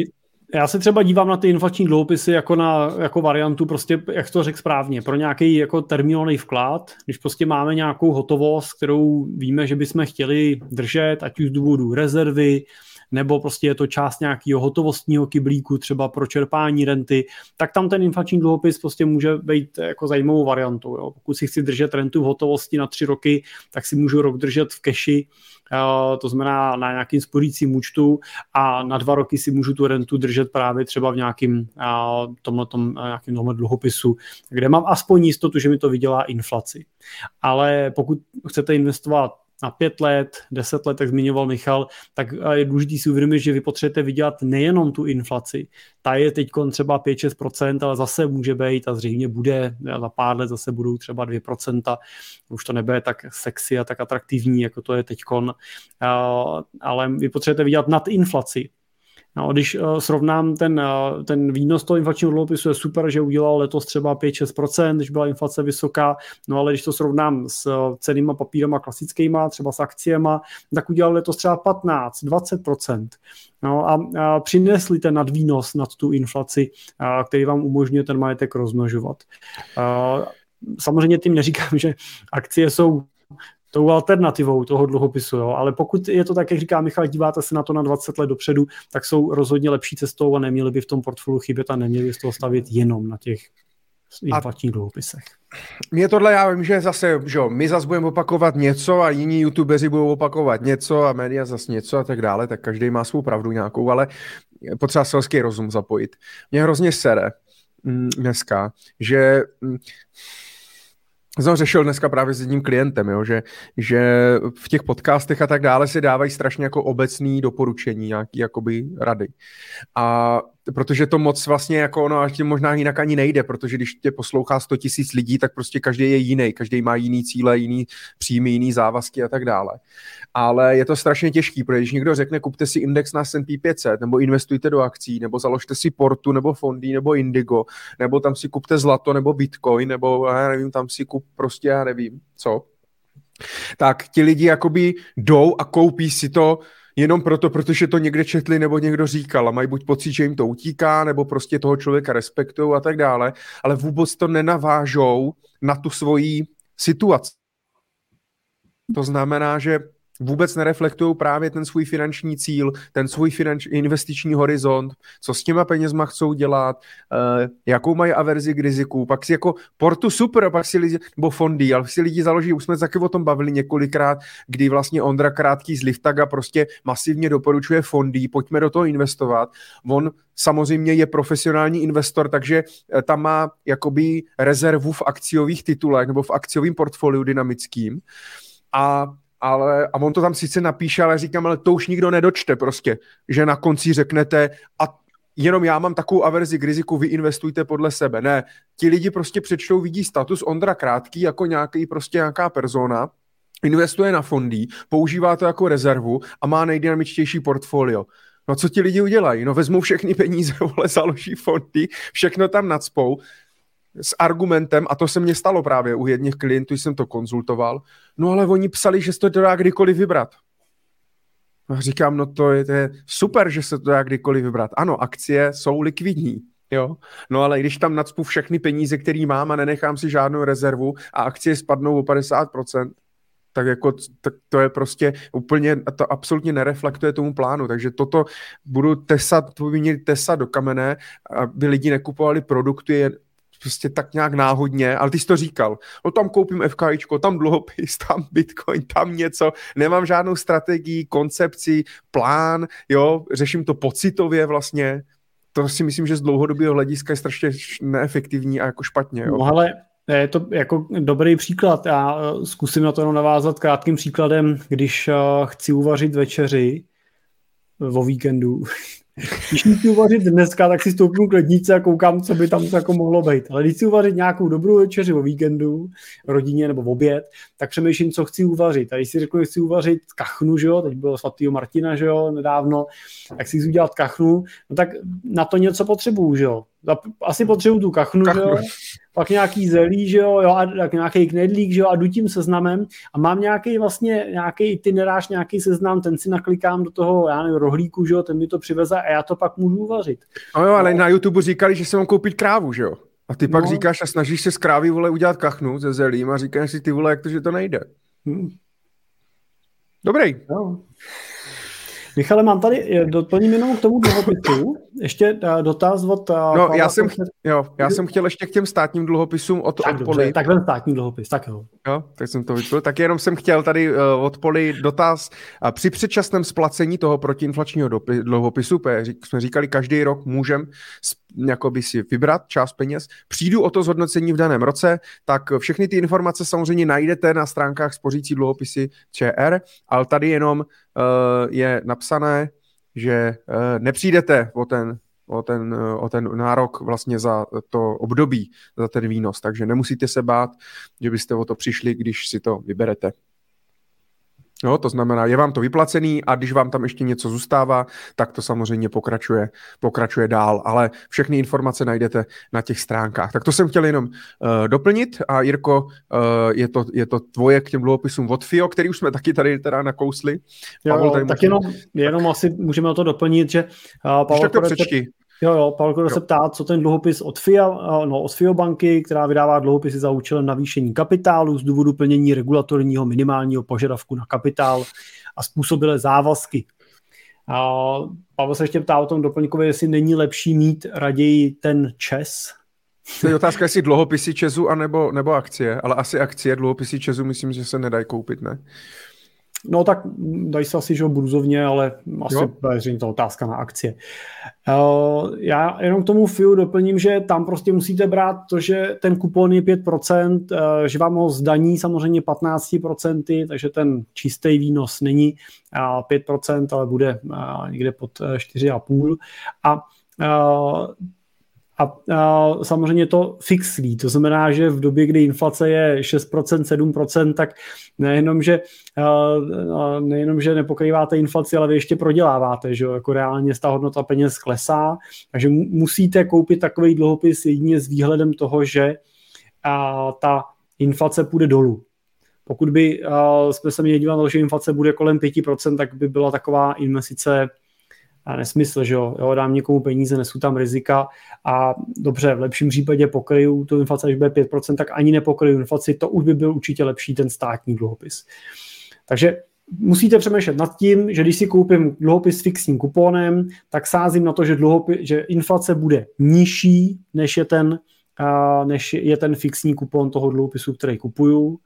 Já se třeba dívám na ty inflační dluhopisy jako na jako variantu, prostě, jak to řekl správně, pro nějaký jako termínovaný vklad, když prostě máme nějakou hotovost, kterou víme, že bychom chtěli držet, ať už z důvodu rezervy, nebo prostě je to část nějakého hotovostního kyblíku, třeba pro čerpání renty, tak tam ten inflační dluhopis prostě může být jako zajímavou variantou. Jo. Pokud si chci držet rentu v hotovosti na tři roky, tak si můžu rok držet v keši, to znamená na nějakým spořícím účtu a na dva roky si můžu tu rentu držet právě třeba v nějakým tomhle, tom, nějakým tomhle dluhopisu, kde mám aspoň jistotu, že mi to vydělá inflaci. Ale pokud chcete investovat na pět let, deset let, tak zmiňoval Michal, tak je důležité si uvědomit, že vy potřebujete vydělat nejenom tu inflaci. Ta je teď třeba 5-6%, ale zase může být a zřejmě bude, za pár let zase budou třeba 2%, už to nebude tak sexy a tak atraktivní, jako to je teď, ale vy potřebujete vydělat nad inflaci. No, když uh, srovnám ten, uh, ten výnos toho inflačního dluhopisu, je super, že udělal letos třeba 5-6%, když byla inflace vysoká, no ale když to srovnám s uh, cenýma papírama klasickýma, třeba s akciema, tak udělal letos třeba 15-20%. No a, a přinesli ten nadvýnos nad tu inflaci, a, který vám umožňuje ten majetek rozmnožovat. A, samozřejmě tím neříkám, že akcie jsou tou alternativou toho dluhopisu, jo. ale pokud je to tak, jak říká Michal, díváte se na to na 20 let dopředu, tak jsou rozhodně lepší cestou a neměli by v tom portfoliu chybět a neměli by z toho stavit jenom na těch inflačních dluhopisech. Mě tohle, já vím, že zase, že my zase budeme opakovat něco a jiní youtubeři budou opakovat něco a média zase něco a tak dále, tak každý má svou pravdu nějakou, ale potřeba selský rozum zapojit. Mě hrozně sere mm, dneska, že mm, jsem řešil dneska právě s jedním klientem, jo, že, že v těch podcastech a tak dále si dávají strašně jako obecný doporučení, nějaký jakoby rady. A protože to moc vlastně jako ono až možná jinak ani nejde, protože když tě poslouchá 100 tisíc lidí, tak prostě každý je jiný, každý má jiný cíle, jiný příjmy, jiný závazky a tak dále. Ale je to strašně těžký, protože když někdo řekne, kupte si index na S&P 500, nebo investujte do akcí, nebo založte si portu, nebo fondy, nebo indigo, nebo tam si kupte zlato, nebo bitcoin, nebo já nevím, tam si kup prostě, já nevím, co, tak ti lidi jakoby jdou a koupí si to jenom proto, protože to někde četli nebo někdo říkal a mají buď pocit, že jim to utíká, nebo prostě toho člověka respektují a tak dále, ale vůbec to nenavážou na tu svoji situaci. To znamená, že vůbec nereflektují právě ten svůj finanční cíl, ten svůj finanč, investiční horizont, co s těma penězma chcou dělat, uh, jakou mají averzi k riziku, pak si jako portu super, pak si lidi, nebo fondy, ale si lidi založí, už jsme taky o tom bavili několikrát, kdy vlastně Ondra Krátký z Liftaga prostě masivně doporučuje fondy, pojďme do toho investovat. On samozřejmě je profesionální investor, takže eh, tam má jakoby rezervu v akciových titulech nebo v akciovém portfoliu dynamickým a ale, a on to tam sice napíše, ale říkám, ale to už nikdo nedočte prostě, že na konci řeknete a jenom já mám takovou averzi k riziku, vy investujte podle sebe. Ne, ti lidi prostě přečtou, vidí status Ondra Krátký jako nějaký prostě nějaká persona, investuje na fondy, používá to jako rezervu a má nejdynamičtější portfolio. No co ti lidi udělají? No vezmou všechny peníze, vole, založí fondy, všechno tam nadspou, s argumentem, a to se mně stalo právě u jedných klientů, jsem to konzultoval, no ale oni psali, že se to dá kdykoliv vybrat. A říkám, no to je, to je super, že se to dá kdykoliv vybrat. Ano, akcie jsou likvidní, jo, no ale když tam nadspu všechny peníze, které mám a nenechám si žádnou rezervu a akcie spadnou o 50%, tak jako tak to je prostě úplně, to absolutně nereflektuje tomu plánu, takže toto budu tesat, měli tesat do kamene, aby lidi nekupovali produkty prostě tak nějak náhodně, ale ty jsi to říkal, no tam koupím FKIčko, tam dluhopis, tam Bitcoin, tam něco, nemám žádnou strategii, koncepci, plán, jo, řeším to pocitově vlastně, to si myslím, že z dlouhodobého hlediska je strašně neefektivní a jako špatně. Jo. No ale je to jako dobrý příklad. Já eh, zkusím na to jenom navázat krátkým příkladem, když eh, chci uvařit večeři o víkendu, když chci uvařit dneska, tak si stoupnu k lednici a koukám, co by tam jako mohlo být. Ale když chci uvařit nějakou dobrou večeři o víkendu, rodině nebo v oběd, tak přemýšlím, co chci uvařit. A když si řeknu, že chci uvařit kachnu, že jo, teď bylo svatýho Martina, že jo, nedávno, tak si chci udělat kachnu, no tak na to něco potřebuju, že jo asi potřebuju tu kachnu, kachnu. Jo? pak nějaký zelí, že jo, jo a tak nějaký knedlík, že jo, a jdu tím seznamem a mám nějaký vlastně, nějaký itinerář, nějaký seznam, ten si naklikám do toho, já nevím, rohlíku, že jo, ten mi to přiveze a já to pak můžu uvařit. No jo, ale no. na YouTube říkali, že se mám koupit krávu, že jo? A ty pak no. říkáš a snažíš se z krávy, vole, udělat kachnu ze zelím a říkáš si ty vole, jak to, že to nejde. Hmm. Dobrý. No. Michale, mám tady, doplním jenom k tomu dluhopisu, ještě uh, dotaz od... Uh, no, já jsem, ch- jo, já jsem chtěl ještě k těm státním dluhopisům od, tak, od Poli. Tak ten státní dluhopis, tak jo. Jo, tak jsem to vypil. Tak jenom jsem chtěl tady uh, od Poli dotaz. Uh, při předčasném splacení toho protiinflačního dopi- dluhopisu, jsme říkali, každý rok můžeme jakoby si vybrat část peněz, přijdu o to zhodnocení v daném roce, tak všechny ty informace samozřejmě najdete na stránkách spořící dluhopisy ČR, ale tady jenom uh, je napsané, že uh, nepřijdete o ten o ten, o ten nárok vlastně za to období, za ten výnos. Takže nemusíte se bát, že byste o to přišli, když si to vyberete. No, to znamená, je vám to vyplacený a když vám tam ještě něco zůstává, tak to samozřejmě pokračuje, pokračuje dál, ale všechny informace najdete na těch stránkách. Tak to jsem chtěl jenom uh, doplnit a Jirko, uh, je, to, je to tvoje k těm dluhopisům od FIO, který už jsme taky tady teda nakousli. Jo, tady tak můžeme... jenom, jenom asi můžeme o to doplnit, že uh, Pavel tak to přečti. Jo, jo, Pavel se ptá, co ten dluhopis od FIA, no, od FIO banky, která vydává dluhopisy za účelem navýšení kapitálu z důvodu plnění regulatorního minimálního požadavku na kapitál a způsobilé závazky. A Pavel se ještě ptá o tom doplňkově, jestli není lepší mít raději ten ČES. To je otázka, jestli dluhopisy Česu anebo, nebo akcie, ale asi akcie, dluhopisy Česu myslím, že se nedají koupit, ne? No tak dají se asi, že bruzovně, ale asi je to otázka na akcie. Uh, já jenom k tomu FIU doplním, že tam prostě musíte brát to, že ten kupon je 5%, uh, eh, že vám ho zdaní samozřejmě 15%, takže ten čistý výnos není uh, 5%, ale bude někde pod 4,5%. A a, a samozřejmě to fixlí, to znamená, že v době, kdy inflace je 6%, 7%, tak nejenom, že, nejenom, že nepokrýváte inflaci, ale vy ještě proděláváte, že jako reálně ta hodnota peněz klesá, takže musíte koupit takový dluhopis jedině s výhledem toho, že a, ta inflace půjde dolů. Pokud by a, jsme se měli dívat že inflace bude kolem 5%, tak by byla taková investice nesmysl, že jo, jo, dám někomu peníze, nesu tam rizika a dobře, v lepším případě pokryju tu inflaci, když bude 5%, tak ani nepokryju inflaci, to už by byl určitě lepší ten státní dluhopis. Takže musíte přemýšlet nad tím, že když si koupím dluhopis s fixním kuponem, tak sázím na to, že, dluhopis, že inflace bude nižší, než je ten, než je ten fixní kupon toho dluhopisu, který kupuju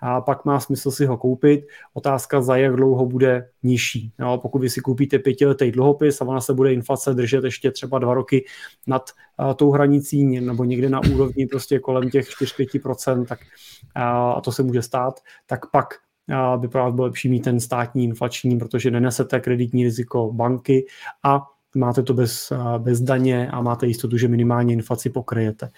a pak má smysl si ho koupit. Otázka, za jak dlouho bude nižší. No, pokud vy si koupíte pětiletý dluhopis a ona se bude inflace držet ještě třeba dva roky nad uh, tou hranicí nebo někde na úrovni prostě kolem těch 4-5%, tak uh, a to se může stát, tak pak by právě bylo lepší mít ten státní inflační, protože nenesete kreditní riziko banky a máte to bez, bez daně a máte jistotu, že minimálně inflaci pokryjete.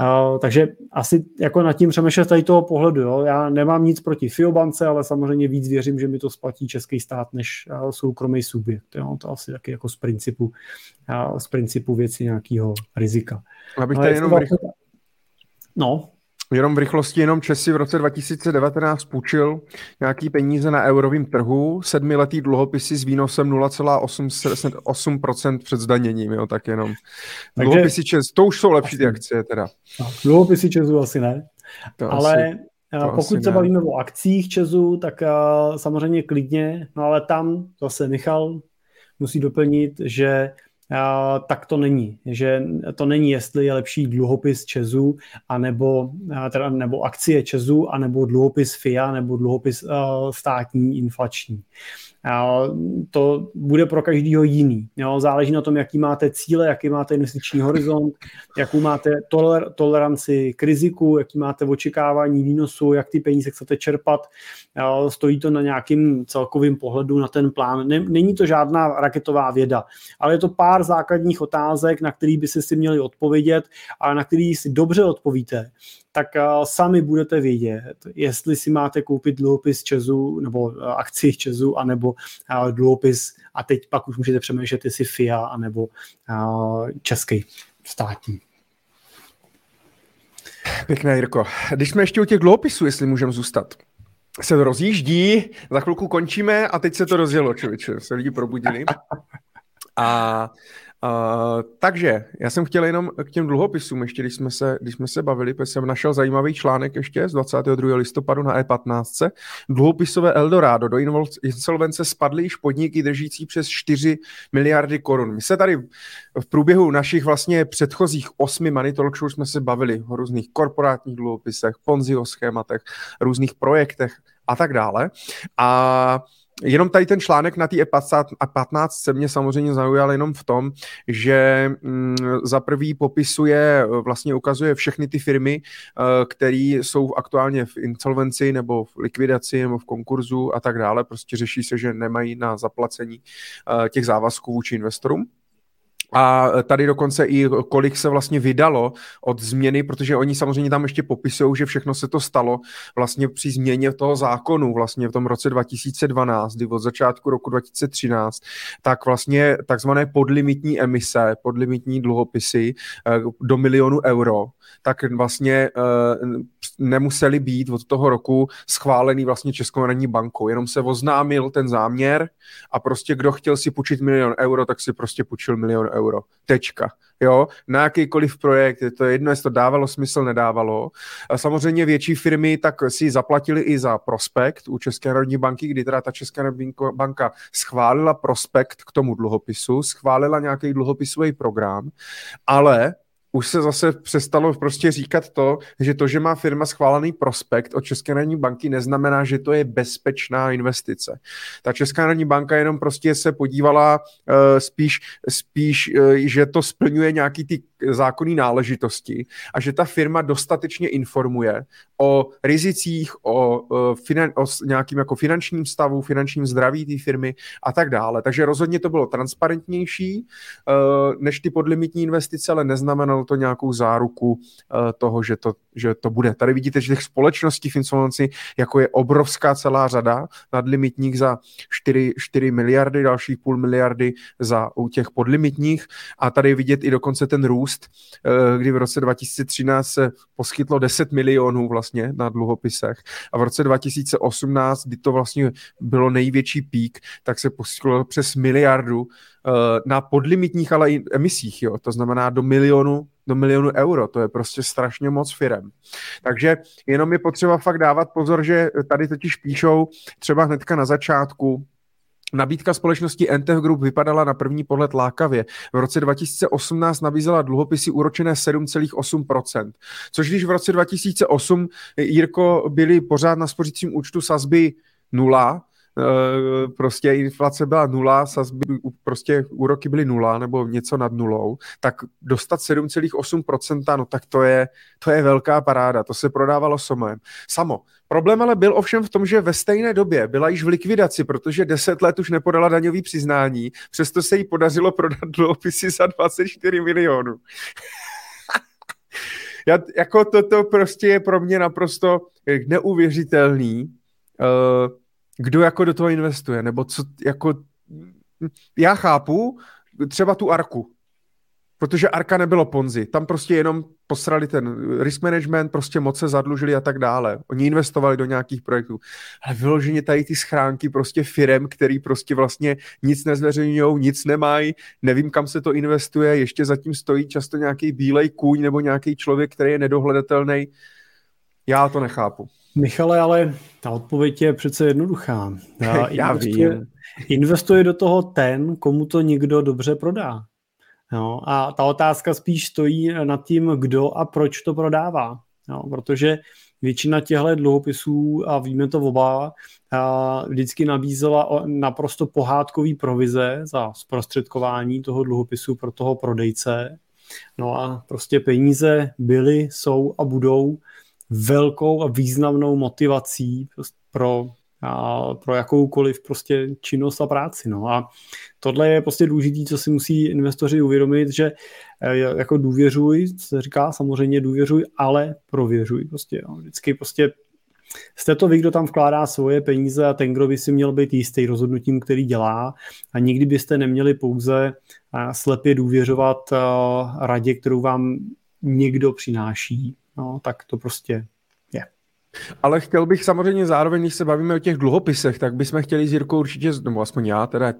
Uh, takže asi jako nad tím přemýšlet tady toho pohledu. Jo. Já nemám nic proti FIOBance, ale samozřejmě víc věřím, že mi to splatí český stát než uh, soukromý subjekt. Jo. To asi taky jako z principu, uh, z principu věci nějakého rizika. Abych tady jenom rychle... No, Jenom v rychlosti, jenom Česi v roce 2019 půjčil nějaký peníze na eurovém trhu, sedmiletý dluhopisy s výnosem 0,8% před zdaněním, jo, tak jenom. Takže, dluhopisy Čes, to už jsou lepší ty akcie teda. No, dluhopisy Česu asi ne, to ale asi, to pokud se bavíme o akcích Česu, tak uh, samozřejmě klidně, no ale tam zase Michal musí doplnit, že tak to není. Že to není, jestli je lepší dluhopis Česu, anebo, teda, nebo akcie Česu, anebo dluhopis FIA, nebo dluhopis uh, státní inflační to bude pro každého jiný. Jo? Záleží na tom, jaký máte cíle, jaký máte investiční horizont, jakou máte toler, toleranci k riziku, jaký máte očekávání výnosu, jak ty peníze chcete čerpat. Stojí to na nějakým celkovým pohledu na ten plán. Není to žádná raketová věda, ale je to pár základních otázek, na který by si měli odpovědět, ale na který si dobře odpovíte, tak uh, sami budete vědět, jestli si máte koupit dluhopis Česu nebo uh, akci Česu, anebo uh, dluhopis a teď pak už můžete přemýšlet, jestli FIA, anebo český státní. Pěkné, Jirko. Když jsme ještě u těch dluhopisů, jestli můžeme zůstat. Se to rozjíždí, za chvilku končíme a teď se to rozjelo, člověče. Se lidi probudili. A Uh, takže já jsem chtěl jenom k těm dluhopisům, ještě když jsme se, když jsme se bavili, protože jsem našel zajímavý článek ještě z 22. listopadu na E15. Dluhopisové Eldorado. Do insolvence spadly již podniky držící přes 4 miliardy korun. My se tady v průběhu našich vlastně předchozích osmi Money Talk Show jsme se bavili o různých korporátních dluhopisech, ponziho schématech, různých projektech a tak dále. A jenom tady ten článek na té E15 se mě samozřejmě zaujal jenom v tom, že mm, za prvý popisuje, vlastně ukazuje všechny ty firmy, uh, které jsou aktuálně v insolvenci nebo v likvidaci nebo v konkurzu a tak dále. Prostě řeší se, že nemají na zaplacení uh, těch závazků vůči investorům. A tady dokonce i kolik se vlastně vydalo od změny, protože oni samozřejmě tam ještě popisují, že všechno se to stalo vlastně při změně toho zákonu vlastně v tom roce 2012, kdy od začátku roku 2013, tak vlastně takzvané podlimitní emise, podlimitní dluhopisy eh, do milionu euro, tak vlastně nemuseli být od toho roku schválený vlastně Českou národní bankou, jenom se oznámil ten záměr a prostě kdo chtěl si půjčit milion euro, tak si prostě půjčil milion euro. Tečka. Jo, na jakýkoliv projekt, je to jedno, jestli to dávalo smysl, nedávalo. A samozřejmě větší firmy tak si zaplatili i za prospekt u České národní banky, kdy teda ta Česká národní banka schválila prospekt k tomu dluhopisu, schválila nějaký dluhopisový program, ale už se zase přestalo prostě říkat to, že to, že má firma schválený prospekt od České národní banky, neznamená, že to je bezpečná investice. Ta Česká národní banka jenom prostě se podívala uh, spíš, spíš uh, že to splňuje nějaký ty zákonné náležitosti a že ta firma dostatečně informuje o rizicích, o, finan, o nějakým jako finančním stavu, finančním zdraví té firmy a tak dále. Takže rozhodně to bylo transparentnější uh, než ty podlimitní investice, ale neznamenalo to nějakou záruku uh, toho, že to, že to bude. Tady vidíte, že těch společností v insolvenci jako je obrovská celá řada, nadlimitních za 4, 4 miliardy, dalších půl miliardy za u těch podlimitních a tady vidět i dokonce ten růst, uh, kdy v roce 2013 se poskytlo 10 milionů vlastně na dluhopisech. A v roce 2018, kdy to vlastně bylo největší pík, tak se poskytlo přes miliardu uh, na podlimitních, ale i emisích, jo. To znamená do milionu do milionu euro, to je prostě strašně moc firem. Takže jenom je potřeba fakt dávat pozor, že tady totiž píšou třeba hnedka na začátku, Nabídka společnosti NTF Group vypadala na první pohled lákavě. V roce 2018 nabízela dluhopisy úročené 7,8%, což když v roce 2008, Jirko, byly pořád na spořícím účtu sazby nula, prostě inflace byla nula, sazby, prostě úroky byly nula nebo něco nad nulou, tak dostat 7,8%, no tak to je, to je velká paráda, to se prodávalo somem. Samo. Problém ale byl ovšem v tom, že ve stejné době byla již v likvidaci, protože 10 let už nepodala daňový přiznání, přesto se jí podařilo prodat dluhopisy za 24 milionů. Já, jako toto prostě je pro mě naprosto neuvěřitelný. Uh, kdo jako do toho investuje, nebo co jako já chápu třeba tu Arku, protože Arka nebylo Ponzi, tam prostě jenom posrali ten risk management, prostě moc se zadlužili a tak dále. Oni investovali do nějakých projektů. Ale vyloženě tady ty schránky prostě firem, který prostě vlastně nic nezveřejňují, nic nemají, nevím, kam se to investuje, ještě zatím stojí často nějaký bílej kůň nebo nějaký člověk, který je nedohledatelný. Já to nechápu. Michale, ale ta odpověď je přece jednoduchá. Já, Já investuje, vím. investuje do toho ten, komu to někdo dobře prodá. No, a ta otázka spíš stojí nad tím, kdo a proč to prodává. No, protože většina těchto dluhopisů, a víme to oba, a vždycky nabízela naprosto pohádkový provize za zprostředkování toho dluhopisu pro toho prodejce. No a prostě peníze byly, jsou a budou velkou a významnou motivací pro, a pro jakoukoliv prostě činnost a práci. No. A tohle je prostě důležité, co si musí investoři uvědomit, že e, jako důvěřuj, co se říká, samozřejmě důvěřuj, ale prověřuj. Prostě, no. Vždycky prostě Jste to vy, kdo tam vkládá svoje peníze a ten, kdo by si měl být jistý rozhodnutím, který dělá a nikdy byste neměli pouze slepě důvěřovat radě, kterou vám někdo přináší, no, tak to prostě je. Ale chtěl bych samozřejmě zároveň, když se bavíme o těch dluhopisech, tak bychom chtěli s Jirkou určitě, nebo aspoň já teda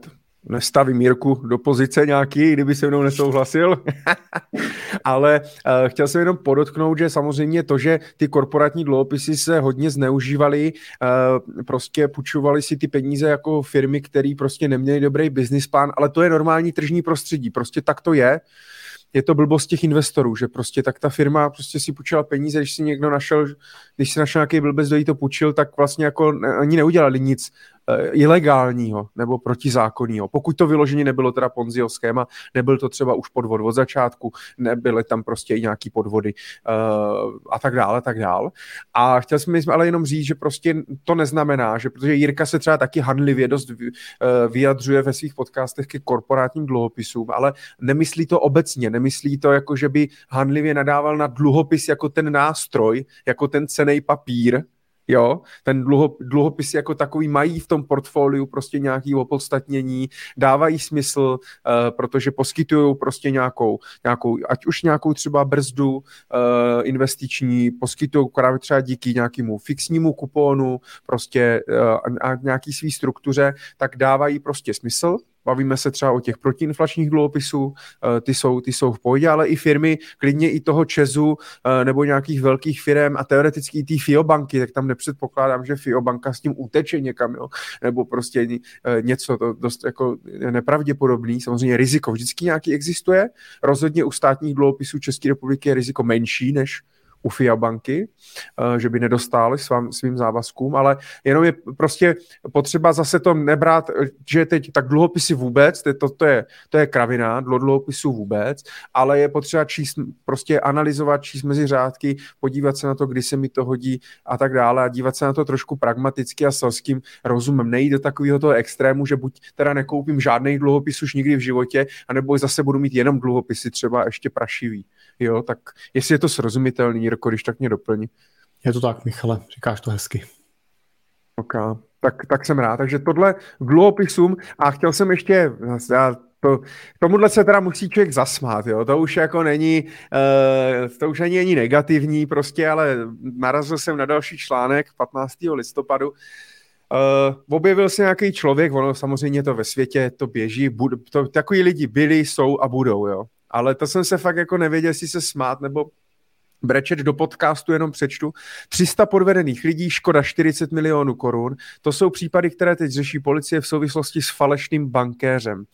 nestavím Jirku do pozice nějaký, kdyby se mnou nesouhlasil. Ale uh, chtěl jsem jenom podotknout, že samozřejmě to, že ty korporátní dluhopisy se hodně zneužívaly, uh, prostě půjčovaly si ty peníze jako firmy, které prostě neměly dobrý business plán, ale to je normální tržní prostředí, prostě tak to je. Uh, je to blbost těch investorů, že prostě tak ta firma prostě si půjčila peníze, když si někdo našel, když si našel nějaký blbec, kdo jí to půjčil, tak vlastně jako ani neudělali nic ilegálního nebo protizákonního. Pokud to vyloženě nebylo teda Ponziho schéma, nebyl to třeba už podvod od začátku, nebyly tam prostě i nějaký podvody uh, a tak dále, tak dále. A chtěl jsem ale jenom říct, že prostě to neznamená, že protože Jirka se třeba taky handlivě dost vyjadřuje ve svých podcastech ke korporátním dluhopisům, ale nemyslí to obecně, nemyslí to jako, že by handlivě nadával na dluhopis jako ten nástroj, jako ten cený papír, jo, ten dluho, dluhopis jako takový mají v tom portfoliu prostě nějaký opodstatnění, dávají smysl, uh, protože poskytují prostě nějakou, nějakou, ať už nějakou třeba brzdu uh, investiční, poskytují právě třeba díky nějakému fixnímu kuponu, prostě uh, a nějaký svý struktuře, tak dávají prostě smysl bavíme se třeba o těch protiinflačních dluhopisů, eh, ty jsou, ty jsou v pohodě, ale i firmy, klidně i toho Česu eh, nebo nějakých velkých firm a teoreticky i té FIO banky, tak tam nepředpokládám, že FIO banka s tím uteče někam, jo? nebo prostě eh, něco to dost jako nepravděpodobný. Samozřejmě riziko vždycky nějaký existuje. Rozhodně u státních dluhopisů České republiky je riziko menší než u FIA banky, eh, že by nedostáli svým, svým závazkům, ale jenom je prostě potřeba zase to nebrat, že teď tak dluhopisy vůbec, to, to, je, to je kravina, dluhopisů vůbec, ale je potřeba číst, prostě analyzovat, číst mezi řádky, podívat se na to, kdy se mi to hodí a tak dále a dívat se na to trošku pragmaticky a selským rozumem. Nejít do takového toho extrému, že buď teda nekoupím žádný dluhopis už nikdy v životě, anebo zase budu mít jenom dluhopisy, třeba ještě prašivý. Jo, tak jestli je to srozumitelný, Jirko, když tak mě doplní. Je to tak, Michale, říkáš to hezky. Ok, tak, tak jsem rád. Takže tohle dluhopisům a chtěl jsem ještě, já to, tomuhle se teda musí člověk zasmát, jo. To už jako není, uh, to už není, ani negativní prostě, ale narazil jsem na další článek 15. listopadu. Uh, objevil se nějaký člověk, ono samozřejmě to ve světě to běží, bud, to, takový lidi byli, jsou a budou, jo. Ale to jsem se fakt jako nevěděl, jestli se smát nebo brečet do podcastu jenom přečtu. 300 podvedených lidí, škoda 40 milionů korun. To jsou případy, které teď řeší policie v souvislosti s falešným bankéřem.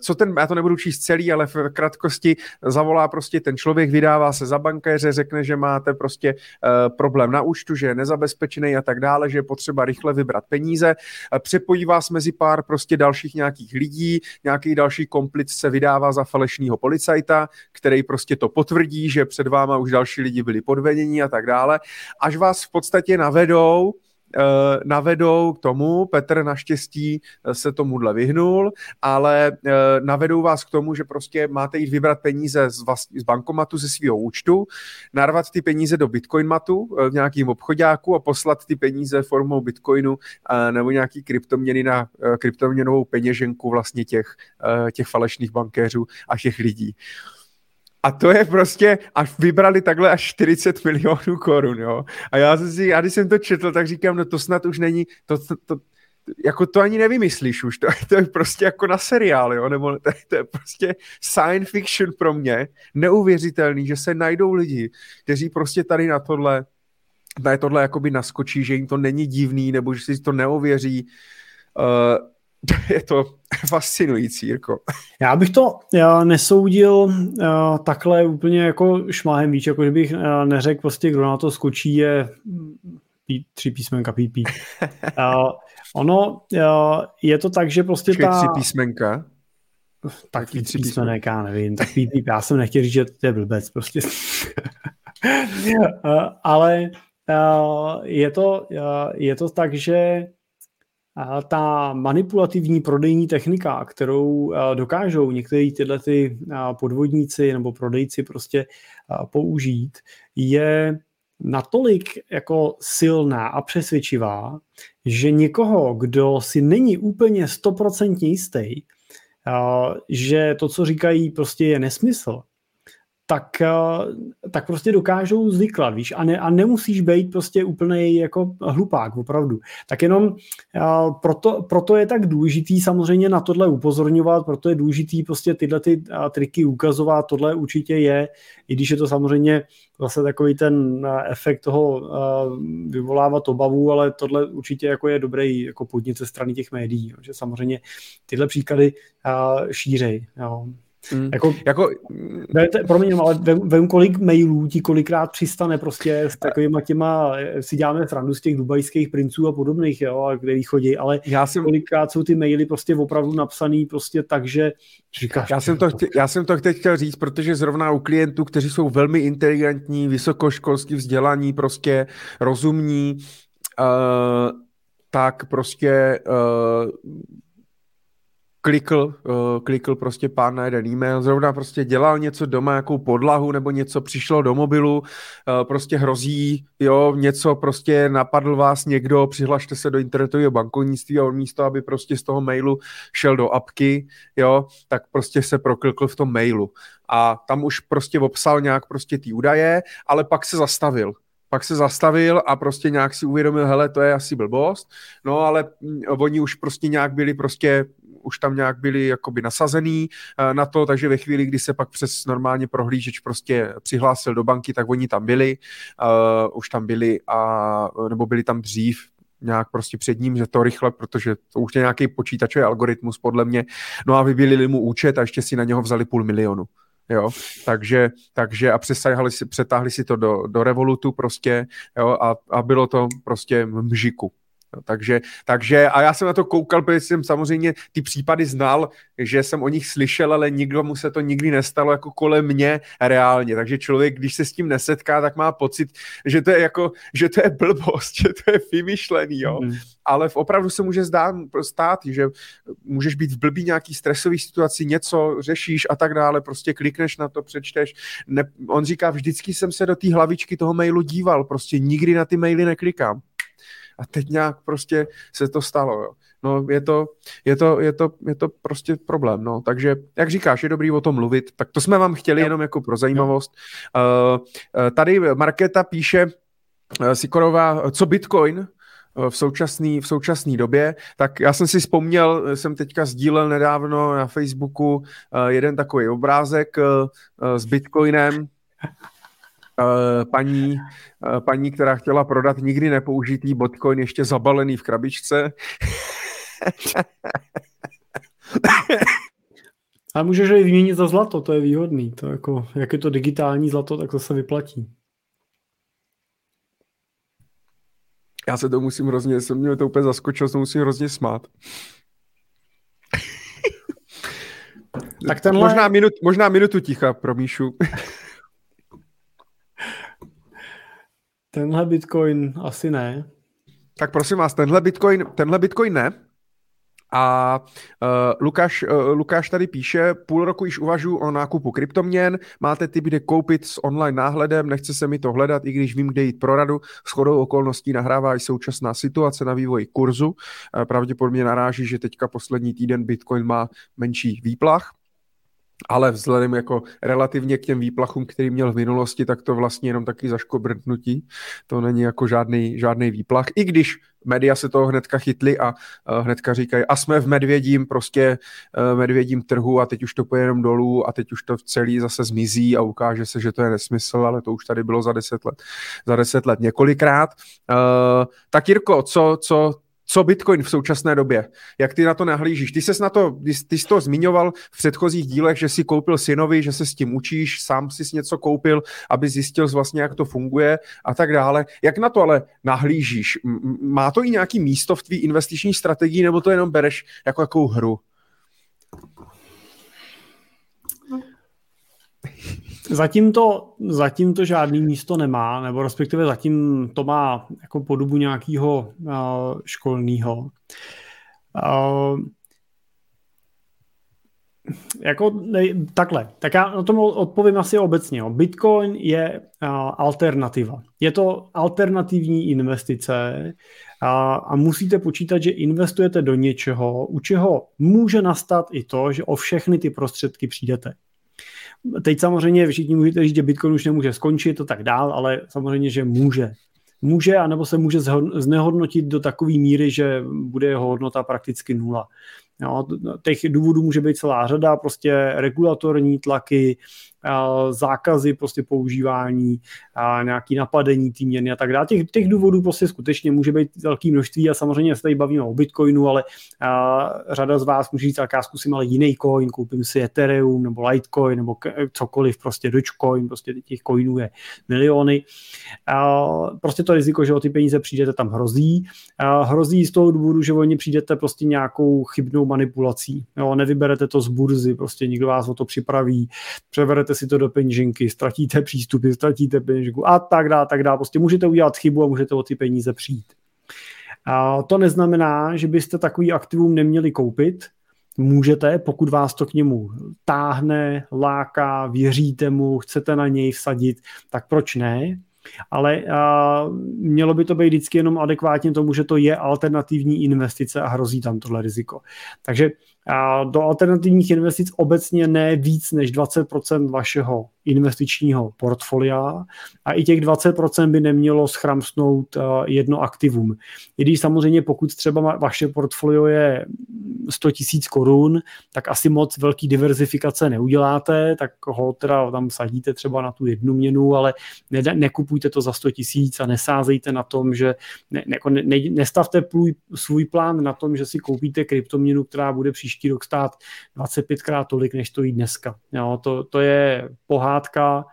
Co ten, já to nebudu číst celý, ale v krátkosti zavolá prostě ten člověk, vydává se za bankéře, řekne, že máte prostě uh, problém na účtu, že je nezabezpečený a tak dále, že je potřeba rychle vybrat peníze. Přepojí vás mezi pár prostě dalších nějakých lidí, nějaký další komplic se vydává za falešného policajta, který prostě to potvrdí, že před váma už další lidi byli podvedení a tak dále, až vás v podstatě navedou eh, navedou k tomu, Petr naštěstí eh, se tomuhle vyhnul, ale eh, navedou vás k tomu, že prostě máte jít vybrat peníze z, vlast, z bankomatu ze svého účtu, narvat ty peníze do bitcoinmatu v nějakým obchodáku a poslat ty peníze formou bitcoinu nebo nějaký kryptoměny na kryptoměnovou peněženku vlastně těch, těch falešných bankéřů a těch lidí. A to je prostě, až vybrali takhle až 40 milionů korun, jo. A já jsem si, já když jsem to četl, tak říkám, no to snad už není, to, to, to jako to ani nevymyslíš už, to, to je prostě jako na seriál, jo, nebo to, to je prostě science fiction pro mě, neuvěřitelný, že se najdou lidi, kteří prostě tady na tohle, na tohle jakoby naskočí, že jim to není divný, nebo že si to neověří, uh, je to fascinující, Jirko. Já bych to já nesoudil uh, takhle úplně jako šmáhem víc, jako kdybych uh, neřekl prostě, kdo na to skočí, je pí, tři písmenka PP. Uh, ono uh, je to tak, že prostě Počkej, ta... tři písmenka? Tak tři, tři písmenek, já nevím. Tak PP, já jsem nechtěl říct, že to je blbec prostě. uh, ale uh, je, to, uh, je to tak, že ta manipulativní prodejní technika, kterou dokážou někteří tyhle ty podvodníci nebo prodejci prostě použít, je natolik jako silná a přesvědčivá, že někoho, kdo si není úplně stoprocentně jistý, že to, co říkají, prostě je nesmysl, tak, eh, tak prostě dokážou zvyklat, víš, a, ne, a nemusíš být prostě úplný jako hlupák, opravdu. Tak jenom uh, proto, proto je tak důležitý samozřejmě na tohle upozorňovat, proto je důležitý prostě tyhle ty uh, triky ukazovat, tohle určitě je, i když je to samozřejmě zase takový ten efekt toho vyvolávat obavu, ale tohle určitě jako je dobrý jako podnět ze strany těch médií, že samozřejmě tyhle příklady šířej. Jo Mm. Jako, jako, vete, promiň, ale vem, vem, kolik mailů ti kolikrát přistane prostě s takovýma těma, si děláme srandu z těch dubajských princů a podobných, jo, a kde chodí, ale já jsem, kolikrát jsou ty maily prostě opravdu napsaný prostě tak, že říkáš... Já jsem, to chtě, já jsem to teď chtěl říct, protože zrovna u klientů, kteří jsou velmi inteligentní, vysokoškolský vzdělaní, prostě rozumní, uh, tak prostě uh, klikl, uh, klikl prostě pán na jeden e-mail, zrovna prostě dělal něco doma, jakou podlahu nebo něco přišlo do mobilu, uh, prostě hrozí, jo, něco prostě napadl vás někdo, přihlašte se do internetového bankovnictví a on místo, aby prostě z toho mailu šel do apky, jo, tak prostě se proklikl v tom mailu. A tam už prostě obsal nějak prostě ty údaje, ale pak se zastavil, pak se zastavil a prostě nějak si uvědomil, hele, to je asi blbost, no ale mm, oni už prostě nějak byli prostě už tam nějak byli jakoby nasazený eh, na to, takže ve chvíli, kdy se pak přes normálně prohlížeč prostě přihlásil do banky, tak oni tam byli, uh, už tam byli a, nebo byli tam dřív, nějak prostě před ním, že to rychle, protože to už je nějaký počítačový algoritmus podle mě, no a vybílili mu účet a ještě si na něho vzali půl milionu. Jo, takže, takže a přetáhli si, přetáhli si to do, do Revolutu prostě, jo, a, a bylo to prostě mžiku. No, takže, takže, a já jsem na to koukal, protože jsem samozřejmě ty případy znal, že jsem o nich slyšel, ale nikdo mu se to nikdy nestalo jako kolem mě reálně. Takže člověk, když se s tím nesetká, tak má pocit, že to je jako, že to je blbost, že to je vymyšlený, jo. Mm. Ale v opravdu se může zdát, stát, že můžeš být v blbý nějaký stresový situaci, něco řešíš a tak dále, prostě klikneš na to, přečteš. Ne, on říká, vždycky jsem se do té hlavičky toho mailu díval, prostě nikdy na ty maily neklikám a teď nějak prostě se to stalo, jo. No je to, je to, je to, je to prostě problém, no. Takže, jak říkáš, je dobrý o tom mluvit, tak to jsme vám chtěli jo. jenom jako pro zajímavost. Uh, tady Markéta píše, uh, Sikorová, co Bitcoin, v současné v současný době, tak já jsem si vzpomněl, jsem teďka sdílel nedávno na Facebooku jeden takový obrázek s Bitcoinem, paní, eh, paní, která chtěla prodat nikdy nepoužitý Bitcoin ještě zabalený v krabičce. A můžeš ho vyměnit za zlato, to je výhodný. To jako, jak je to digitální zlato, tak to se vyplatí. Já se to musím hrozně, jsem mě to úplně zaskočil, to musím hrozně smát. tak tenhle... možná, minut, možná minutu ticha pro Míšu. Tenhle Bitcoin asi ne. Tak prosím vás, tenhle Bitcoin, tenhle Bitcoin ne. A uh, Lukáš, uh, Lukáš tady píše, půl roku již uvažuji o nákupu kryptoměn, máte typ, kde koupit s online náhledem, nechce se mi to hledat, i když vím, kde jít pro radu. S chodou okolností nahrává i současná situace na vývoji kurzu. Uh, pravděpodobně naráží, že teďka poslední týden Bitcoin má menší výplach ale vzhledem jako relativně k těm výplachům, který měl v minulosti, tak to vlastně jenom taky zaškobrtnutí. To není jako žádný, žádný výplach. I když média se toho hnedka chytli a uh, hnedka říkají, a jsme v medvědím, prostě uh, medvědím trhu a teď už to pojede jenom dolů a teď už to celý zase zmizí a ukáže se, že to je nesmysl, ale to už tady bylo za deset let, za deset let několikrát. Uh, tak Jirko, co, co co Bitcoin v současné době? Jak ty na to nahlížíš? Ty jsi na to, ty jsi to zmiňoval v předchozích dílech, že si koupil synovi, že se s tím učíš, sám si něco koupil, aby zjistil vlastně, jak to funguje a tak dále. Jak na to ale nahlížíš? Má to i nějaký místo v tvý investiční strategii, nebo to jenom bereš jako jakou hru? Zatím to, zatím to žádný místo nemá, nebo respektive zatím to má jako podobu nějakého uh, školního. Uh, jako ne, takhle, tak já na tom odpovím asi obecně. Bitcoin je uh, alternativa. Je to alternativní investice a, a musíte počítat, že investujete do něčeho, u čeho může nastat i to, že o všechny ty prostředky přijdete. Teď samozřejmě všichni můžete říct, že Bitcoin už nemůže skončit a tak dál, ale samozřejmě, že může. Může, anebo se může znehodnotit do takové míry, že bude jeho hodnota prakticky nula. Jo, těch důvodů může být celá řada, prostě regulatorní tlaky, zákazy prostě používání, nějaký napadení té měny a tak dále. Těch, těch důvodů prostě skutečně může být velké množství a samozřejmě se tady bavíme o Bitcoinu, ale řada z vás může říct, tak já zkusím ale jiný coin, koupím si Ethereum nebo Litecoin nebo cokoliv, prostě Dogecoin, prostě těch coinů je miliony. Prostě to riziko, že o ty peníze přijdete, tam hrozí. Hrozí z toho důvodu, že oni přijdete prostě nějakou chybnou manipulací. Jo, nevyberete to z burzy, prostě nikdo vás o to připraví, přeberete dáte si to do peněženky, ztratíte přístupy, ztratíte peněženku a tak dále, tak dále. Prostě můžete udělat chybu a můžete o ty peníze přijít. A to neznamená, že byste takový aktivum neměli koupit. Můžete, pokud vás to k němu táhne, láká, věříte mu, chcete na něj vsadit, tak proč ne? ale a, mělo by to být vždycky jenom adekvátně tomu, že to je alternativní investice a hrozí tam tohle riziko. Takže a do alternativních investic obecně ne víc než 20% vašeho investičního portfolia a i těch 20% by nemělo schramsnout uh, jedno aktivum. I když samozřejmě pokud třeba vaše portfolio je 100 tisíc korun, tak asi moc velký diverzifikace neuděláte, tak ho teda tam sadíte třeba na tu jednu měnu, ale ne, nekupujte to za 100 tisíc a nesázejte na tom, že ne, ne, ne, nestavte plůj, svůj plán na tom, že si koupíte kryptoměnu, která bude příští rok stát 25krát tolik, než stojí dneska. Jo, to, to je pohádka,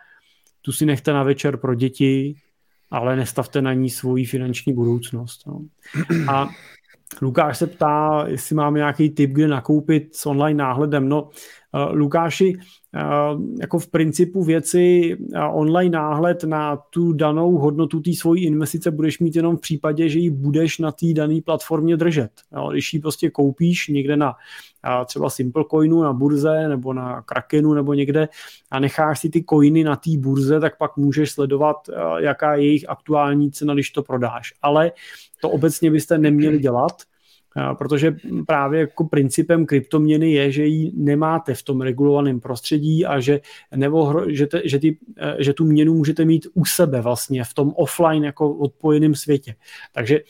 tu si nechte na večer pro děti, ale nestavte na ní svoji finanční budoucnost. No. A Lukáš se ptá, jestli máme nějaký tip, kde nakoupit s online náhledem. No, Lukáši, uh, jako v principu věci uh, online náhled na tu danou hodnotu té svojí investice budeš mít jenom v případě, že ji budeš na té dané platformě držet. Když ji prostě koupíš někde na třeba Simplecoinu na burze nebo na Krakenu nebo někde a necháš si ty coiny na té burze, tak pak můžeš sledovat, jaká je jejich aktuální cena, když to prodáš. Ale to obecně byste neměli dělat, protože právě jako principem kryptoměny je, že ji nemáte v tom regulovaném prostředí a že, nebo, že, te, že, ty, e, že tu měnu můžete mít u sebe vlastně v tom offline jako odpojeném světě. Takže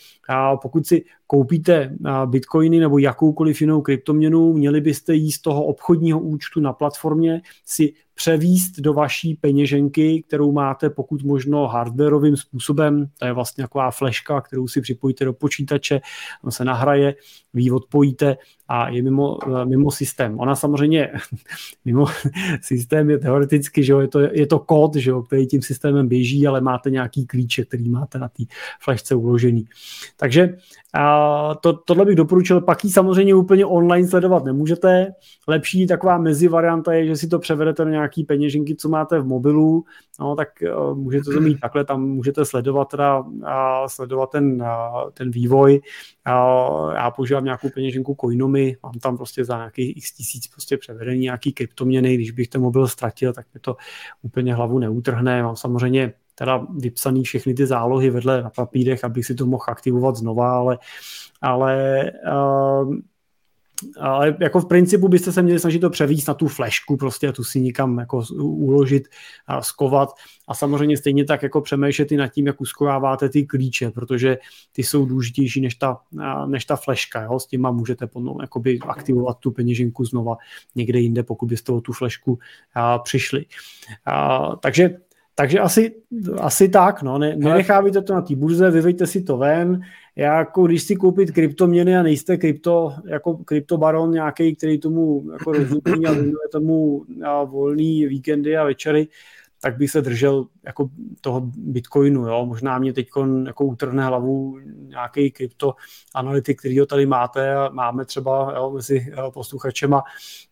pokud si koupíte bitcoiny nebo jakoukoliv jinou kryptoměnu, měli byste jí z toho obchodního účtu na platformě si převíst do vaší peněženky, kterou máte pokud možno hardwareovým způsobem. To je vlastně taková fleška, kterou si připojíte do počítače, on se nahraje, vy odpojíte a je mimo, mimo systém. Ona samozřejmě mimo systém je teoreticky, že jo, je, to, je to kód, že jo, který tím systémem běží, ale máte nějaký klíče, který máte na té flešce uložený. Takže a to, tohle bych doporučil. Pak ji samozřejmě úplně online sledovat nemůžete. Lepší taková mezi varianta je, že si to převedete na nějaký peněženky, co máte v mobilu, no, tak uh, můžete to mít takhle, tam můžete sledovat, teda, uh, sledovat ten, uh, ten vývoj. Uh, já používám nějakou peněženku Coinomy, mám tam prostě za nějakých x tisíc prostě převedení nějaký kryptoměny, když bych ten mobil ztratil, tak mi to úplně hlavu neutrhne. Mám samozřejmě teda vypsaný všechny ty zálohy vedle na papírech, abych si to mohl aktivovat znova, ale, ale uh, ale jako v principu byste se měli snažit to převíst na tu flešku, prostě a tu si nikam jako uložit a skovat a samozřejmě stejně tak jako přemýšlet i nad tím, jak uskováváte ty klíče, protože ty jsou důležitější než ta, než ta fleška, jo? s těma můžete potom jakoby aktivovat tu peněženku znova někde jinde, pokud byste o tu flešku a, přišli. A, takže takže asi, asi tak, no, ne, nenechávajte to na té burze, vyvejte si to ven, já jako když si koupit kryptoměny a nejste krypto, jako kryptobaron nějaký, který tomu jako rozumí a věnuje tomu a volný víkendy a večery, tak bych se držel jako toho Bitcoinu. Jo. Možná mě teď jako utrhne hlavu nějaký kryptoanalytik, který ho tady máte a máme třeba jo, mezi posluchačema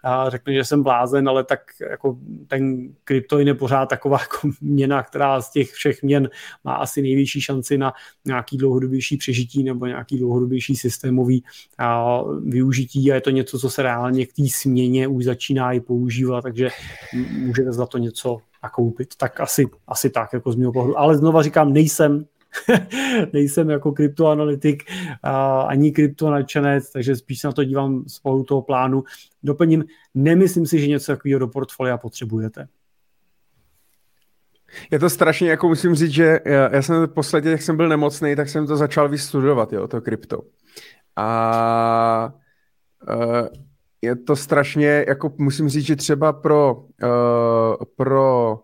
a řekne, že jsem blázen, ale tak jako ten kryptoin je pořád taková jako měna, která z těch všech měn má asi největší šanci na nějaký dlouhodobější přežití nebo nějaký dlouhodobější systémový a, využití a je to něco, co se reálně k té směně už začíná i používat, takže můžete za to něco nakoupit. Tak asi, asi tak, jako z mého pohledu. Ale znova říkám, nejsem nejsem jako kryptoanalytik a, ani kryptonadčenec, takže spíš se na to dívám z pohledu toho plánu. Doplním, nemyslím si, že něco takového do portfolia potřebujete. Je to strašně, jako musím říct, že já, já jsem posledně, jak jsem byl nemocný, tak jsem to začal vystudovat, jo, to krypto. A uh, je to strašně, jako musím říct, že třeba pro, uh, pro,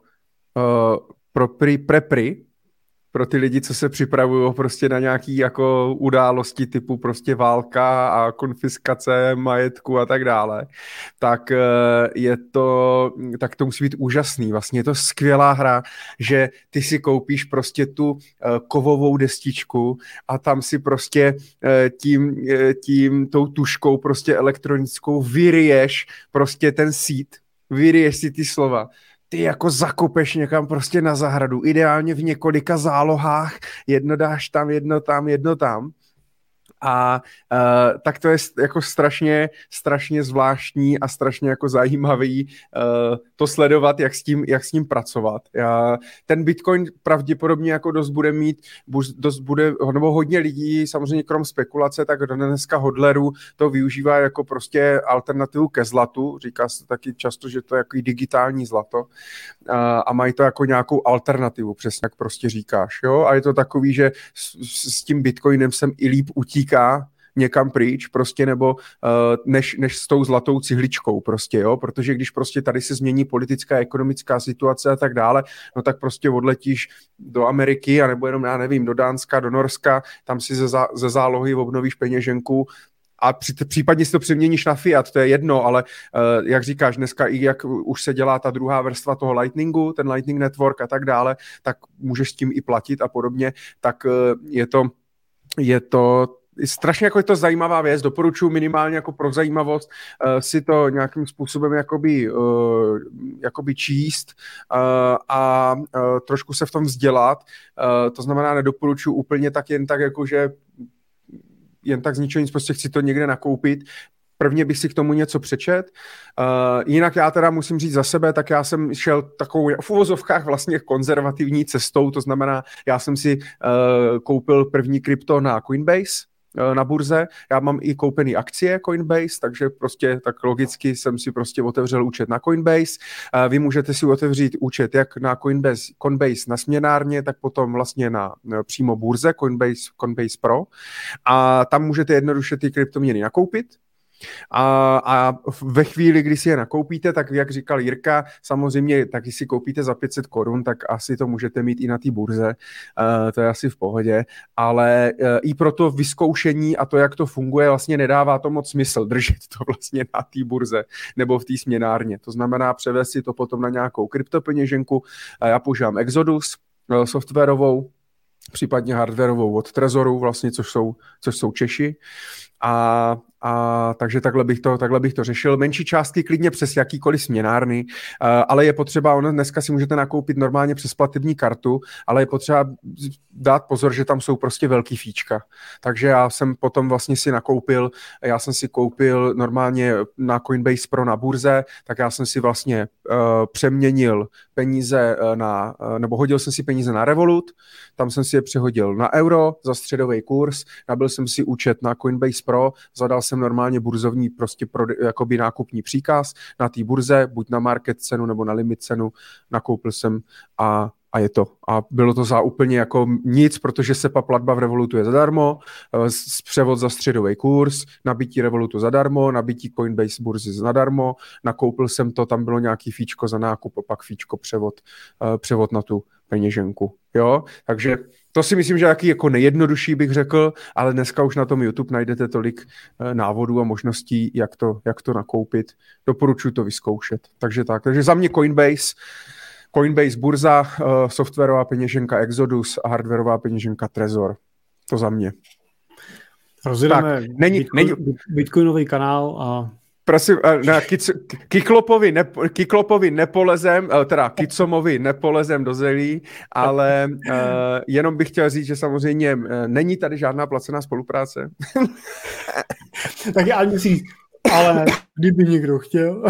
uh, pro pri, prepry, pro ty lidi, co se připravují prostě na nějaký jako události typu prostě válka a konfiskace majetku a tak dále, tak eh, je to, tak to musí být úžasný. Vlastně je to skvělá hra, že ty si koupíš prostě tu eh, kovovou destičku a tam si prostě eh, tím, tím tou tuškou prostě elektronickou vyriješ prostě ten sít, vyriješ si ty slova ty jako zakopeš někam prostě na zahradu, ideálně v několika zálohách, jedno dáš tam, jedno tam, jedno tam a uh, tak to je jako strašně, strašně zvláštní a strašně jako zajímavý uh, to sledovat, jak s tím, jak s tím pracovat. Já, ten Bitcoin pravděpodobně jako dost bude mít, dost bude, nebo hodně lidí, samozřejmě krom spekulace, tak dneska hodlerů to využívá jako prostě alternativu ke zlatu. Říká se taky často, že to je jako digitální zlato uh, a mají to jako nějakou alternativu, přesně jak prostě říkáš. Jo? A je to takový, že s, s tím Bitcoinem jsem i líp utíká utíká někam pryč, prostě nebo uh, než, než s tou zlatou cihličkou prostě, jo, protože když prostě tady se změní politická, ekonomická situace a tak dále, no tak prostě odletíš do Ameriky, anebo jenom, já nevím, do Dánska, do Norska, tam si ze, ze zálohy obnovíš peněženku, a při, případně si to přeměníš na Fiat, to je jedno, ale uh, jak říkáš, dneska i jak už se dělá ta druhá vrstva toho Lightningu, ten Lightning Network a tak dále, tak můžeš s tím i platit a podobně, tak uh, je to je to strašně jako je to zajímavá věc, doporučuji minimálně jako pro zajímavost uh, si to nějakým způsobem jakoby, uh, jakoby číst uh, a uh, trošku se v tom vzdělat. Uh, to znamená, nedoporučuji úplně tak jen tak, jako že jen tak z ničeho nic, prostě chci to někde nakoupit, prvně bych si k tomu něco přečet. Uh, jinak já teda musím říct za sebe, tak já jsem šel takovou v uvozovkách vlastně konzervativní cestou, to znamená, já jsem si uh, koupil první krypto na Coinbase, na burze. Já mám i koupený akcie Coinbase, takže prostě tak logicky jsem si prostě otevřel účet na Coinbase. Eh, vy můžete si otevřít účet jak na Coinbase, Coinbase na směnárně, tak potom vlastně na přímo burze Coinbase, Coinbase Pro. A tam můžete jednoduše ty kryptoměny nakoupit, a, a ve chvíli, kdy si je nakoupíte, tak jak říkal Jirka, samozřejmě taky si koupíte za 500 korun, tak asi to můžete mít i na té burze, uh, to je asi v pohodě, ale uh, i pro to vyzkoušení a to, jak to funguje, vlastně nedává to moc smysl držet to vlastně na té burze nebo v té směnárně. To znamená převést si to potom na nějakou kryptopeněženku. Uh, já používám Exodus, uh, softwarovou, případně hardwareovou od Trezoru, vlastně, což jsou, což jsou Češi. A, a takže takhle bych, to, takhle bych to řešil. Menší částky klidně přes jakýkoliv směnárny, ale je potřeba, ono dneska si můžete nakoupit normálně přes platební kartu, ale je potřeba dát pozor, že tam jsou prostě velký fíčka. Takže já jsem potom vlastně si nakoupil, já jsem si koupil normálně na Coinbase Pro na burze, tak já jsem si vlastně uh, přeměnil peníze uh, na, uh, nebo hodil jsem si peníze na Revolut, tam jsem si je přehodil na euro za středový kurz, nabil jsem si účet na Coinbase Pro, zadal jsem normálně burzovní prostě pro, jakoby nákupní příkaz na té burze, buď na market cenu nebo na limit cenu, nakoupil jsem a a je to. A bylo to za úplně jako nic, protože SEPA platba v Revolutu je zadarmo, eh, převod za středový kurz, nabití Revolutu zadarmo, nabití Coinbase burzy zadarmo, nakoupil jsem to, tam bylo nějaký fíčko za nákup, pak fíčko převod, eh, převod na tu peněženku. Jo? Takže to si myslím, že jaký jako nejjednodušší bych řekl, ale dneska už na tom YouTube najdete tolik eh, návodů a možností, jak to, jak to nakoupit. Doporučuji to vyzkoušet. Takže tak. Takže za mě Coinbase, Coinbase burza, uh, softwarová peněženka Exodus a hardwarová peněženka Trezor. To za mě. Rozjedeme tak, není, Bitcoin, není... Bitcoinový kanál a Prosím, eh, na kic, Kiklopovi, ne, Kiklopovi nepolezem, eh, teda Kicomovi nepolezem do zelí, ale uh, jenom bych chtěl říct, že samozřejmě není tady žádná placená spolupráce. tak já si ale kdyby někdo chtěl.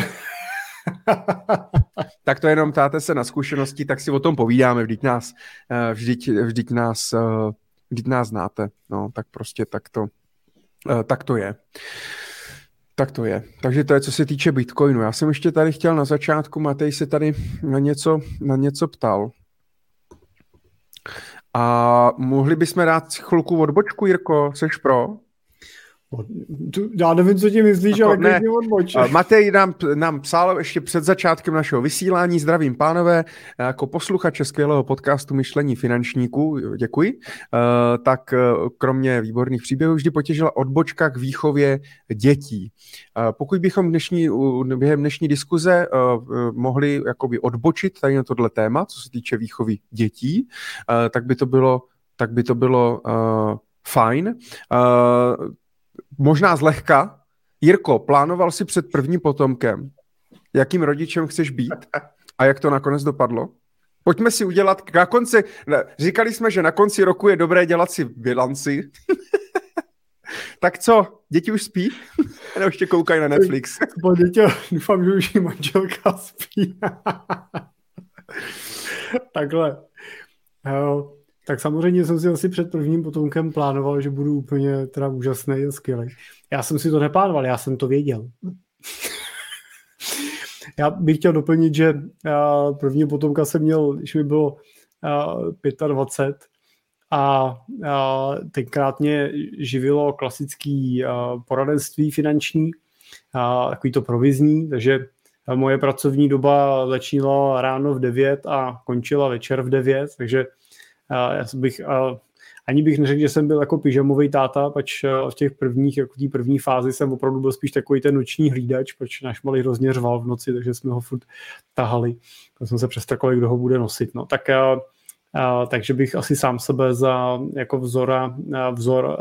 tak to jenom táte se na zkušenosti, tak si o tom povídáme, vždyť nás, vždyť, vždyť nás, vždyť nás znáte, no, tak prostě tak to, tak to je. Uh, tak to je. Takže to je, co se týče Bitcoinu. Já jsem ještě tady chtěl na začátku, Matej se tady na něco, na něco ptal. A mohli bychom dát chvilku odbočku, Jirko? Seš pro? Já nevím, co ti myslíš, jako, ale ne. odboč. Matej nám, nám psal ještě před začátkem našeho vysílání. Zdravím, pánové. Jako posluchače skvělého podcastu Myšlení finančníků, děkuji. Uh, tak uh, kromě výborných příběhů vždy potěžila odbočka k výchově dětí. Uh, pokud bychom dnešní, během dnešní diskuze mohli jakoby odbočit tady na tohle téma, co se týče výchovy dětí, tak by to bylo tak by to bylo fajn. Možná zlehka. Jirko, plánoval si před prvním potomkem, jakým rodičem chceš být a jak to nakonec dopadlo? Pojďme si udělat na konci, říkali jsme, že na konci roku je dobré dělat si bilanci. tak co, děti už spí? Nebo ještě koukají na Netflix? Po dětě, doufám, že už manželka spí. Takhle. Tak samozřejmě jsem si asi před prvním potomkem plánoval, že budu úplně teda úžasný a skvělý. Já jsem si to neplánoval, já jsem to věděl. já bych chtěl doplnit, že první potomka jsem měl, když mi bylo 25 a tenkrát mě živilo klasický poradenství finanční, takový to provizní, takže moje pracovní doba začínala ráno v 9 a končila večer v 9, takže já bych, ani bych neřekl, že jsem byl jako pyžamový táta, pač v těch prvních, jako té první fázi jsem opravdu byl spíš takový ten noční hlídač, proč náš malý hrozně řval v noci, takže jsme ho furt tahali. Tak jsme se přestrkali, kdo ho bude nosit. No. Tak Uh, takže bych asi sám sebe za jako vzora, vzor,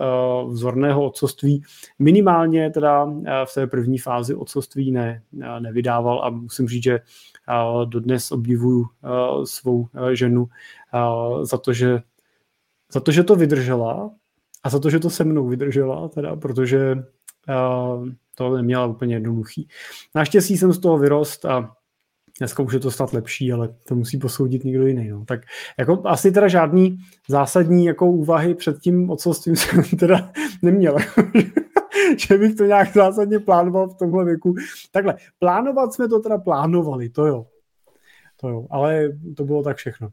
vzorného otcovství minimálně teda v té první fázi otcovství ne, nevydával a musím říct, že dodnes obdivuju svou ženu za to, že za to, že to vydržela a za to, že to se mnou vydržela, teda, protože to neměla úplně jednoduchý. Naštěstí jsem z toho vyrost a dneska už je to snad lepší, ale to musí posoudit někdo jiný. No. Tak jako asi teda žádný zásadní jako úvahy před tím odsostvím jsem teda neměl. že bych to nějak zásadně plánoval v tomhle věku. Takhle, plánovat jsme to teda plánovali, to jo. To jo, ale to bylo tak všechno.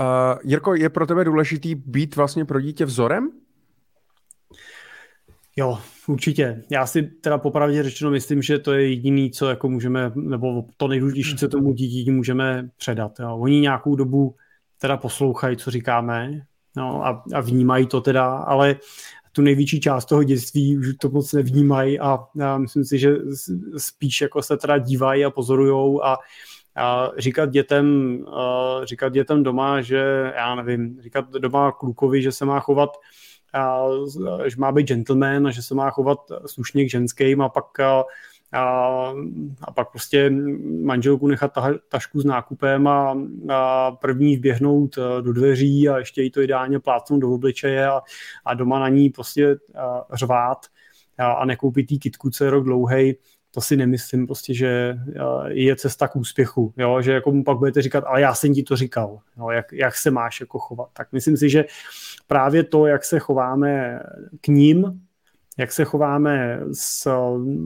Uh, Jirko, je pro tebe důležitý být vlastně pro dítě vzorem? Jo, určitě. Já si teda popravdě řečeno myslím, že to je jediný, co jako můžeme, nebo to nejdůležitější, co tomu dítěti můžeme předat. Jo. Oni nějakou dobu teda poslouchají, co říkáme no, a, a vnímají to teda, ale tu největší část toho dětství už to moc nevnímají a, a myslím si, že spíš jako se teda dívají a pozorujou a a říkat dětem, uh, říkat dětem doma, že já nevím, říkat doma klukovi, že se má chovat a, že má být gentleman a že se má chovat slušně k ženským a pak a, a, a pak prostě manželku nechat ta, tašku s nákupem a, a první vběhnout do dveří a ještě jí to ideálně plátnout do obličeje a, a doma na ní prostě řvát a, a nekoupit tý kitku, co je rok dlouhej, to si nemyslím prostě, že je cesta k úspěchu, jo? že jako mu pak budete říkat, ale já jsem ti to říkal, jo? Jak, jak se máš jako chovat. Tak myslím si, že právě to, jak se chováme k ním, jak se chováme s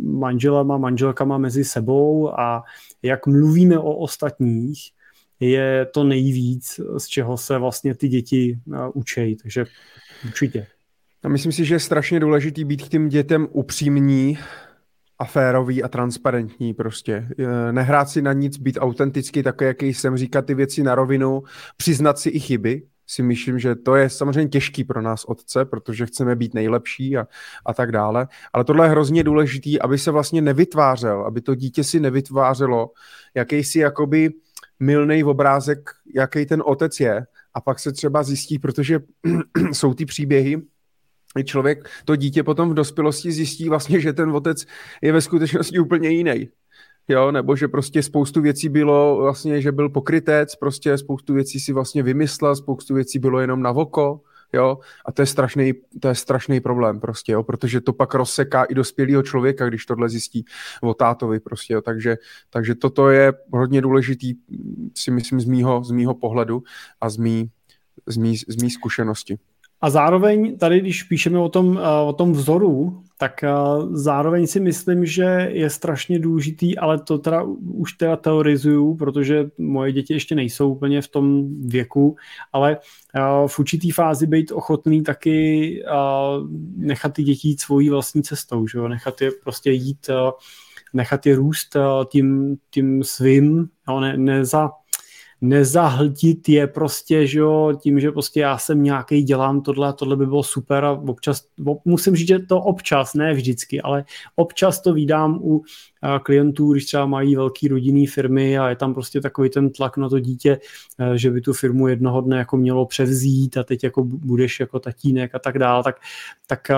manželama, manželkama mezi sebou a jak mluvíme o ostatních, je to nejvíc, z čeho se vlastně ty děti učejí. Takže určitě. A myslím si, že je strašně důležitý být k těm dětem upřímní, a férový a transparentní prostě. Nehrát si na nic, být autentický, takový, jaký jsem, říkat ty věci na rovinu, přiznat si i chyby, si myslím, že to je samozřejmě těžký pro nás otce, protože chceme být nejlepší a, a tak dále. Ale tohle je hrozně důležitý, aby se vlastně nevytvářel, aby to dítě si nevytvářelo jakýsi jakoby milný obrázek, jaký ten otec je. A pak se třeba zjistí, protože jsou ty příběhy, člověk, to dítě potom v dospělosti zjistí vlastně, že ten otec je ve skutečnosti úplně jiný. Jo, nebo že prostě spoustu věcí bylo vlastně, že byl pokrytec, prostě spoustu věcí si vlastně vymyslel, spoustu věcí bylo jenom na voko, jo, a to je strašný, to je strašný problém prostě, jo, protože to pak rozseká i dospělého člověka, když tohle zjistí o tátovi prostě, jo, takže, takže toto je hodně důležitý, si myslím, z mýho, z mýho pohledu a z mý, z mý, z mý zkušenosti. A zároveň tady, když píšeme o tom, o tom vzoru, tak zároveň si myslím, že je strašně důležitý, ale to teda už teda teorizuju, protože moje děti ještě nejsou úplně v tom věku, ale v určitý fázi být ochotný taky nechat ty děti jít svojí vlastní cestou, že jo? nechat je prostě jít, nechat je růst tím, tím svým, jo? Ne, ne za nezahltit je prostě, že jo, tím, že prostě já jsem nějaký, dělám tohle a tohle by bylo super a občas, musím říct, že to občas, ne vždycky, ale občas to vydám u klientů, když třeba mají velký rodinný firmy a je tam prostě takový ten tlak na to dítě, e, že by tu firmu jednoho dne jako mělo převzít a teď jako budeš jako tatínek a tak dál, tak, tak e,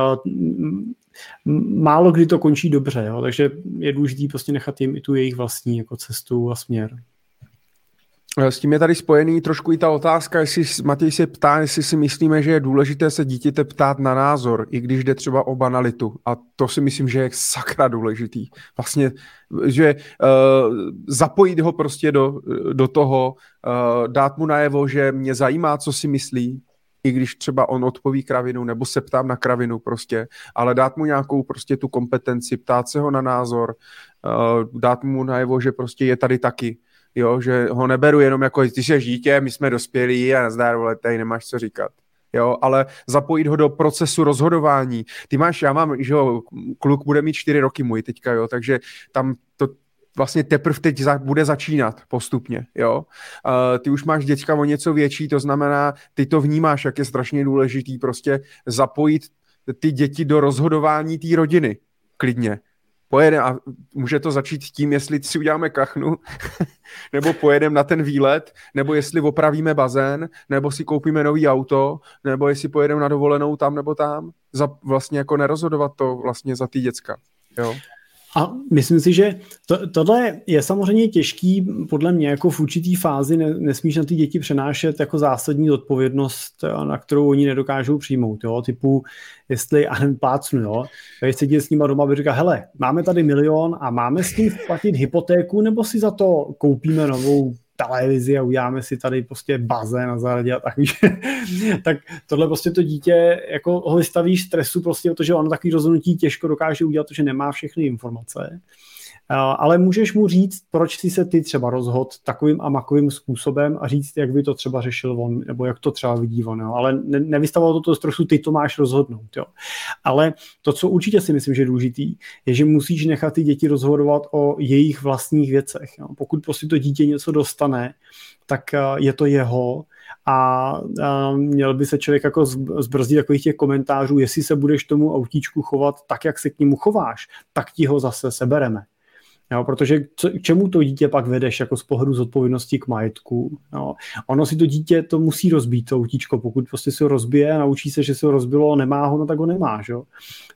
málo kdy to končí dobře, jo? takže je důležité prostě nechat jim i tu jejich vlastní jako cestu a směr. Eh, s tím je tady spojený trošku i ta otázka, jestli Matěj se ptá, jestli si myslíme, že je důležité se dítěte ptát na názor, i když jde třeba o banalitu. A to si myslím, že je sakra důležitý. Vlastně, že uh, zapojit ho prostě do, do toho, uh, dát mu najevo, že mě zajímá, co si myslí, i když třeba on odpoví kravinu, nebo se ptám na kravinu prostě, ale dát mu nějakou prostě tu kompetenci, ptát se ho na názor, uh, dát mu najevo, že prostě je tady taky jo, že ho neberu jenom jako, ty jsi dítě, my jsme dospělí a nazdár, vole, tady nemáš co říkat. Jo, ale zapojit ho do procesu rozhodování. Ty máš, já mám, že jo, kluk bude mít čtyři roky můj teďka, jo, takže tam to vlastně teprve teď za, bude začínat postupně, jo. Uh, ty už máš děcka o něco větší, to znamená, ty to vnímáš, jak je strašně důležitý prostě zapojit ty děti do rozhodování té rodiny, klidně pojede a může to začít tím, jestli si uděláme kachnu, nebo pojedeme na ten výlet, nebo jestli opravíme bazén, nebo si koupíme nový auto, nebo jestli pojedeme na dovolenou tam nebo tam. Za, vlastně jako nerozhodovat to vlastně za ty děcka. Jo? A myslím si, že to, tohle je samozřejmě těžký, podle mě jako v určitý fázi ne, nesmíš na ty děti přenášet jako zásadní odpovědnost, na kterou oni nedokážou přijmout, jo, typu, jestli, a plácnu, jo, když sedět s nima doma, by říkal, hele, máme tady milion a máme s tím platit hypotéku, nebo si za to koupíme novou televizi a uděláme si tady prostě bazén na zahradě a tak, tak tohle prostě to dítě jako ho vystaví stresu prostě, protože ono takový rozhodnutí těžko dokáže udělat, protože nemá všechny informace. Ale můžeš mu říct, proč si se ty třeba rozhod takovým a makovým způsobem a říct, jak by to třeba řešil on, nebo jak to třeba vidí on. Jo. Ale ne, nevystavoval to to stresu, ty to máš rozhodnout. Jo. Ale to, co určitě si myslím, že je důležitý, je, že musíš nechat ty děti rozhodovat o jejich vlastních věcech. Jo. Pokud prostě to dítě něco dostane, tak je to jeho a, a měl by se člověk jako zbrzdit takových těch komentářů, jestli se budeš tomu autíčku chovat tak, jak se k němu chováš, tak ti ho zase sebereme. Jo, protože co, k čemu to dítě pak vedeš jako z pohledu zodpovědnosti k majetku? Jo. Ono si to dítě to musí rozbít, to utíčko. Pokud prostě si ho rozbije a naučí se, že se ho rozbilo, nemá ho, no tak ho nemá. Že?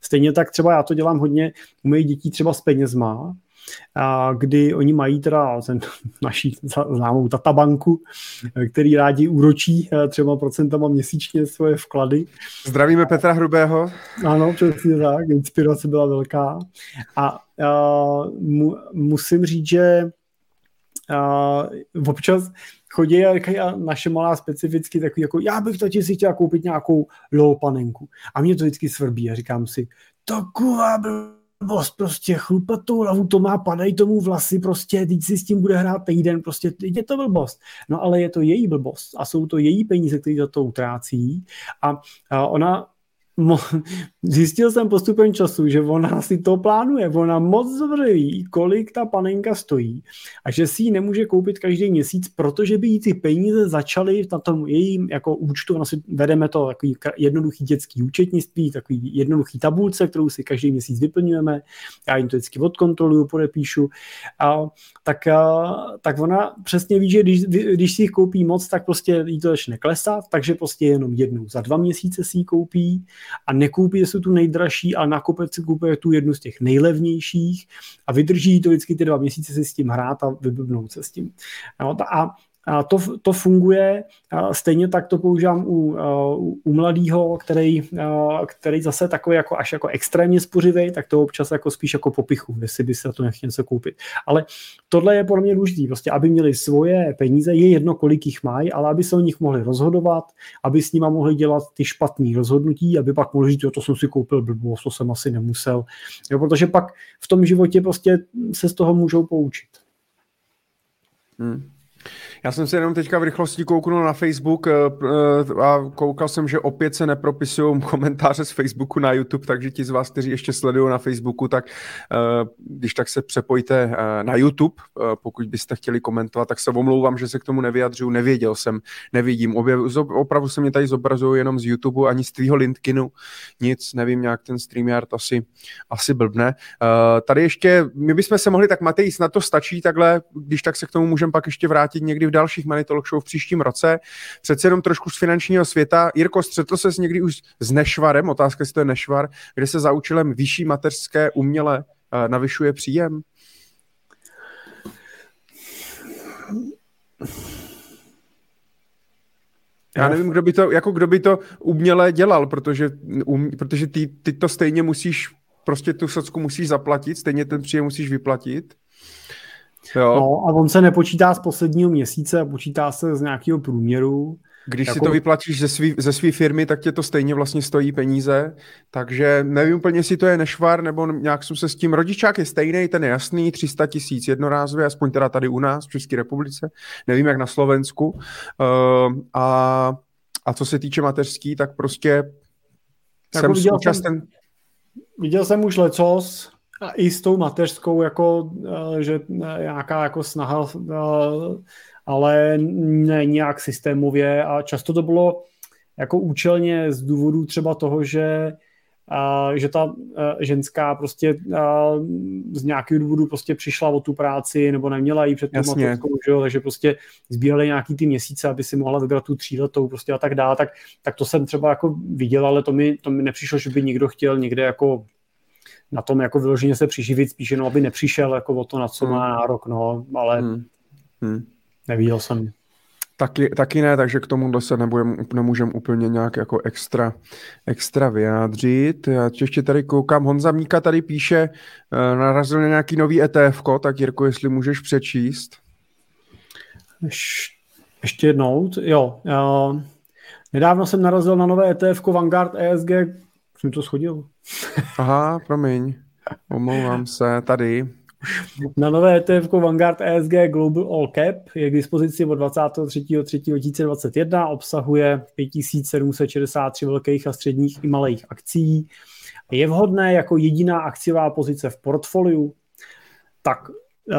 Stejně tak třeba já to dělám hodně u mých dětí třeba s penězma, a kdy oni mají teda ten naší známou databanku, který rádi úročí eh, třeba procentama měsíčně svoje vklady. Zdravíme Petra Hrubého. Ano, přesně tak, inspirace byla velká. A mu, musím říct, že a, občas chodí a říkají, a naše malá specificky takový, jako já bych tati si chtěla koupit nějakou panenku. A mě to vždycky svrbí a říkám si, taková byl blbost, prostě chlupatou hlavu to má, padají tomu vlasy, prostě teď si s tím bude hrát týden, prostě je to blbost. No ale je to její blbost a jsou to její peníze, které za to utrácí a, a ona zjistil jsem postupem času, že ona si to plánuje, ona moc dobře ví, kolik ta panenka stojí a že si ji nemůže koupit každý měsíc, protože by jí ty peníze začaly na tom jejím jako účtu, ona si vedeme to takový jednoduchý dětský účetnictví, takový jednoduchý tabulce, kterou si každý měsíc vyplňujeme, já jim to vždycky odkontroluju, podepíšu, a, tak, a, tak ona přesně ví, že když, když si jich koupí moc, tak prostě jí to začne klesat, takže prostě jenom jednou za dva měsíce si ji koupí a nekoupí si tu nejdražší, ale nakupec si kupuje tu jednu z těch nejlevnějších a vydrží to vždycky ty dva měsíce si s tím hrát a vyblbnout se s tím. No, a to, to funguje, stejně tak to používám u, u, u mladého, který, který zase takový jako až jako extrémně spořivý, tak to občas jako spíš jako popichu, jestli by se to nechtěl něco koupit. Ale tohle je pro mě důležité, prostě aby měli svoje peníze, je jedno, kolik jich mají, ale aby se o nich mohli rozhodovat, aby s nima mohli dělat ty špatné rozhodnutí, aby pak mohli říct, jo, to jsem si koupil blbou, to jsem asi nemusel. Jo, protože pak v tom životě prostě se z toho můžou poučit. Hmm. Já jsem si jenom teďka v rychlosti kouknul na Facebook eh, eh, a koukal jsem, že opět se nepropisují komentáře z Facebooku na YouTube, takže ti z vás, kteří ještě sledují na Facebooku, tak eh, když tak se přepojte na YouTube, pokud byste chtěli komentovat, tak se omlouvám, že se k tomu nevyjadřuju, nevěděl jsem, nevidím. Opravdu se mě tady zobrazují jenom z YouTube, ani z tvýho LinkedInu, nic, nevím, nějak ten StreamYard asi, asi blbne. Tady ještě, my bychom se mohli, tak Matej, na to stačí takhle, když tak se k tomu můžeme pak ještě vrátit někdy v dalších Money Talk Show v příštím roce. Přece jenom trošku z finančního světa. Jirko, střetl se někdy už s nešvarem, otázka, jestli to je nešvar, kde se za účelem vyšší mateřské uměle uh, navyšuje příjem? Já nevím, kdo by to, jako kdo by to uměle dělal, protože, um, protože ty, ty to stejně musíš, prostě tu socku musíš zaplatit, stejně ten příjem musíš vyplatit. Jo. No, a on se nepočítá z posledního měsíce počítá se z nějakého průměru. Když jako... si to vyplatíš ze své ze svý firmy, tak tě to stejně vlastně stojí peníze, takže nevím úplně, jestli to je nešvar, nebo nějak jsem se s tím, rodičák je stejný, ten je jasný, 300 tisíc jednorázově, aspoň teda tady u nás v České republice, nevím jak na Slovensku. Uh, a, a co se týče mateřský, tak prostě jako jsem viděl účasten... Jsem, viděl jsem už lecos, a i s tou mateřskou, jako, eh, že eh, nějaká jako snaha, eh, ale ne nějak systémově. A často to bylo jako účelně z důvodu třeba toho, že a, že ta a, ženská prostě a, z nějakého důvodu prostě přišla o tu práci nebo neměla ji před tou mateřskou, že jo, takže prostě zbíhaly nějaký ty měsíce, aby si mohla vybrat tu tříletou prostě a tak dále, tak, tak to jsem třeba jako viděl, ale to mi, to mi nepřišlo, že by někdo chtěl někde jako na tom jako vyloženě se přiživit, spíš jenom, aby nepřišel jako o to, na co hmm. má nárok, no, ale hmm. Hmm. neviděl jsem. Taky, taky ne, takže k tomu se nebudem, nemůžeme úplně nějak jako extra, extra vyjádřit. Já ještě tady koukám, Honza Míka tady píše, uh, narazil na nějaký nový ETF, tak Jirko, jestli můžeš přečíst. Ješ, ještě jednou, jo. Nedávno jsem narazil na nové ETF Vanguard ESG, jsem to schodil. Aha, promiň. Omlouvám se, tady. Na nové ETF Vanguard ESG Global All Cap je k dispozici od 23.3.2021, obsahuje 5763 velkých a středních i malých akcí. Je vhodné jako jediná akciová pozice v portfoliu. Tak eh,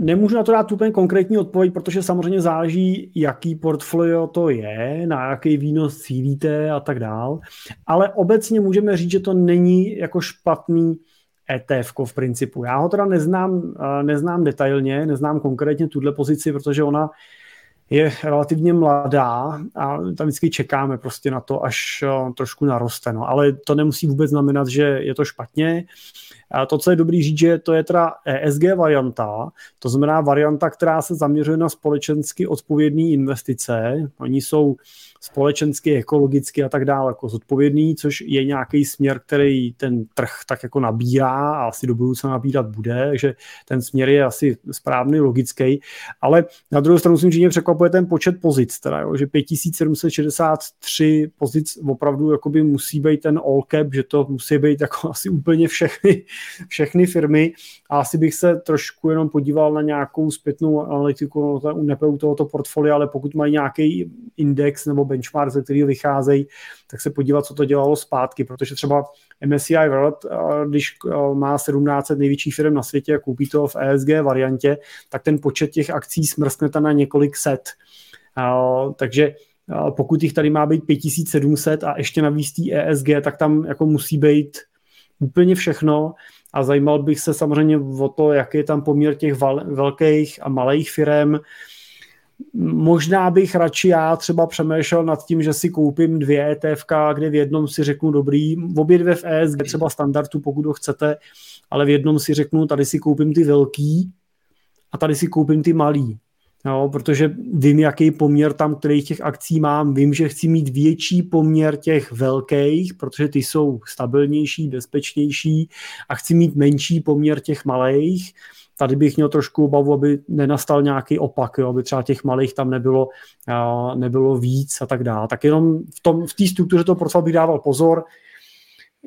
Nemůžu na to dát úplně konkrétní odpověď, protože samozřejmě záleží, jaký portfolio to je, na jaký výnos cílíte a tak dál. Ale obecně můžeme říct, že to není jako špatný ETF v principu. Já ho teda neznám, eh, neznám detailně, neznám konkrétně tuhle pozici, protože ona je relativně mladá a tam vždycky čekáme prostě na to, až eh, trošku naroste. No. Ale to nemusí vůbec znamenat, že je to špatně. A to, co je dobrý říct, že to je teda ESG varianta, to znamená varianta, která se zaměřuje na společensky odpovědné investice. Oni jsou společensky, ekologicky a tak dále jako zodpovědný, což je nějaký směr, který ten trh tak jako nabírá a asi do budoucna nabírat bude, takže ten směr je asi správný, logický, ale na druhou stranu že mě překvapuje ten počet pozic, teda, jo, že 5763 pozic opravdu jakoby musí být ten all cap, že to musí být jako asi úplně všechny, všechny firmy. A asi bych se trošku jenom podíval na nějakou zpětnou analytiku, no, ne u tohoto portfolia, ale pokud mají nějaký index nebo benchmark, ze kterého vycházejí, tak se podívat, co to dělalo zpátky, protože třeba MSCI World, když má 17 největších firm na světě a koupí to v ESG variantě, tak ten počet těch akcí smrskne tam na několik set. Takže pokud jich tady má být 5700 a ještě navíc tý ESG, tak tam jako musí být úplně všechno a zajímal bych se samozřejmě o to, jaký je tam poměr těch velkých a malých firm, Možná bych radši já třeba přemýšlel nad tím, že si koupím dvě ETF, kde v jednom si řeknu dobrý, v obě dvě v ESG třeba standardu, pokud ho chcete, ale v jednom si řeknu, tady si koupím ty velký a tady si koupím ty malý. Jo, protože vím, jaký poměr tam, kterých těch akcí mám, vím, že chci mít větší poměr těch velkých, protože ty jsou stabilnější, bezpečnější a chci mít menší poměr těch malých. Tady bych měl trošku obavu, aby nenastal nějaký opak, jo, aby třeba těch malých tam nebylo, nebylo víc a tak dále. Tak jenom v, tom, v té struktuře toho portfolia bych dával pozor,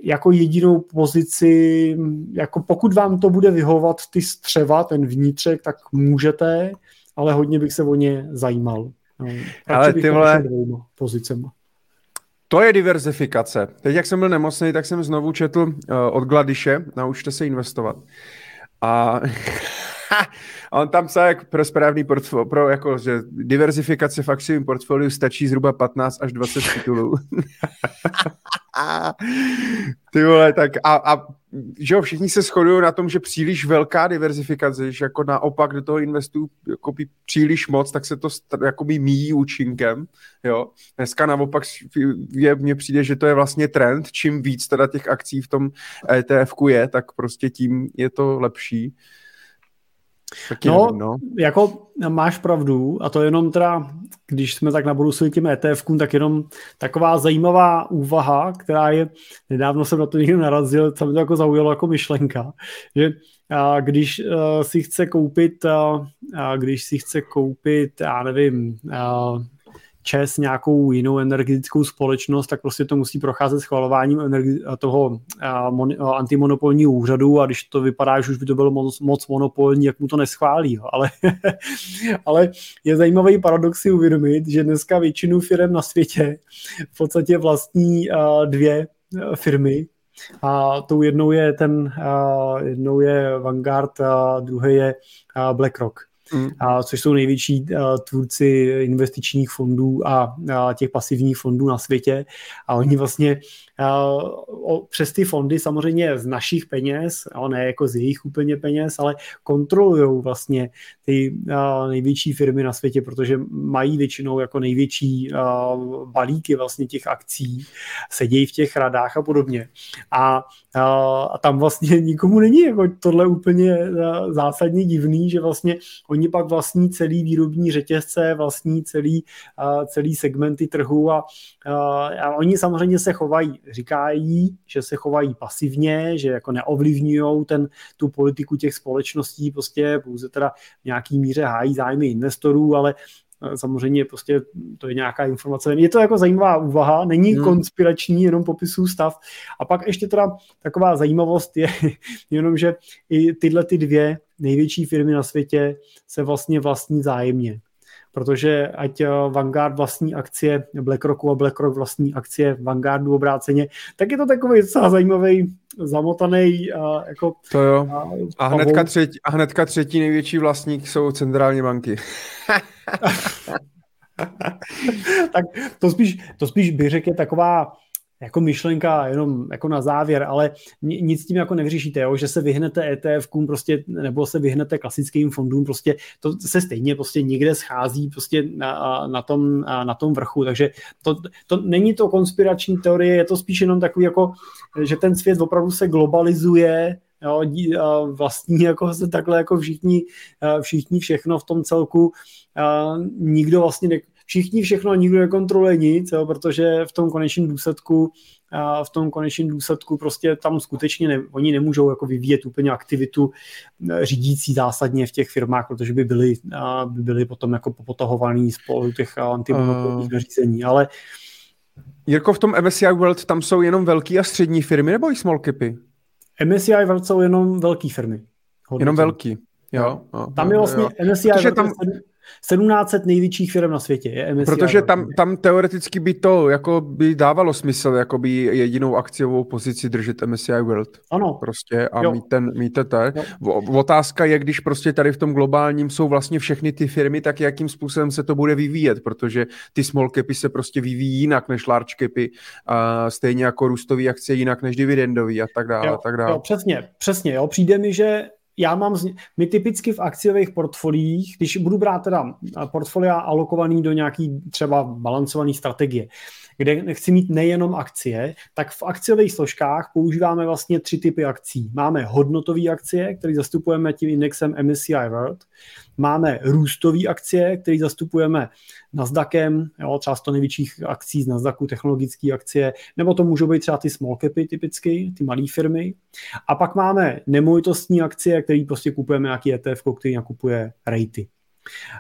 jako jedinou pozici, jako pokud vám to bude vyhovat ty střeva, ten vnitřek, tak můžete, ale hodně bych se o ně zajímal. No, ale ty vole... Pozicema. To je diverzifikace. Teď, jak jsem byl nemocný, tak jsem znovu četl uh, od Gladiše, naučte se investovat. A on tam psal jak pro správný portfolio, pro jako, že diverzifikace v akciovém portfoliu stačí zhruba 15 až 20 titulů. Ty vole, tak a, a že jo, všichni se shodují na tom, že příliš velká diverzifikace, že jako naopak do toho investují jako příliš moc, tak se to jakoby míjí účinkem, jo. Dneska naopak je, mně přijde, že to je vlastně trend, čím víc teda těch akcí v tom etf je, tak prostě tím je to lepší. Taky no, nevím, no, jako máš pravdu a to jenom teda, když jsme tak nabrousili těm etf tak jenom taková zajímavá úvaha, která je, nedávno jsem na to někdo narazil, co mi to jako zaujalo jako myšlenka, že a když uh, si chce koupit, uh, a když si chce koupit, já nevím, uh, ČES nějakou jinou energetickou společnost, tak prostě to musí procházet schvalováním energi- toho mon- antimonopolního úřadu. A když to vypadá, že už by to bylo moc, moc monopolní, jak mu to neschválí. Ale, ale je zajímavý paradox si uvědomit, že dneska většinu firm na světě v podstatě vlastní dvě firmy, a tou jednou je ten, jednou je Vanguard a druhý je BlackRock mm. a, což jsou největší a, tvůrci investičních fondů a, a těch pasivních fondů na světě. A oni vlastně přes ty fondy samozřejmě z našich peněz, a ne jako z jejich úplně peněz, ale kontrolují vlastně ty a, největší firmy na světě, protože mají většinou jako největší a, balíky vlastně těch akcí, sedějí v těch radách a podobně. A, a, tam vlastně nikomu není jako tohle úplně zásadně divný, že vlastně oni pak vlastní celý výrobní řetězce, vlastní celý, celý segmenty trhu a, a oni samozřejmě se chovají říkají, že se chovají pasivně, že jako neovlivňují ten, tu politiku těch společností, prostě pouze teda v nějaký míře hájí zájmy investorů, ale eh, samozřejmě prostě to je nějaká informace. Je to jako zajímavá úvaha, není hmm. konspirační, jenom popisů stav. A pak ještě teda taková zajímavost je jenom, že i tyhle ty dvě největší firmy na světě se vlastně vlastní zájemně protože ať eh, Vanguard vlastní akcie BlackRocku a BlackRock vlastní akcie Vanguardu obráceně, tak je to takový docela zajímavý, zamotaný uh, jako... To jo. A, a, hnedka třetí, a hnedka třetí největší vlastník jsou centrální banky. tak to spíš, to spíš bych řekl je taková jako myšlenka jenom jako na závěr, ale nic tím jako nevyřešíte, jo? že se vyhnete etf prostě, nebo se vyhnete klasickým fondům, prostě to se stejně prostě někde schází prostě na, na, tom, na tom vrchu, takže to, to není to konspirační teorie, je to spíš jenom takový jako, že ten svět opravdu se globalizuje, jo, vlastní jako se takhle jako všichni, všichni všechno v tom celku, nikdo vlastně ne, všichni všechno, nikdo nekontroluje nic, jo, protože v tom konečném důsledku a v tom konečném důsledku prostě tam skutečně ne, oni nemůžou jako vyvíjet úplně aktivitu e, řídící zásadně v těch firmách, protože by byli, by byli potom jako potahovaný spolu těch antimonopolních uh... nařízení, ale Jirko, v tom MSCI World tam jsou jenom velký a střední firmy nebo i small capy? MSCI World jsou jenom velké firmy. Hodně jenom velký. Jo, jo, tam je vlastně jo. MSCI World tam... 1700 největších firm na světě je MSCI. Protože tam, tam teoreticky by to jako by dávalo smysl jako by jedinou akciovou pozici držet MSCI World. Ano. Prostě a jo. mít ten, mít ten. Otázka je, když prostě tady v tom globálním jsou vlastně všechny ty firmy, tak jakým způsobem se to bude vyvíjet, protože ty small capy se prostě vyvíjí jinak než large capy, a stejně jako růstový akcie jinak než dividendový a tak dále. Jo, a tak dále. Jo, přesně, přesně. Jo. Přijde mi, že já mám, my typicky v akciových portfoliích, když budu brát teda portfolia alokovaný do nějaký třeba balancované strategie, kde chci mít nejenom akcie, tak v akciových složkách používáme vlastně tři typy akcí. Máme hodnotové akcie, které zastupujeme tím indexem MSCI World, máme růstové akcie, které zastupujeme Nasdaqem, jo, třeba 100 největších akcí z Nasdaqu, technologické akcie, nebo to můžou být třeba ty small capy typicky, ty malé firmy. A pak máme nemovitostní akcie, které prostě kupujeme nějaký ETF, který nakupuje rejty.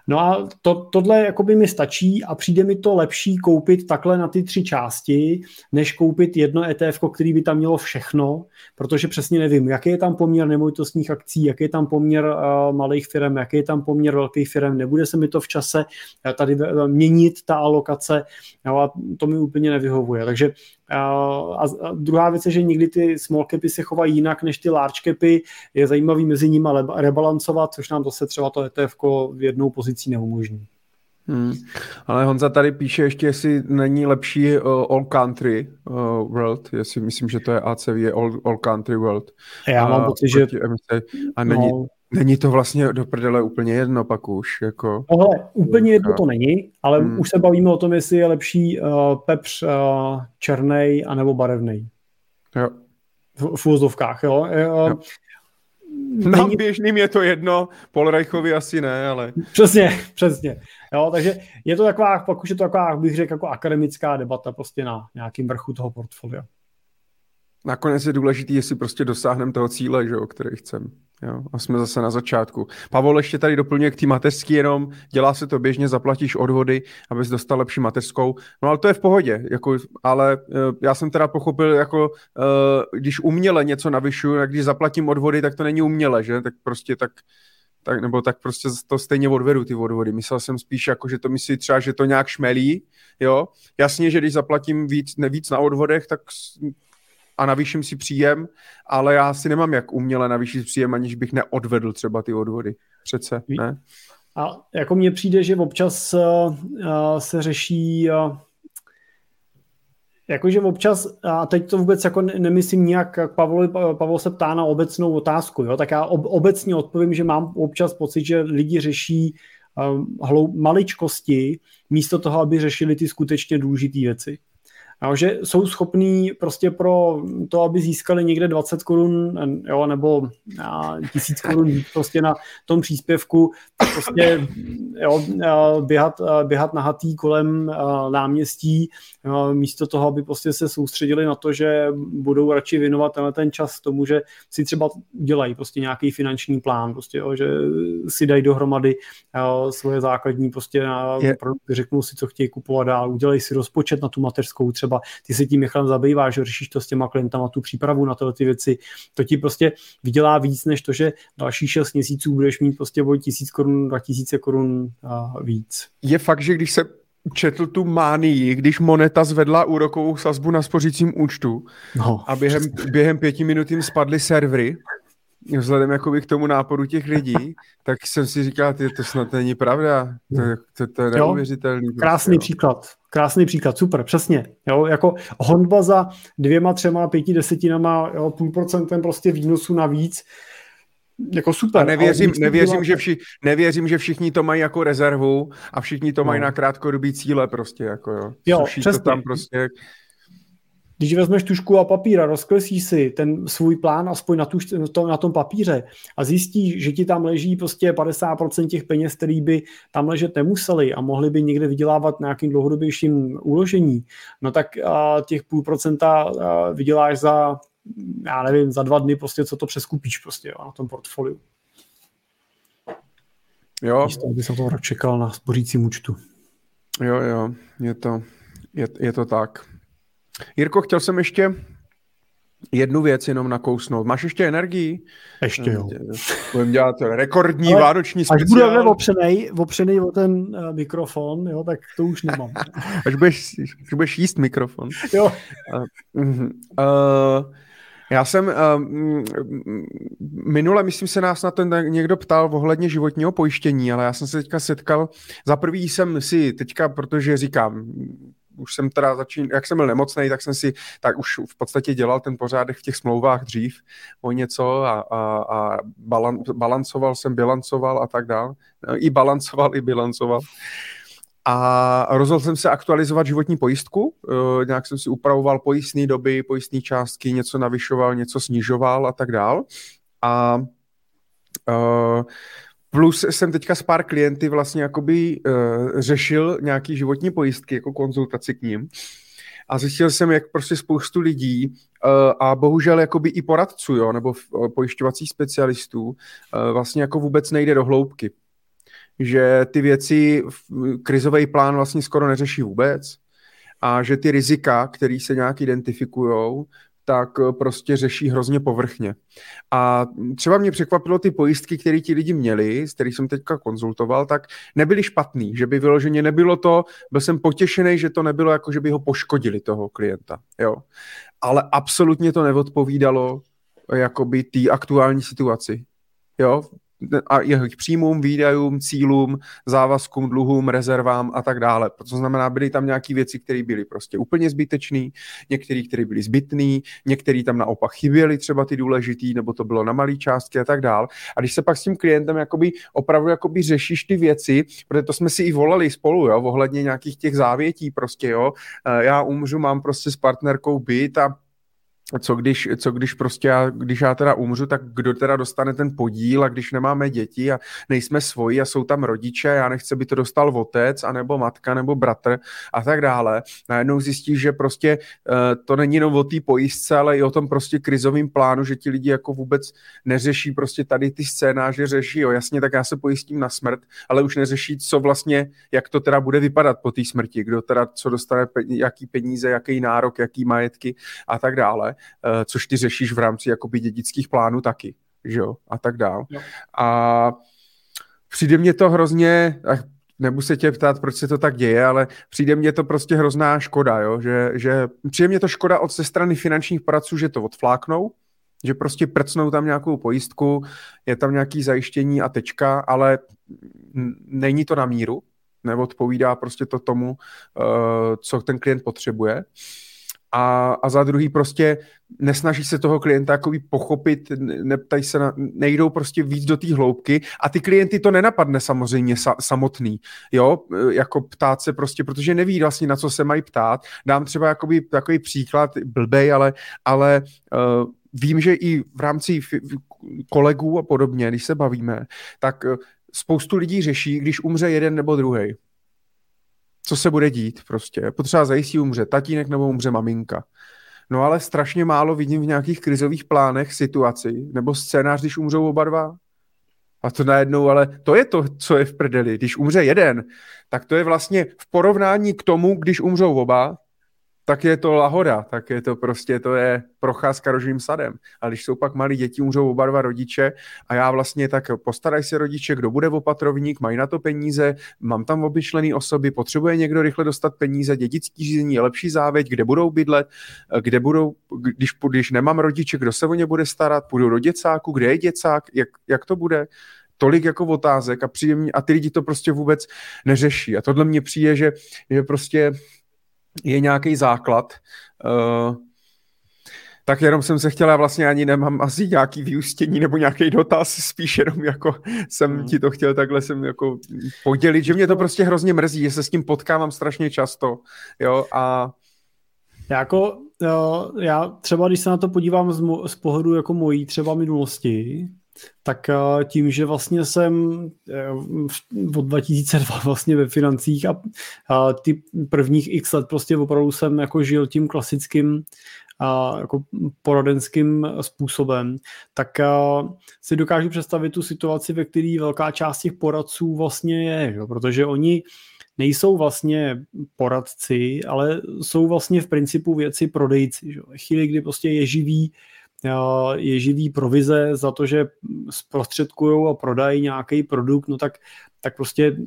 No a to, tohle jakoby mi stačí a přijde mi to lepší koupit takhle na ty tři části, než koupit jedno ETF, který by tam mělo všechno, protože přesně nevím, jaký je tam poměr nemovitostních akcí, jaký je tam poměr uh, malých firm, jaký je tam poměr velkých firm, nebude se mi to v čase uh, tady uh, měnit ta alokace, no a to mi úplně nevyhovuje. Takže a druhá věc je, že někdy ty small capy se chovají jinak než ty large capy. Je zajímavý mezi nimi rebalancovat, což nám zase třeba to ETF v jednou pozicí neumožní. Hmm. Ale Honza tady píše ještě, jestli není lepší uh, All Country uh, World, jestli myslím, že to je ACV, je All, all Country World. Já mám uh, pocit, že... MC. A není, no. Není to vlastně do prdele úplně jedno pak už. Jako... Tohle úplně jedno to není, ale hmm. už se bavíme o tom, jestli je lepší uh, pepř uh, černej anebo barevný. Jo. V, v úzovkách, jo. Uh, jo. Nám není... běžným je to jedno, Polreichovi asi ne, ale... Přesně, přesně. Jo, takže je to taková, pak už je to taková, bych řekl, jako akademická debata prostě na nějakým vrchu toho portfolia. Nakonec je důležité, jestli prostě dosáhneme toho cíle, že, o který chceme. Jo, a jsme zase na začátku. Pavel ještě tady doplňuje k té mateřský jenom, dělá se to běžně, zaplatíš odvody, abys dostal lepší mateřskou. No ale to je v pohodě, jako, ale uh, já jsem teda pochopil, jako uh, když uměle něco navyšuju, tak když zaplatím odvody, tak to není uměle, že? Tak prostě tak, tak nebo tak prostě to stejně odvedu ty odvody. Myslel jsem spíš jako, že to myslí třeba, že to nějak šmelí, jo. Jasně, že když zaplatím víc, ne, víc na odvodech, tak a navýším si příjem, ale já si nemám jak uměle navýšit příjem, aniž bych neodvedl třeba ty odvody. Přece, ne? A jako mně přijde, že občas uh, se řeší uh, Jakože občas, a teď to vůbec jako nemyslím nějak, Pavel, Pavel se ptá na obecnou otázku, jo, tak já ob, obecně odpovím, že mám občas pocit, že lidi řeší um, hlou, maličkosti místo toho, aby řešili ty skutečně důležité věci. Jo, že jsou schopní prostě pro to, aby získali někde 20 korun jo, nebo tisíc korun prostě na tom příspěvku, tak prostě jo, běhat, běhat nahatý kolem náměstí, místo toho, aby prostě se soustředili na to, že budou radši věnovat tenhle ten čas tomu, že si třeba dělají prostě nějaký finanční plán, prostě, jo, že si dají dohromady jo, svoje základní prostě je. řeknou si, co chtějí kupovat dál, udělají si rozpočet na tu mateřskou třeba třeba ty se tím Michalem zabýváš, že řešíš to s těma klientama, tu přípravu na tyhle ty věci, to ti prostě vydělá víc, než to, že další 6 měsíců budeš mít prostě o tisíc korun, 2000 korun a víc. Je fakt, že když se četl tu mánii, když Moneta zvedla úrokovou sazbu na spořícím účtu no. a během, během pěti minut jim spadly servery, vzhledem jakoby k tomu náporu těch lidí, tak jsem si říkal, ty, to snad není pravda. To, to, to je neuvěřitelný. Jo, krásný prostě, příklad. Krásný příklad, super, přesně. Jo, jako honba za dvěma, třema, pěti desetinama, jo, půl procentem prostě výnosu navíc, jako super. A nevěřím, nevěřím, že vši, nevěřím, že všichni to mají jako rezervu a všichni to no. mají na krátkodobý cíle prostě, jako jo. Jo, přesně. to tam prostě když vezmeš tušku a papír a rozkreslíš si ten svůj plán aspoň na, tuž, to, na tom papíře a zjistíš, že ti tam leží prostě 50% těch peněz, který by tam ležet nemuseli a mohli by někde vydělávat nějakým dlouhodobějším uložení, no tak a, těch půl procenta vyděláš za, já nevím, za dva dny prostě, co to přeskupíš prostě jo, na tom portfoliu. Jo. Místo, aby jsem to čekal na spořícím účtu. Jo, jo, je to, je, je to tak. Jirko, chtěl jsem ještě jednu věc jenom nakousnout. Máš ještě energii? Ještě jo. Budeme dělat rekordní Ale vánoční speciál. Až budeme opřenej, opřenej o ten uh, mikrofon, jo, tak to už nemám. až, budeš, až budeš jíst mikrofon. Jo. Uh, uh, já jsem uh, minule, myslím se nás na ten někdo ptal ohledně životního pojištění, ale já jsem se teďka setkal, za prvý jsem si teďka, protože říkám, už jsem teda začín, jak jsem byl nemocný, tak jsem si tak už v podstatě dělal ten pořádek v těch smlouvách dřív o něco a, a, a balan, balancoval jsem, bilancoval a tak dál. No, I balancoval, i bilancoval. A rozhodl jsem se aktualizovat životní pojistku, uh, nějak jsem si upravoval pojistné doby, pojistné částky, něco navyšoval, něco snižoval a tak dál. A uh, plus jsem teďka s pár klienty vlastně jakoby uh, řešil nějaký životní pojistky, jako konzultaci k ním. A zjistil jsem, jak prostě spoustu lidí uh, a bohužel jakoby i poradců, jo, nebo pojišťovacích specialistů uh, vlastně jako vůbec nejde do hloubky že ty věci, krizový plán vlastně skoro neřeší vůbec a že ty rizika, které se nějak identifikují, tak eh, prostě řeší hrozně povrchně. A třeba mě překvapilo ty pojistky, které ti lidi měli, s kterých jsem teďka konzultoval, tak nebyly špatný, že by vyloženě nebylo to, byl jsem potěšený, že to nebylo jako, že by ho poškodili toho klienta, jo. Ale absolutně to neodpovídalo jakoby té aktuální situaci. Jo, a jeho příjmům, výdajům, cílům, závazkům, dluhům, rezervám a tak dále. To znamená, byly tam nějaké věci, které byly prostě úplně zbytečné, některé, které byly zbytné, některé tam naopak chyběly, třeba ty důležitý, nebo to bylo na malé částky a tak dále. A když se pak s tím klientem jakoby opravdu jakoby řešíš ty věci, protože to jsme si i volali spolu, jo, ohledně nějakých těch závětí prostě, jo. Já umřu, mám prostě s partnerkou byt a co když, co když prostě já, když já teda umřu, tak kdo teda dostane ten podíl a když nemáme děti a nejsme svoji a jsou tam rodiče, já nechci, by to dostal otec, anebo matka, nebo bratr a tak dále. Najednou zjistíš, že prostě uh, to není jenom o té pojistce, ale i o tom prostě krizovém plánu, že ti lidi jako vůbec neřeší prostě tady ty scénáře, řeší, jo, jasně, tak já se pojistím na smrt, ale už neřeší, co vlastně, jak to teda bude vypadat po té smrti, kdo teda co dostane, jaký peníze, jaký nárok, jaký majetky a tak dále. Eh, což ty řešíš v rámci jakoby dědických plánů taky, že jo, a tak dál. Jo. A přijde mně to hrozně, nebudu se tě ptát, proč se to tak děje, ale přijde mně to prostě hrozná škoda, jo? Že, že přijde mně to škoda od ze strany finančních poradců, že to odfláknou, že prostě prcnou tam nějakou pojistku, je tam nějaký zajištění a tečka, ale není to na míru, neodpovídá prostě to tomu, uh, co ten klient potřebuje a, a za druhý prostě nesnaží se toho klienta jakoby pochopit, neptají se, na, nejdou prostě víc do té hloubky a ty klienty to nenapadne samozřejmě sa, samotný, jo, jako ptát se prostě, protože neví vlastně na co se mají ptát. Dám třeba jakoby takový příklad, blbej, ale, ale uh, vím, že i v rámci kolegů a podobně, když se bavíme, tak uh, spoustu lidí řeší, když umře jeden nebo druhý co se bude dít prostě. Potřeba zajistí umře tatínek nebo umře maminka. No ale strašně málo vidím v nějakých krizových plánech situaci nebo scénář, když umřou oba dva. A to najednou, ale to je to, co je v prdeli. Když umře jeden, tak to je vlastně v porovnání k tomu, když umřou oba, tak je to lahoda, tak je to prostě, to je procházka rožím sadem. A když jsou pak malí děti, umřou oba dva rodiče a já vlastně tak postaraj se rodiče, kdo bude opatrovník, mají na to peníze, mám tam obyčlený osoby, potřebuje někdo rychle dostat peníze, dědický řízení je lepší závěť, kde budou bydlet, kde budou, když, když nemám rodiče, kdo se o ně bude starat, půjdu do děcáku, kde je děcák, jak, jak to bude? tolik jako otázek a, přijde, a ty lidi to prostě vůbec neřeší. A tohle mně přijde, že, že prostě je nějaký základ. Uh, tak jenom jsem se chtěla, vlastně ani nemám asi nějaký vyústění nebo nějaký dotaz, spíš jenom jako jsem hmm. ti to chtěl takhle jsem jako podělit, že mě to prostě hrozně mrzí, že se s tím potkávám strašně často, jo, a já jako, jo, já třeba, když se na to podívám z, mo- z pohledu jako mojí třeba minulosti, tak eh, tím, že vlastně jsem eh, od 2002 vlastně ve financích a ty prvních x let prostě opravdu jsem jako žil tím klasickým a jako poradenským způsobem, tak eh, si dokážu představit tu situaci, ve které velká část těch poradců vlastně je, protože oni nejsou vlastně poradci, ale jsou vlastně v principu věci prodejci. Že? Chvíli, kdy prostě je živý je živý provize za to, že zprostředkují a prodají nějaký produkt, no tak, tak prostě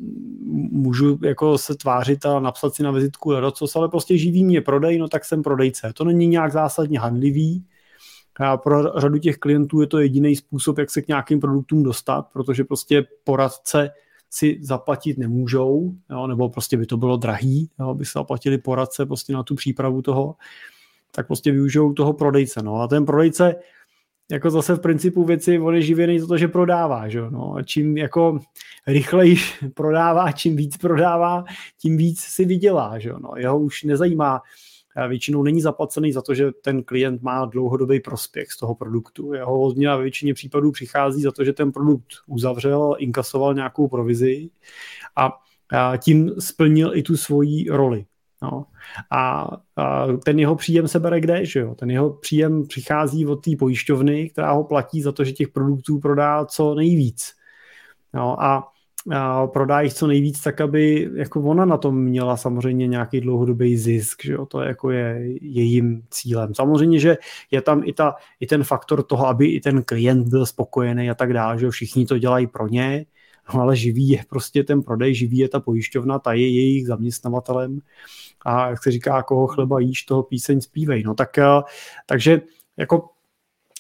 můžu jako se tvářit a napsat si na vizitku ledacos, ale prostě živý mě prodej, no tak jsem prodejce. To není nějak zásadně handlivý, a pro řadu těch klientů je to jediný způsob, jak se k nějakým produktům dostat, protože prostě poradce si zaplatit nemůžou, jo, nebo prostě by to bylo drahý, jo, aby se zaplatili poradce prostě na tu přípravu toho, tak prostě využijou toho prodejce. No. A ten prodejce jako zase v principu věci, on je živěný za to, že prodává, že? No, a čím jako rychleji prodává, čím víc prodává, tím víc si vydělá, že? No, jeho už nezajímá, většinou není zaplacený za to, že ten klient má dlouhodobý prospěch z toho produktu. Jeho odměna ve většině případů přichází za to, že ten produkt uzavřel, inkasoval nějakou provizi a tím splnil i tu svoji roli. No. A, a ten jeho příjem se bere kde, že jo? Ten jeho příjem přichází od té pojišťovny, která ho platí za to, že těch produktů prodá co nejvíc. No a, a prodá jich co nejvíc, tak aby jako ona na tom měla samozřejmě nějaký dlouhodobý zisk, že jo? To jako je jejím cílem. Samozřejmě, že je tam i, ta, i ten faktor toho, aby i ten klient byl spokojený a tak dále, že jo? Všichni to dělají pro ně, no ale živý je prostě ten prodej, živý je ta pojišťovna, ta je jejich zaměstnavatelem a jak se říká, koho chleba jíš, toho píseň zpívej. No tak, eh, takže jako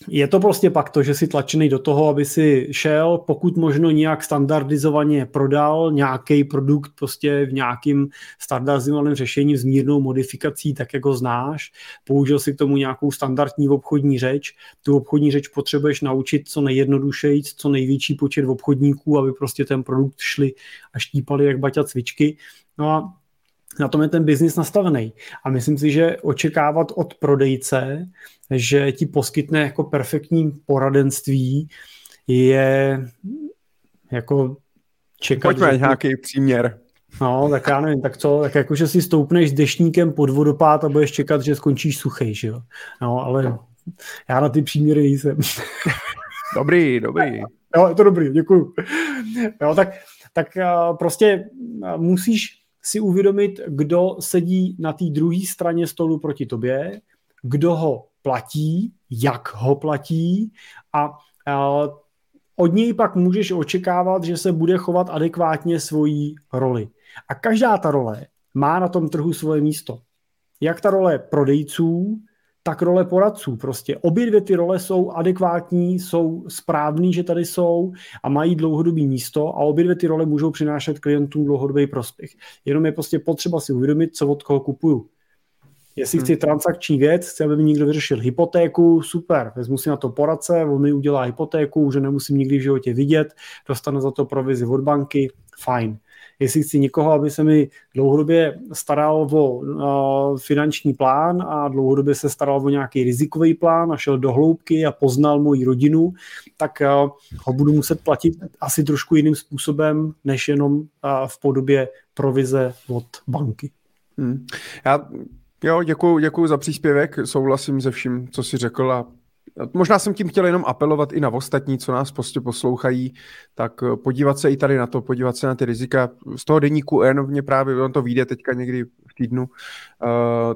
je to prostě pak to, že si tlačený do toho, aby si šel, pokud možno nějak standardizovaně prodal nějaký produkt prostě v nějakým standardizovaném řešení s mírnou modifikací, tak jako znáš, použil si k tomu nějakou standardní obchodní řeč, tu obchodní řeč potřebuješ naučit co nejjednodušeji, co největší počet obchodníků, aby prostě ten produkt šli a štípali jak baťa cvičky. No a na tom je ten biznis nastavený. A myslím si, že očekávat od prodejce, že ti poskytne jako perfektní poradenství, je jako čekat... Pojďme že... nějaký příměr. No, tak já nevím, tak co, tak jako, že si stoupneš s dešníkem pod vodopád a budeš čekat, že skončíš suchej, že jo. No, ale já na ty příměry nejsem. Dobrý, dobrý. Jo, je to dobrý, děkuju. Jo, tak, tak prostě musíš si uvědomit, kdo sedí na té druhé straně stolu proti tobě, kdo ho platí, jak ho platí a, od něj pak můžeš očekávat, že se bude chovat adekvátně svojí roli. A každá ta role má na tom trhu svoje místo. Jak ta role prodejců, tak role poradců. Prostě obě dvě ty role jsou adekvátní, jsou správný, že tady jsou a mají dlouhodobý místo a obě dvě ty role můžou přinášet klientům dlouhodobý prospěch. Jenom je prostě potřeba si uvědomit, co od koho kupuju. Jestli hmm. chci transakční věc, chci, aby mi někdo vyřešil hypotéku, super, vezmu si na to poradce, on mi udělá hypotéku, že nemusím nikdy v životě vidět, dostanu za to provizi od banky, fajn jestli chci někoho, aby se mi dlouhodobě staral o uh, finanční plán a dlouhodobě se staral o nějaký rizikový plán a šel do hloubky a poznal moji rodinu, tak uh, ho budu muset platit asi trošku jiným způsobem, než jenom uh, v podobě provize od banky. Hmm. Já Jo, děkuji, děkuji za příspěvek, souhlasím se vším, co jsi řekl a Možná jsem tím chtěl jenom apelovat i na ostatní, co nás prostě poslouchají, tak eh, podívat se i tady na to, podívat se na ty rizika. Z toho deníku N mě právě, on to vyjde teďka někdy v týdnu, uh,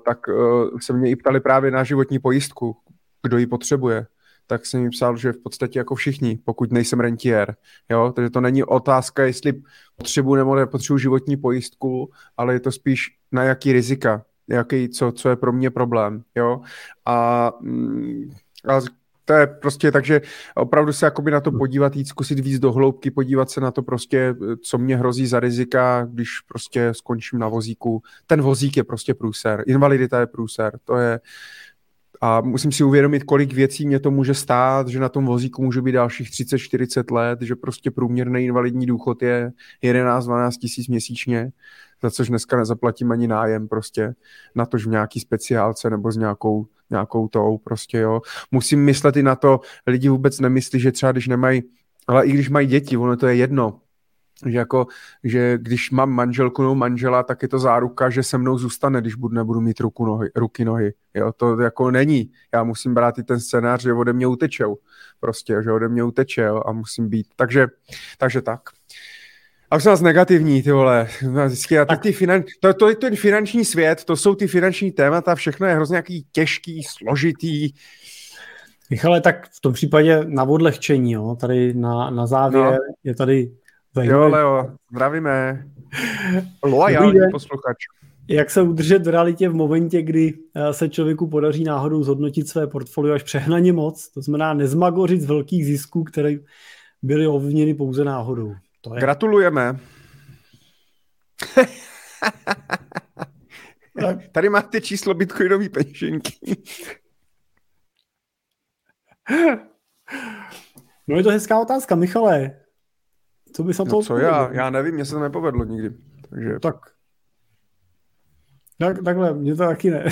tak uh, se mě i ptali právě na životní pojistku, kdo ji potřebuje tak jsem mi psal, že v podstatě jako všichni, pokud nejsem rentier. Jo? Takže to není otázka, jestli potřebuji nebo nepotřebuji životní pojistku, ale je to spíš na jaký rizika, jaký, co, co je pro mě problém. Jo? A mm, a to je prostě tak, že opravdu se jakoby na to podívat, jít zkusit víc do hloubky, podívat se na to prostě, co mě hrozí za rizika, když prostě skončím na vozíku. Ten vozík je prostě průser, invalidita je průser, to je, a musím si uvědomit, kolik věcí mě to může stát, že na tom vozíku může být dalších 30-40 let, že prostě průměrný invalidní důchod je 11-12 tisíc měsíčně, za což dneska nezaplatím ani nájem prostě, na tož v nějaký speciálce nebo s nějakou nějakou tou prostě, jo. Musím myslet i na to, lidi vůbec nemyslí, že třeba když nemají, ale i když mají děti, ono to je jedno, že jako, že když mám manželku nebo manžela, tak je to záruka, že se mnou zůstane, když budu, nebudu mít ruku, nohy, ruky, nohy. Jo, to jako není. Já musím brát i ten scénář, že ode mě utečou. Prostě, že ode mě uteče jo, a musím být. Takže, takže tak. A už nás negativní, ty vole. Vždycky, a tak ty finan... to, to je ten finanční svět, to jsou ty finanční témata, všechno je hrozně nějaký těžký, složitý. Michale, tak v tom případě na odlehčení, jo. tady na, na závěr no. je tady zajímavý. Jo, Leo, zdravíme. Loajální posluchač. Jak se udržet v realitě v momentě, kdy eh, se člověku podaří náhodou zhodnotit své portfolio až přehnaně moc, to znamená nezmagořit z velkých zisků, které byly ovlivněny pouze náhodou to je. Gratulujeme. Tady máte číslo bitcoinové peněženky. no je to hezká otázka, Michale. Co bys na to no co já? Já nevím, mně se to nepovedlo nikdy. Takže... Tak. tak takhle, mě to taky ne.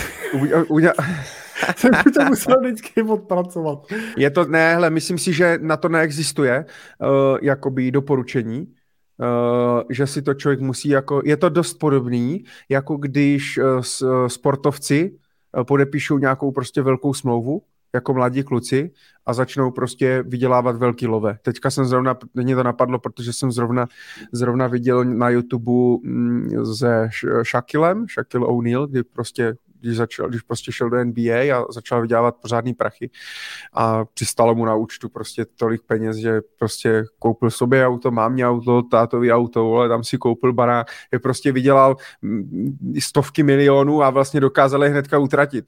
Jsem to musel vždycky odpracovat. Je to, ne, hele, myslím si, že na to neexistuje uh, jakoby doporučení, uh, že si to člověk musí jako, je to dost podobný, jako když uh, sportovci uh, podepíšou nějakou prostě velkou smlouvu, jako mladí kluci a začnou prostě vydělávat velký love. Teďka jsem zrovna, mě to napadlo, protože jsem zrovna, zrovna viděl na YouTube mm, se Shakilem, Shaquille O'Neal, kdy prostě když, začal, když prostě šel do NBA a začal vydělávat pořádný prachy a přistalo mu na účtu prostě tolik peněz, že prostě koupil sobě auto, mámě auto, tátový auto, ale tam si koupil barák, je prostě vydělal mm, stovky milionů a vlastně dokázal je hnedka utratit.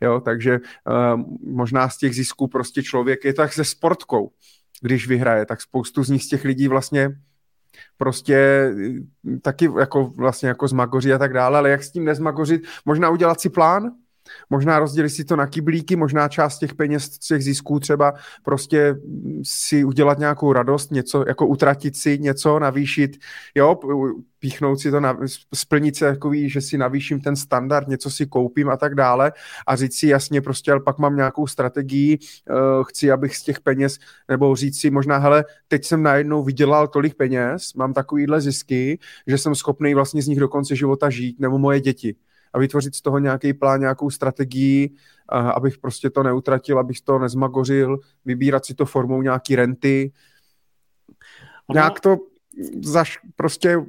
Jo, takže uh, možná z těch zisků prostě člověk je tak se sportkou, když vyhraje, tak spoustu z nich z těch lidí vlastně prostě eh, taky jako vlastně jako zmagoří a tak dále, ale jak s tím nezmagořit, možná udělat si plán, Možná rozdělit si to na kyblíky, možná část těch peněz, těch zisků třeba prostě si udělat nějakou radost, něco, jako utratit si něco, navýšit, jo, píchnout si to, na, splnit se takový, že si navýším ten standard, něco si koupím a tak dále a říct si jasně prostě, ale pak mám nějakou strategii, uh, chci, abych z těch peněz, nebo říct si možná, hele, teď jsem najednou vydělal tolik peněz, mám takovýhle zisky, že jsem schopný vlastně z nich do konce života žít, nebo moje děti a vytvořit z toho nějaký plán, nějakou strategii, abych prostě to neutratil, abych to nezmagořil, vybírat si to formou nějaký renty. Nějak to zaš prostě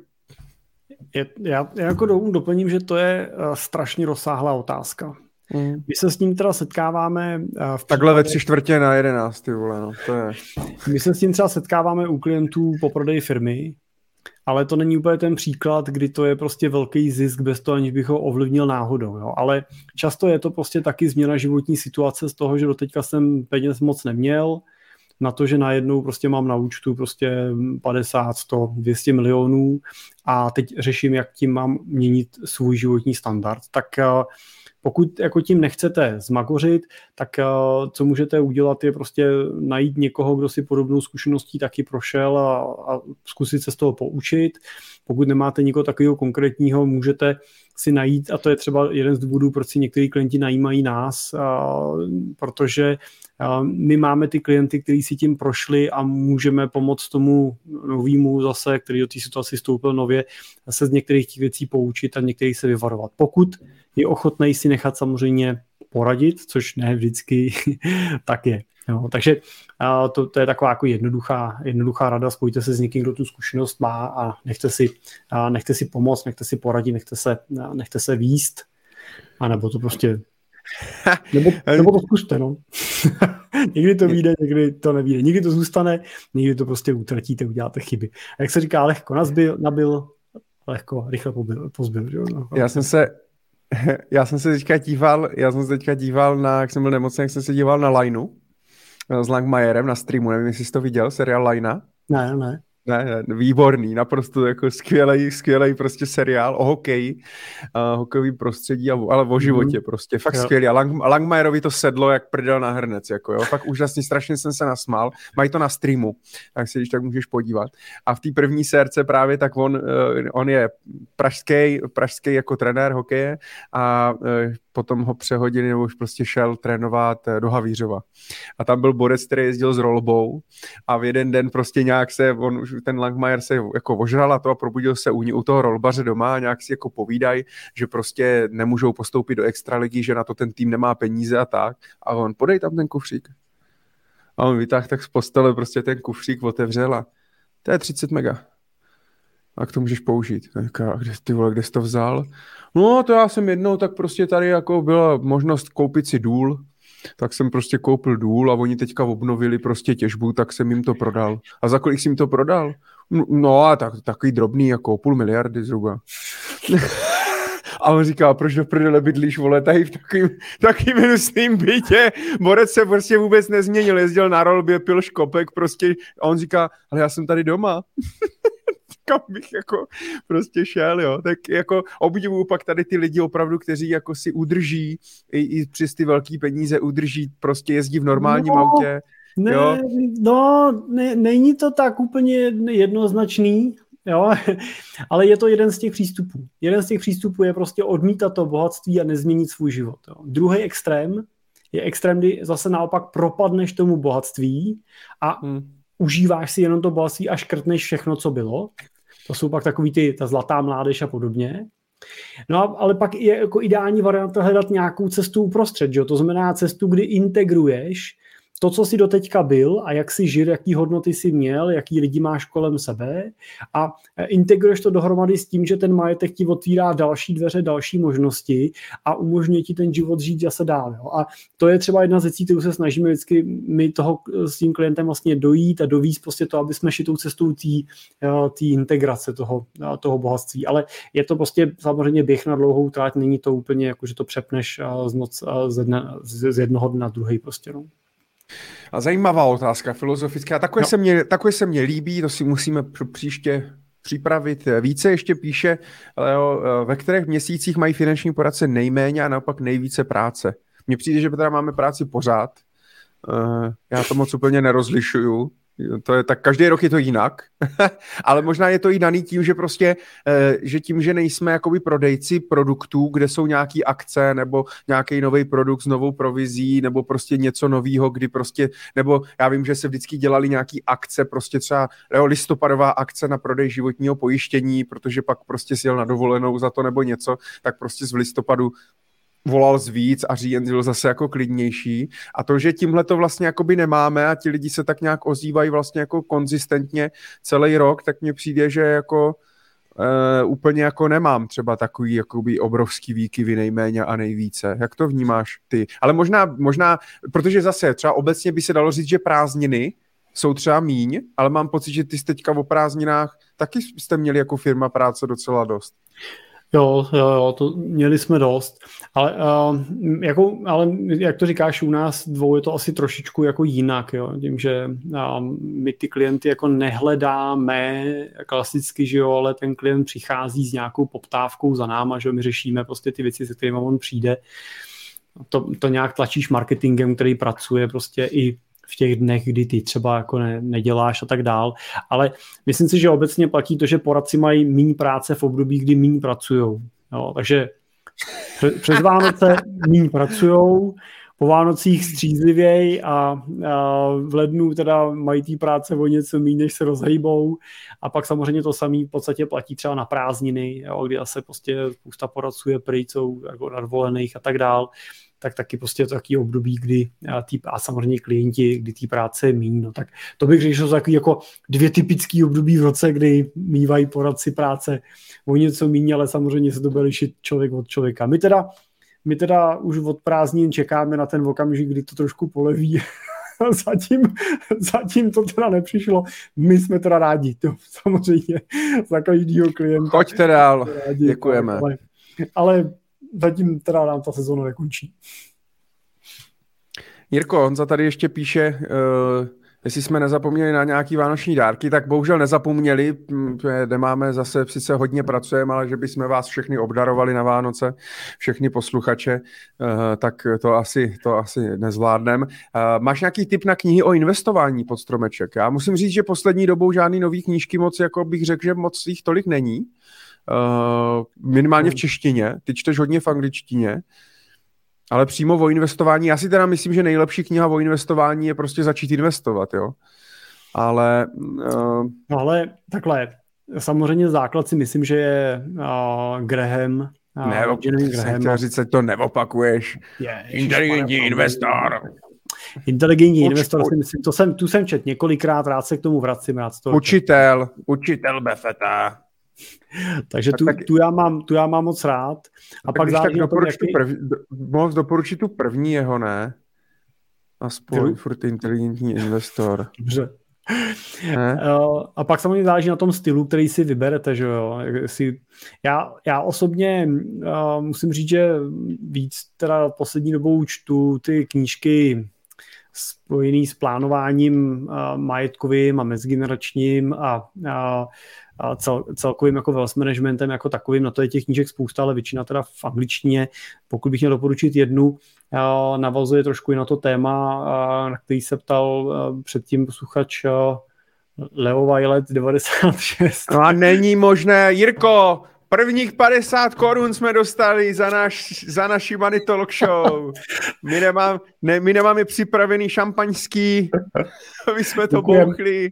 je, já, já jako doplním, že to je uh, strašně rozsáhlá otázka. Mm. My se s ním teda setkáváme... Uh, v případě... Takhle ve tři čtvrtě na jedenáct, ty vole, no, to je... My se s tím třeba setkáváme u klientů po prodeji firmy, ale to není úplně ten příklad, kdy to je prostě velký zisk bez toho, aniž bych ho ovlivnil náhodou. Jo. Ale často je to prostě taky změna životní situace z toho, že doteďka jsem peněz moc neměl, na to, že najednou prostě mám na účtu prostě 50, 100, 200 milionů a teď řeším, jak tím mám měnit svůj životní standard. Tak eh, pokud jako tím nechcete zmagořit, tak eh, co můžete udělat je prostě najít někoho, kdo si podobnou zkušeností taky prošel a, a zkusit se z toho poučit. Pokud nemáte nikoho takového konkrétního, můžete si najít, a to je třeba jeden z důvodů, proč si někteří klienti najímají nás, a, protože my máme ty klienty, kteří si tím prošli a můžeme pomoct tomu novému zase, který do té situaci stoupil nově, se z některých těch věcí poučit a některých se vyvarovat. Pokud je ochotný si nechat samozřejmě poradit, což ne vždycky tak je. Jo, takže to, to je taková jako jednoduchá, jednoduchá rada, spojte se s někým, kdo tu zkušenost má a nechte si, a nechte si pomoct, nechte si poradit, nechte se, nechte se výst, a nebo to prostě nebo, nebo to zkuste, no. někdy to vyjde, někdy to nevíde. Někdy to zůstane, někdy to prostě utratíte, uděláte chyby. A jak se říká, lehko nazbil, nabil, lehko, rychle pobil, pozbil. Že? No, já jsem se já jsem se teďka díval, já jsem se teďka díval na, jak jsem byl nemocný, jak jsem se díval na Lineu s Langmajerem na streamu, nevím, jestli jsi to viděl, seriál Lina. Ne, ne. Ne, ne, výborný, naprosto jako skvělý, skvělý prostě seriál o hokeji, uh, hokejový prostředí, a, ale o životě mm. prostě, fakt jo. skvělý. A Lang, Langmajerovi to sedlo jak prdel na hrnec, jako jo, fakt úžasně, strašně jsem se nasmál. Mají to na streamu, tak si když tak můžeš podívat. A v té první sérce právě tak on, uh, on je pražský, pražský jako trenér hokeje a uh, potom ho přehodili nebo už prostě šel trénovat do Havířova. A tam byl borec, který jezdil s rolbou a v jeden den prostě nějak se, on už ten Langmajer se jako ožral a to a probudil se u, u toho rolbaře doma a nějak si jako povídají, že prostě nemůžou postoupit do extraligy, že na to ten tým nemá peníze a tak. A on, podej tam ten kufřík. A on vytáhl tak z postele prostě ten kufřík otevřel a to je 30 mega. A to můžeš použít. A kde, ty vole, kde jsi to vzal? No to já jsem jednou, tak prostě tady jako byla možnost koupit si důl, tak jsem prostě koupil důl a oni teďka obnovili prostě těžbu, tak jsem jim to prodal. A za kolik jsi jim to prodal? No a tak, takový drobný, jako půl miliardy zhruba. A on říká, proč do prdele bydlíš, vole, tady v takovým, takovým hnusným bytě. Borec se prostě vůbec nezměnil, jezdil na rolbě, pil škopek, prostě. A on říká, ale já jsem tady doma. kam bych jako prostě šel, jo. Tak jako obdivuju pak tady ty lidi opravdu, kteří jako si udrží i, i přes ty velké peníze udrží, prostě jezdí v normálním no, autě. Ne, jo. no, ne, není to tak úplně jednoznačný, Jo, ale je to jeden z těch přístupů. Jeden z těch přístupů je prostě odmítat to bohatství a nezměnit svůj život. Jo. Druhý extrém je extrém, kdy zase naopak propadneš tomu bohatství a hmm. užíváš si jenom to bohatství a škrtneš všechno, co bylo. To jsou pak takový ty, ta zlatá mládež a podobně. No ale pak je jako ideální varianta hledat nějakou cestu uprostřed, že? to znamená cestu, kdy integruješ to, co jsi doteďka byl a jak jsi žil, jaký hodnoty jsi měl, jaký lidi máš kolem sebe a e, integruješ to dohromady s tím, že ten majetek ti otvírá další dveře, další možnosti a umožňuje ti ten život žít zase dál. Jo. A to je třeba jedna z věcí, kterou se snažíme vždycky my toho s tím klientem vlastně dojít a dovíct prostě to, aby jsme šli tou cestou té e, integrace toho, e, toho bohatství. Ale je to prostě samozřejmě běh na dlouhou tráť, není to úplně jako, že to přepneš z, noc, z, dne, z jednoho dne na druhý prostě. No. A zajímavá otázka filozofická. Takové, no. se mě, takové se mě líbí, to si musíme příště připravit více. Ještě píše, Leo, ve kterých měsících mají finanční poradce nejméně a naopak nejvíce práce. Mně přijde, že teda máme práci pořád. Eh, já to moc úplně nerozlišuju. To je tak, každý rok je to jinak, ale možná je to i daný tím, že prostě, eh, že tím, že nejsme jakoby prodejci produktů, kde jsou nějaký akce nebo nějaký nový produkt s novou provizí nebo prostě něco nového, kdy prostě, nebo já vím, že se vždycky dělali nějaký akce, prostě třeba jo, listopadová akce na prodej životního pojištění, protože pak prostě si jel na dovolenou za to nebo něco, tak prostě z listopadu volal z víc a říjen byl zase jako klidnější. A to, že tímhle to vlastně jakoby nemáme a ti lidi se tak nějak ozývají vlastně jako konzistentně celý rok, tak mně přijde, že jako Uh, úplně jako nemám třeba takový jakoby obrovský výkyvy nejméně a nejvíce. Jak to vnímáš ty? Ale možná, možná, protože zase třeba obecně by se dalo říct, že prázdniny jsou třeba míň, ale mám pocit, že ty jsi teďka o prázdninách taky jste měli jako firma práce docela dost. Jo, jo, jo, to měli jsme dost, ale, uh, jako, ale jak to říkáš, u nás dvou je to asi trošičku jako jinak, jo, tím, že uh, my ty klienty jako nehledáme klasicky, že jo, ale ten klient přichází s nějakou poptávkou za náma, že my řešíme prostě ty věci, se kterými on přijde, to, to nějak tlačíš marketingem, který pracuje prostě i v těch dnech, kdy ty třeba jako ne, neděláš a tak dál. Ale myslím si, že obecně platí to, že poradci mají méně práce v období, kdy méně pracují. takže přes Vánoce méně pracují, po Vánocích střízlivěji a, a v lednu teda mají té práce o něco méně, než se rozhýbou a pak samozřejmě to samé v podstatě platí třeba na prázdniny, jo, kdy se prostě spousta poradců je pryč, jsou jako nadvolených a tak dál tak taky prostě je to takový období, kdy a, tý, a samozřejmě klienti, kdy té práce je míň, no tak to bych řekl, že jsou takový jako dvě typické období v roce, kdy mývají poradci práce o něco míň, ale samozřejmě se to bude lišit člověk od člověka. My teda, my teda už od prázdnin čekáme na ten okamžik, kdy to trošku poleví zatím, zatím to teda nepřišlo. My jsme teda rádi, to samozřejmě za každýho klienta. Choďte dál, rádi, děkujeme. Ale, ale zatím teda nám ta sezóna nekončí. Jirko, Honza tady ještě píše, uh, jestli jsme nezapomněli na nějaký vánoční dárky, tak bohužel nezapomněli, nemáme zase, sice hodně pracujeme, ale že bychom vás všechny obdarovali na Vánoce, všechny posluchače, uh, tak to asi, to asi nezvládnem. Uh, máš nějaký tip na knihy o investování pod stromeček? Já musím říct, že poslední dobou žádný nový knížky moc, jako bych řekl, že moc jich tolik není. Uh, minimálně v češtině, ty čteš hodně v angličtině, ale přímo o investování, já si teda myslím, že nejlepší kniha o investování je prostě začít investovat, jo. Ale... Uh... No ale takhle, samozřejmě základ si myslím, že je uh, Graham, uh, ne, Graham. říct, to neopakuješ. Je, Inteligentní investor. Inteligentní investor, si myslím, to jsem, tu jsem čet několikrát, rád se k tomu vracím. Rád to učitel, učitel Befeta. Takže tu, tak, tu, já mám, tu já mám moc rád. A tak pak záleží tak tom, jaký... tu první, do, doporučit tu první jeho, ne? Aspoň furt inteligentní investor. Dobře. a pak samozřejmě záleží na tom stylu, který si vyberete, že jo. Si, já, já osobně uh, musím říct, že víc teda poslední dobou čtu ty knížky spojený s plánováním uh, majetkovým a mezigeneračním a, a, a cel, celkovým jako wealth managementem jako takovým. Na to je těch knížek spousta, ale většina teda v angličtině. Pokud bych měl doporučit jednu, navazuje trošku i na to téma, na který se ptal předtím posluchač Leo Violet 96. No a není možné, Jirko, Prvních 50 korun jsme dostali za, naš, za naši Money Talk Show. My, nemám, ne, my nemáme připravený šampaňský, my jsme to bouchli.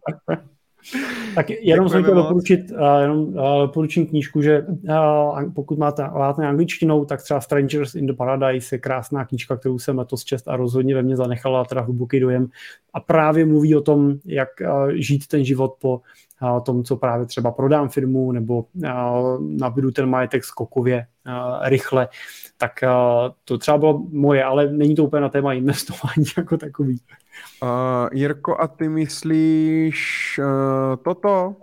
Tak jenom jsem chtěl doporučit, uh, jenom uh, doporučím knížku, že uh, pokud máte, máte angličtinou, tak třeba Strangers in the Paradise je krásná knížka, kterou jsem letos čest a rozhodně ve mně zanechala teda hluboký dojem. A právě mluví o tom, jak uh, žít ten život po uh, tom, co právě třeba prodám firmu nebo uh, nabudu ten majetek skokově uh, rychle, tak uh, to třeba bylo moje, ale není to úplně na téma investování jako takový. Uh, Jirko, a ty myslíš uh, toto?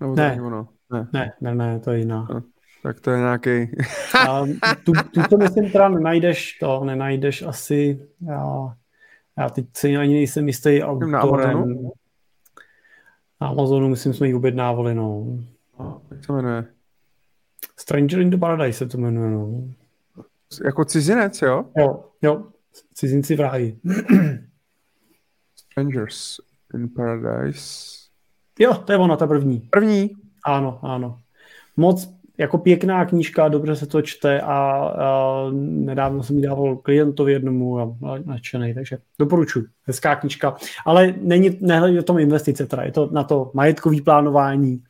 Nebo ne. ono? Ne. ne, ne, ne, to je jiná. No, tak to je nějaký. tu, tu to myslím teda nenajdeš, to nenajdeš asi, já, já teď si ani nejsem jistý autorem. Na Amazonu? Na Amazonu myslím, jsme ji objednávali, no. A, jak se jmenuje? Stranger in the Paradise se to jmenuje, no. Jako cizinec, jo? Jo, jo. Cizinci v ráji. Strangers in Paradise. Jo, to je ona, ta první. První? Ano, ano. Moc jako pěkná knížka, dobře se to čte a, a nedávno jsem ji dával klientovi jednomu a nadšený, takže doporučuji. Hezká knížka. Ale není, nehledí o tom investice, teda je to na to majetkový plánování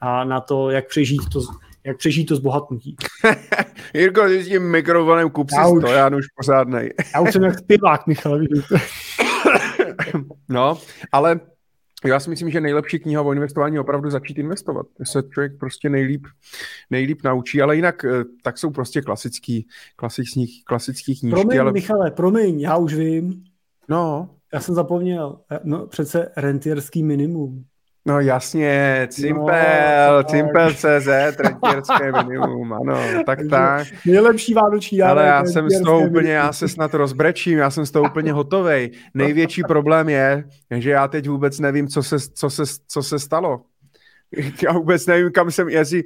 a na to, jak přežít to jak přežít to zbohatnutí. Jirko, ty s tím mikrofonem kup si stojan už pořádnej. já už jsem jak zpěvák, Michal. no, ale já si myslím, že nejlepší kniha o investování je opravdu začít investovat. To se člověk prostě nejlíp, nejlíp naučí, ale jinak eh, tak jsou prostě klasický, klasický, klasický knížky. Promiň, ale... Michale, promiň, já už vím. No. Já jsem zapomněl. No, přece rentierský minimum. No jasně, Cimpel, no, Cimpel.cz, rentierské minimum, ano, tak tak. Nejlepší vánoční Ale já jsem z toho úplně, já se snad rozbrečím, já jsem z toho úplně hotovej. Největší problém je, že já teď vůbec nevím, co se, co se, co se stalo. Já vůbec nevím, kam jsem, jestli,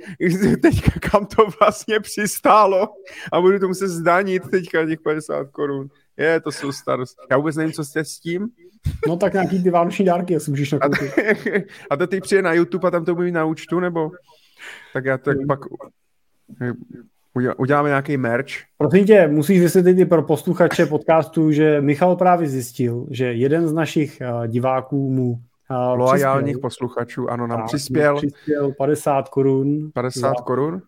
teďka kam to vlastně přistálo a budu to muset zdanit teďka těch 50 korun. Je, to jsou starost. Já vůbec nevím, co jste s tím. No tak nějaký ty vánoční dárky, jestli můžeš nakoupit. A to ty přijde na YouTube a tam to bude na účtu, nebo? Tak já to hmm. pak uděláme nějaký merch. Prosím tě, musíš vysvětlit i pro posluchače podcastu, že Michal právě zjistil, že jeden z našich eh, diváků mu eh, Loajálních posluchačů, ano, nám přispěl. Přispěl 50 korun. 50 za, korun?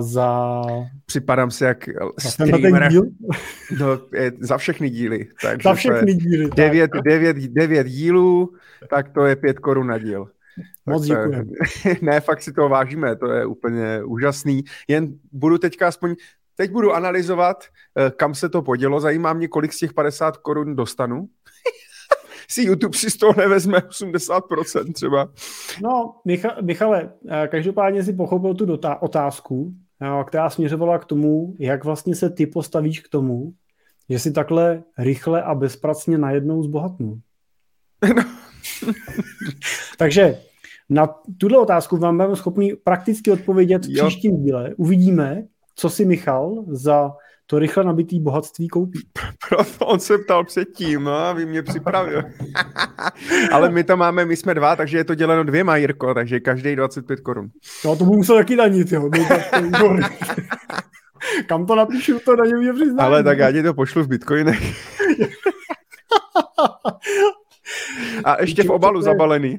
Za... Připadám si jak streamer. Díl? No, je, za všechny díly. Takže za všechny díly. Devět, devět, devět dílů, tak to je pět korun na díl. Moc děkuji. ne, fakt si to vážíme, to je úplně úžasný. Jen budu teďka aspoň, teď budu analyzovat, eh, kam se to podělo. Zajímá mě, kolik z těch 50 korun dostanu si YouTube si z toho nevezme 80% třeba. No, Micha, Michale, eh, každopádně si pochopil tu dotá- otázku, eh, která směřovala k tomu, jak vlastně se ty postavíš k tomu, že si takhle rychle a bezpracně najednou zbohatnu. No. Takže na tuhle otázku vám budeme schopni prakticky odpovědět v příštím díle. Uvidíme, co si Michal za to rychle nabitý bohatství koupí. Proto on se ptal předtím, no a vy mě připravil. Ale my to máme, my jsme dva, takže je to děleno dvěma, Jirko, takže každý 25 korun. No to budu musel taky danit, jo. Kam to napíšu, to daňový přiznání. Ale tak já ti to pošlu v bitcoinech. a ještě v obalu zabalený.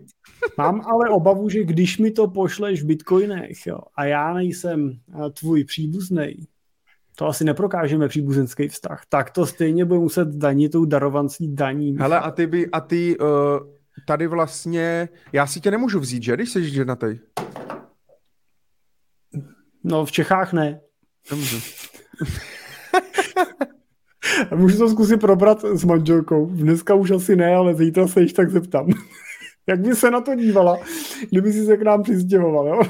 Mám ale obavu, že když mi to pošleš v bitcoinech jo, a já nejsem eh, tvůj příbuzný, to asi neprokážeme příbuzenský vztah, tak to stejně bude muset danit tou darovancí daní. Hele, a ty, by, a ty uh, tady vlastně, já si tě nemůžu vzít, že, když jsi ženatý? No, v Čechách ne. Nemůžu. Můžu to zkusit probrat s manželkou. Dneska už asi ne, ale zítra se již tak zeptám. Jak by se na to dívala, kdyby si se k nám přistěhoval, jo?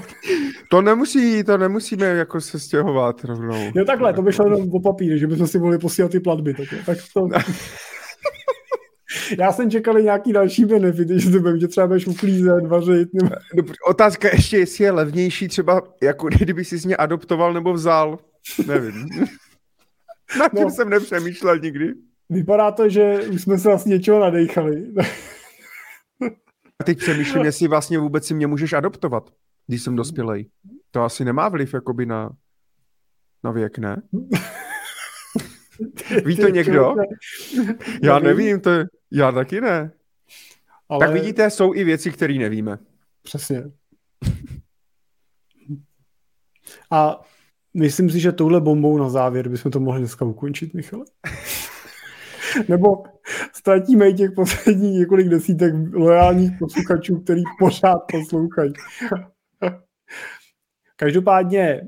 To nemusí, to nemusíme jako se stěhovat rovnou. Jo takhle, to by šlo jenom po papíře, že bychom si mohli posílat ty platby. Tak, tak to... Já jsem čekal nějaký další benefity, že to bude, že třeba budeš uklízet, vařit. Nebo... Otázka ještě, jestli je levnější třeba, jako kdyby si z mě adoptoval nebo vzal. Nevím. Na tím no, jsem nepřemýšlel nikdy. Vypadá to, že už jsme se vlastně něčeho nadechali. A teď přemýšlím, jestli vlastně vůbec si mě můžeš adoptovat, když jsem dospělej. To asi nemá vliv jakoby na, na věk, ne? Ví to někdo? Já nevím, to je, já taky ne. Ale... Tak vidíte, jsou i věci, které nevíme. Přesně. A myslím si, že touhle bombou na závěr bychom to mohli dneska ukončit, Michale. Nebo ztratíme i těch posledních několik desítek lojálních posluchačů, který pořád poslouchají. Každopádně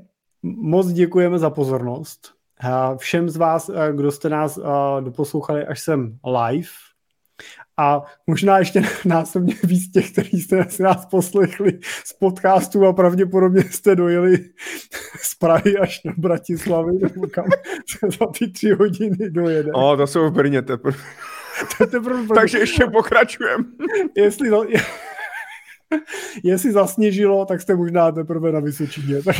moc děkujeme za pozornost. Všem z vás, kdo jste nás doposlouchali až sem live, a možná ještě násobně víc těch, kteří jste si nás poslechli z podcastu a pravděpodobně jste dojeli z Prahy až do Bratislavy, nebo kam za ty tři hodiny dojede. O, to jsou v Brně teprve. teprve Takže ještě pokračujeme. Jestli, to, jestli zasněžilo, tak jste možná teprve na Vysočině. Tak...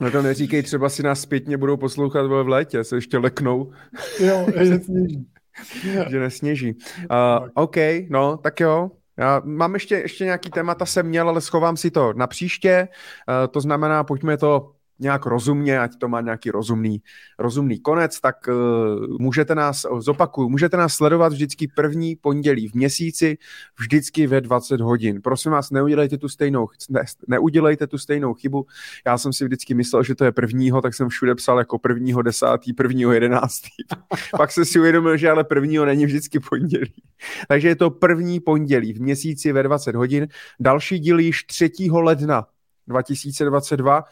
No to neříkej, třeba si nás zpětně budou poslouchat v létě, se ještě leknou. Jo, je sněží. že nesněží. Uh, OK, no, tak jo. Já mám ještě, ještě nějaký témata jsem měl, ale schovám si to na příště. Uh, to znamená, pojďme to nějak rozumně, ať to má nějaký rozumný, rozumný konec, tak uh, můžete nás, zopakuju, můžete nás sledovat vždycky první pondělí v měsíci, vždycky ve 20 hodin. Prosím vás, neudělejte tu stejnou, ne, neudělejte tu stejnou chybu. Já jsem si vždycky myslel, že to je prvního, tak jsem všude psal jako prvního desátý, prvního jedenáctý. Pak jsem si uvědomil, že ale prvního není vždycky pondělí. Takže je to první pondělí v měsíci ve 20 hodin. Další díl již 3. ledna 2022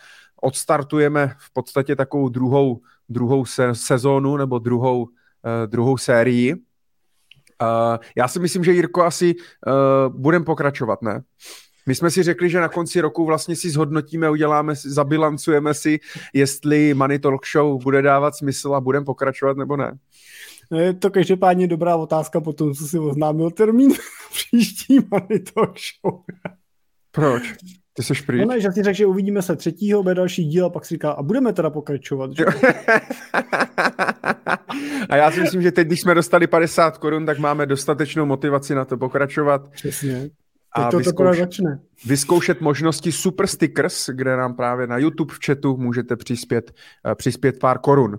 odstartujeme v podstatě takovou druhou, druhou se, sezónu nebo druhou, uh, druhou sérii. Uh, já si myslím, že Jirko asi uh, budem pokračovat, ne? My jsme si řekli, že na konci roku vlastně si zhodnotíme, uděláme, zabilancujeme si, jestli Money Talk Show bude dávat smysl a budeme pokračovat nebo ne. No, je to každopádně dobrá otázka po tom, co si oznámil termín příští Money Talk Show. Proč? Ty jsi pryč? No ne, že si řekl, že uvidíme se třetího, bude další díl a pak si říká, a budeme teda pokračovat. Že? a já si myslím, že teď, když jsme dostali 50 korun, tak máme dostatečnou motivaci na to pokračovat. Přesně. A to vyzkouš- začne. vyzkoušet možnosti Super Stickers, kde nám právě na YouTube v chatu můžete přispět, uh, přispět pár korun. Uh,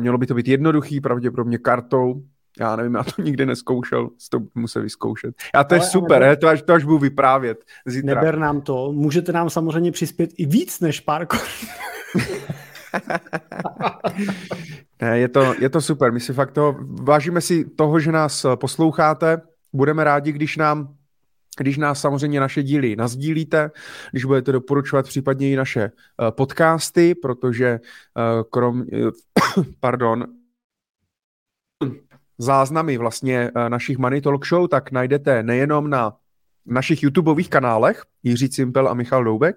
mělo by to být jednoduchý, pravděpodobně kartou, já nevím, já to nikdy neskoušel, to musím vyzkoušet. A to Ale, je super, neber, to, až, to až budu vyprávět zítra. Neber nám to, můžete nám samozřejmě přispět i víc než pár ne, je to, je to super, my si fakt toho, vážíme si toho, že nás posloucháte, budeme rádi, když nám když nás samozřejmě naše díly nazdílíte, když budete doporučovat případně i naše podcasty, protože krom, pardon, záznamy vlastně eh, našich Money Talk Show, tak najdete nejenom na našich YouTubeových kanálech, Jiří Cimpel a Michal Doubek,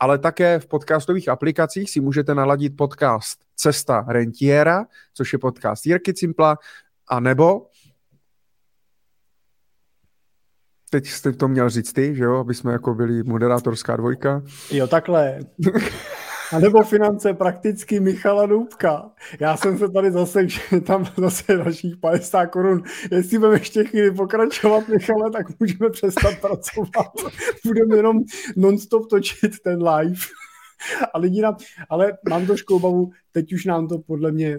ale také v podcastových aplikacích si můžete naladit podcast Cesta rentiera, což je podcast Jirky Cimpla, a nebo teď jste to měl říct ty, že jo, aby jsme jako byli moderátorská dvojka. Jo, takhle. A nebo finance prakticky Michala Doubka. Já jsem se tady zase, že tam zase dalších 50 korun. Jestli budeme ještě chvíli pokračovat, Michale, tak můžeme přestat pracovat. Budeme jenom non-stop točit ten live. A lidi nám, ale mám trošku obavu, teď už nám to podle mě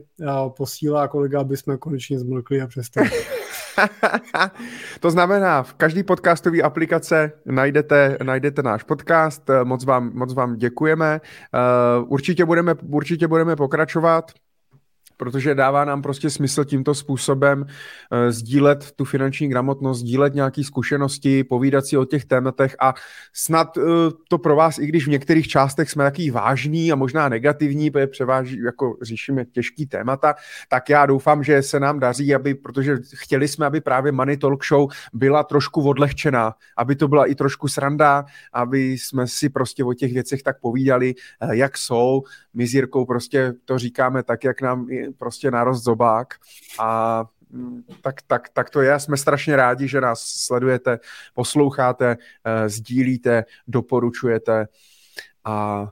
posílá kolega, aby jsme konečně zmlkli a přestali. to znamená, v každý podcastové aplikace najdete, najdete náš podcast, moc vám, moc vám děkujeme. Uh, určitě, budeme, určitě budeme pokračovat protože dává nám prostě smysl tímto způsobem uh, sdílet tu finanční gramotnost, sdílet nějaké zkušenosti, povídat si o těch tématech a snad uh, to pro vás, i když v některých částech jsme taky vážní a možná negativní, protože převáží, jako řešíme těžký témata, tak já doufám, že se nám daří, aby, protože chtěli jsme, aby právě Money Talk Show byla trošku odlehčená, aby to byla i trošku sranda, aby jsme si prostě o těch věcech tak povídali, eh, jak jsou. My s Jirkou prostě to říkáme tak, jak nám prostě narost zobák a mm, tak, tak, tak to je. Jsme strašně rádi, že nás sledujete, posloucháte, eh, sdílíte, doporučujete a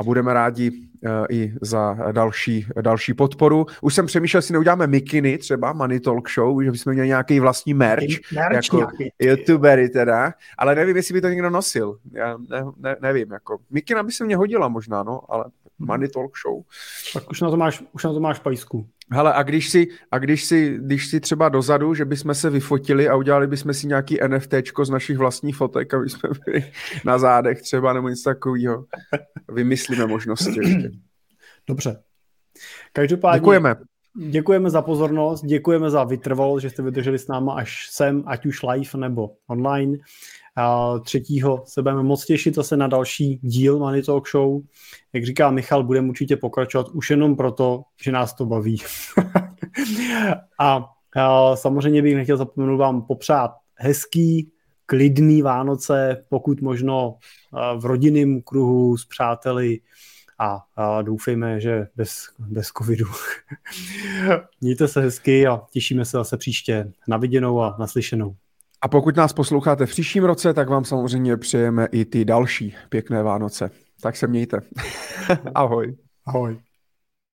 a budeme rádi uh, i za další, další podporu. Už jsem přemýšlel, jestli neuděláme mikiny, třeba Money Talk Show, že bychom měli nějaký vlastní merch, merch jako nějaký. youtubery teda, ale nevím, jestli by to někdo nosil. Já ne, ne, nevím, jako mikina by se mě hodila možná, no, ale Money Talk Show. Tak už na to máš, už na to máš pajsku. Hele, a když si, a když si, když si třeba dozadu, že bychom se vyfotili a udělali bychom si nějaký NFTčko z našich vlastních fotek, aby jsme byli na zádech třeba nebo něco takového. Vymyslíme možnosti ještě. Dobře. Každopádně děkujeme. Děkujeme za pozornost, děkujeme za vytrvalost, že jste vydrželi s náma až sem, ať už live nebo online. A třetího se budeme moc těšit zase na další díl Money Talk Show. Jak říká Michal, budeme určitě pokračovat už jenom proto, že nás to baví. a, a samozřejmě bych nechtěl zapomenout vám popřát hezký, klidný Vánoce, pokud možno v rodinném kruhu s přáteli a, a doufejme, že bez, bez covidu. Mějte se hezky a těšíme se zase příště na viděnou a naslyšenou. A pokud nás posloucháte v příštím roce, tak vám samozřejmě přejeme i ty další pěkné Vánoce. Tak se mějte. Ahoj. Ahoj.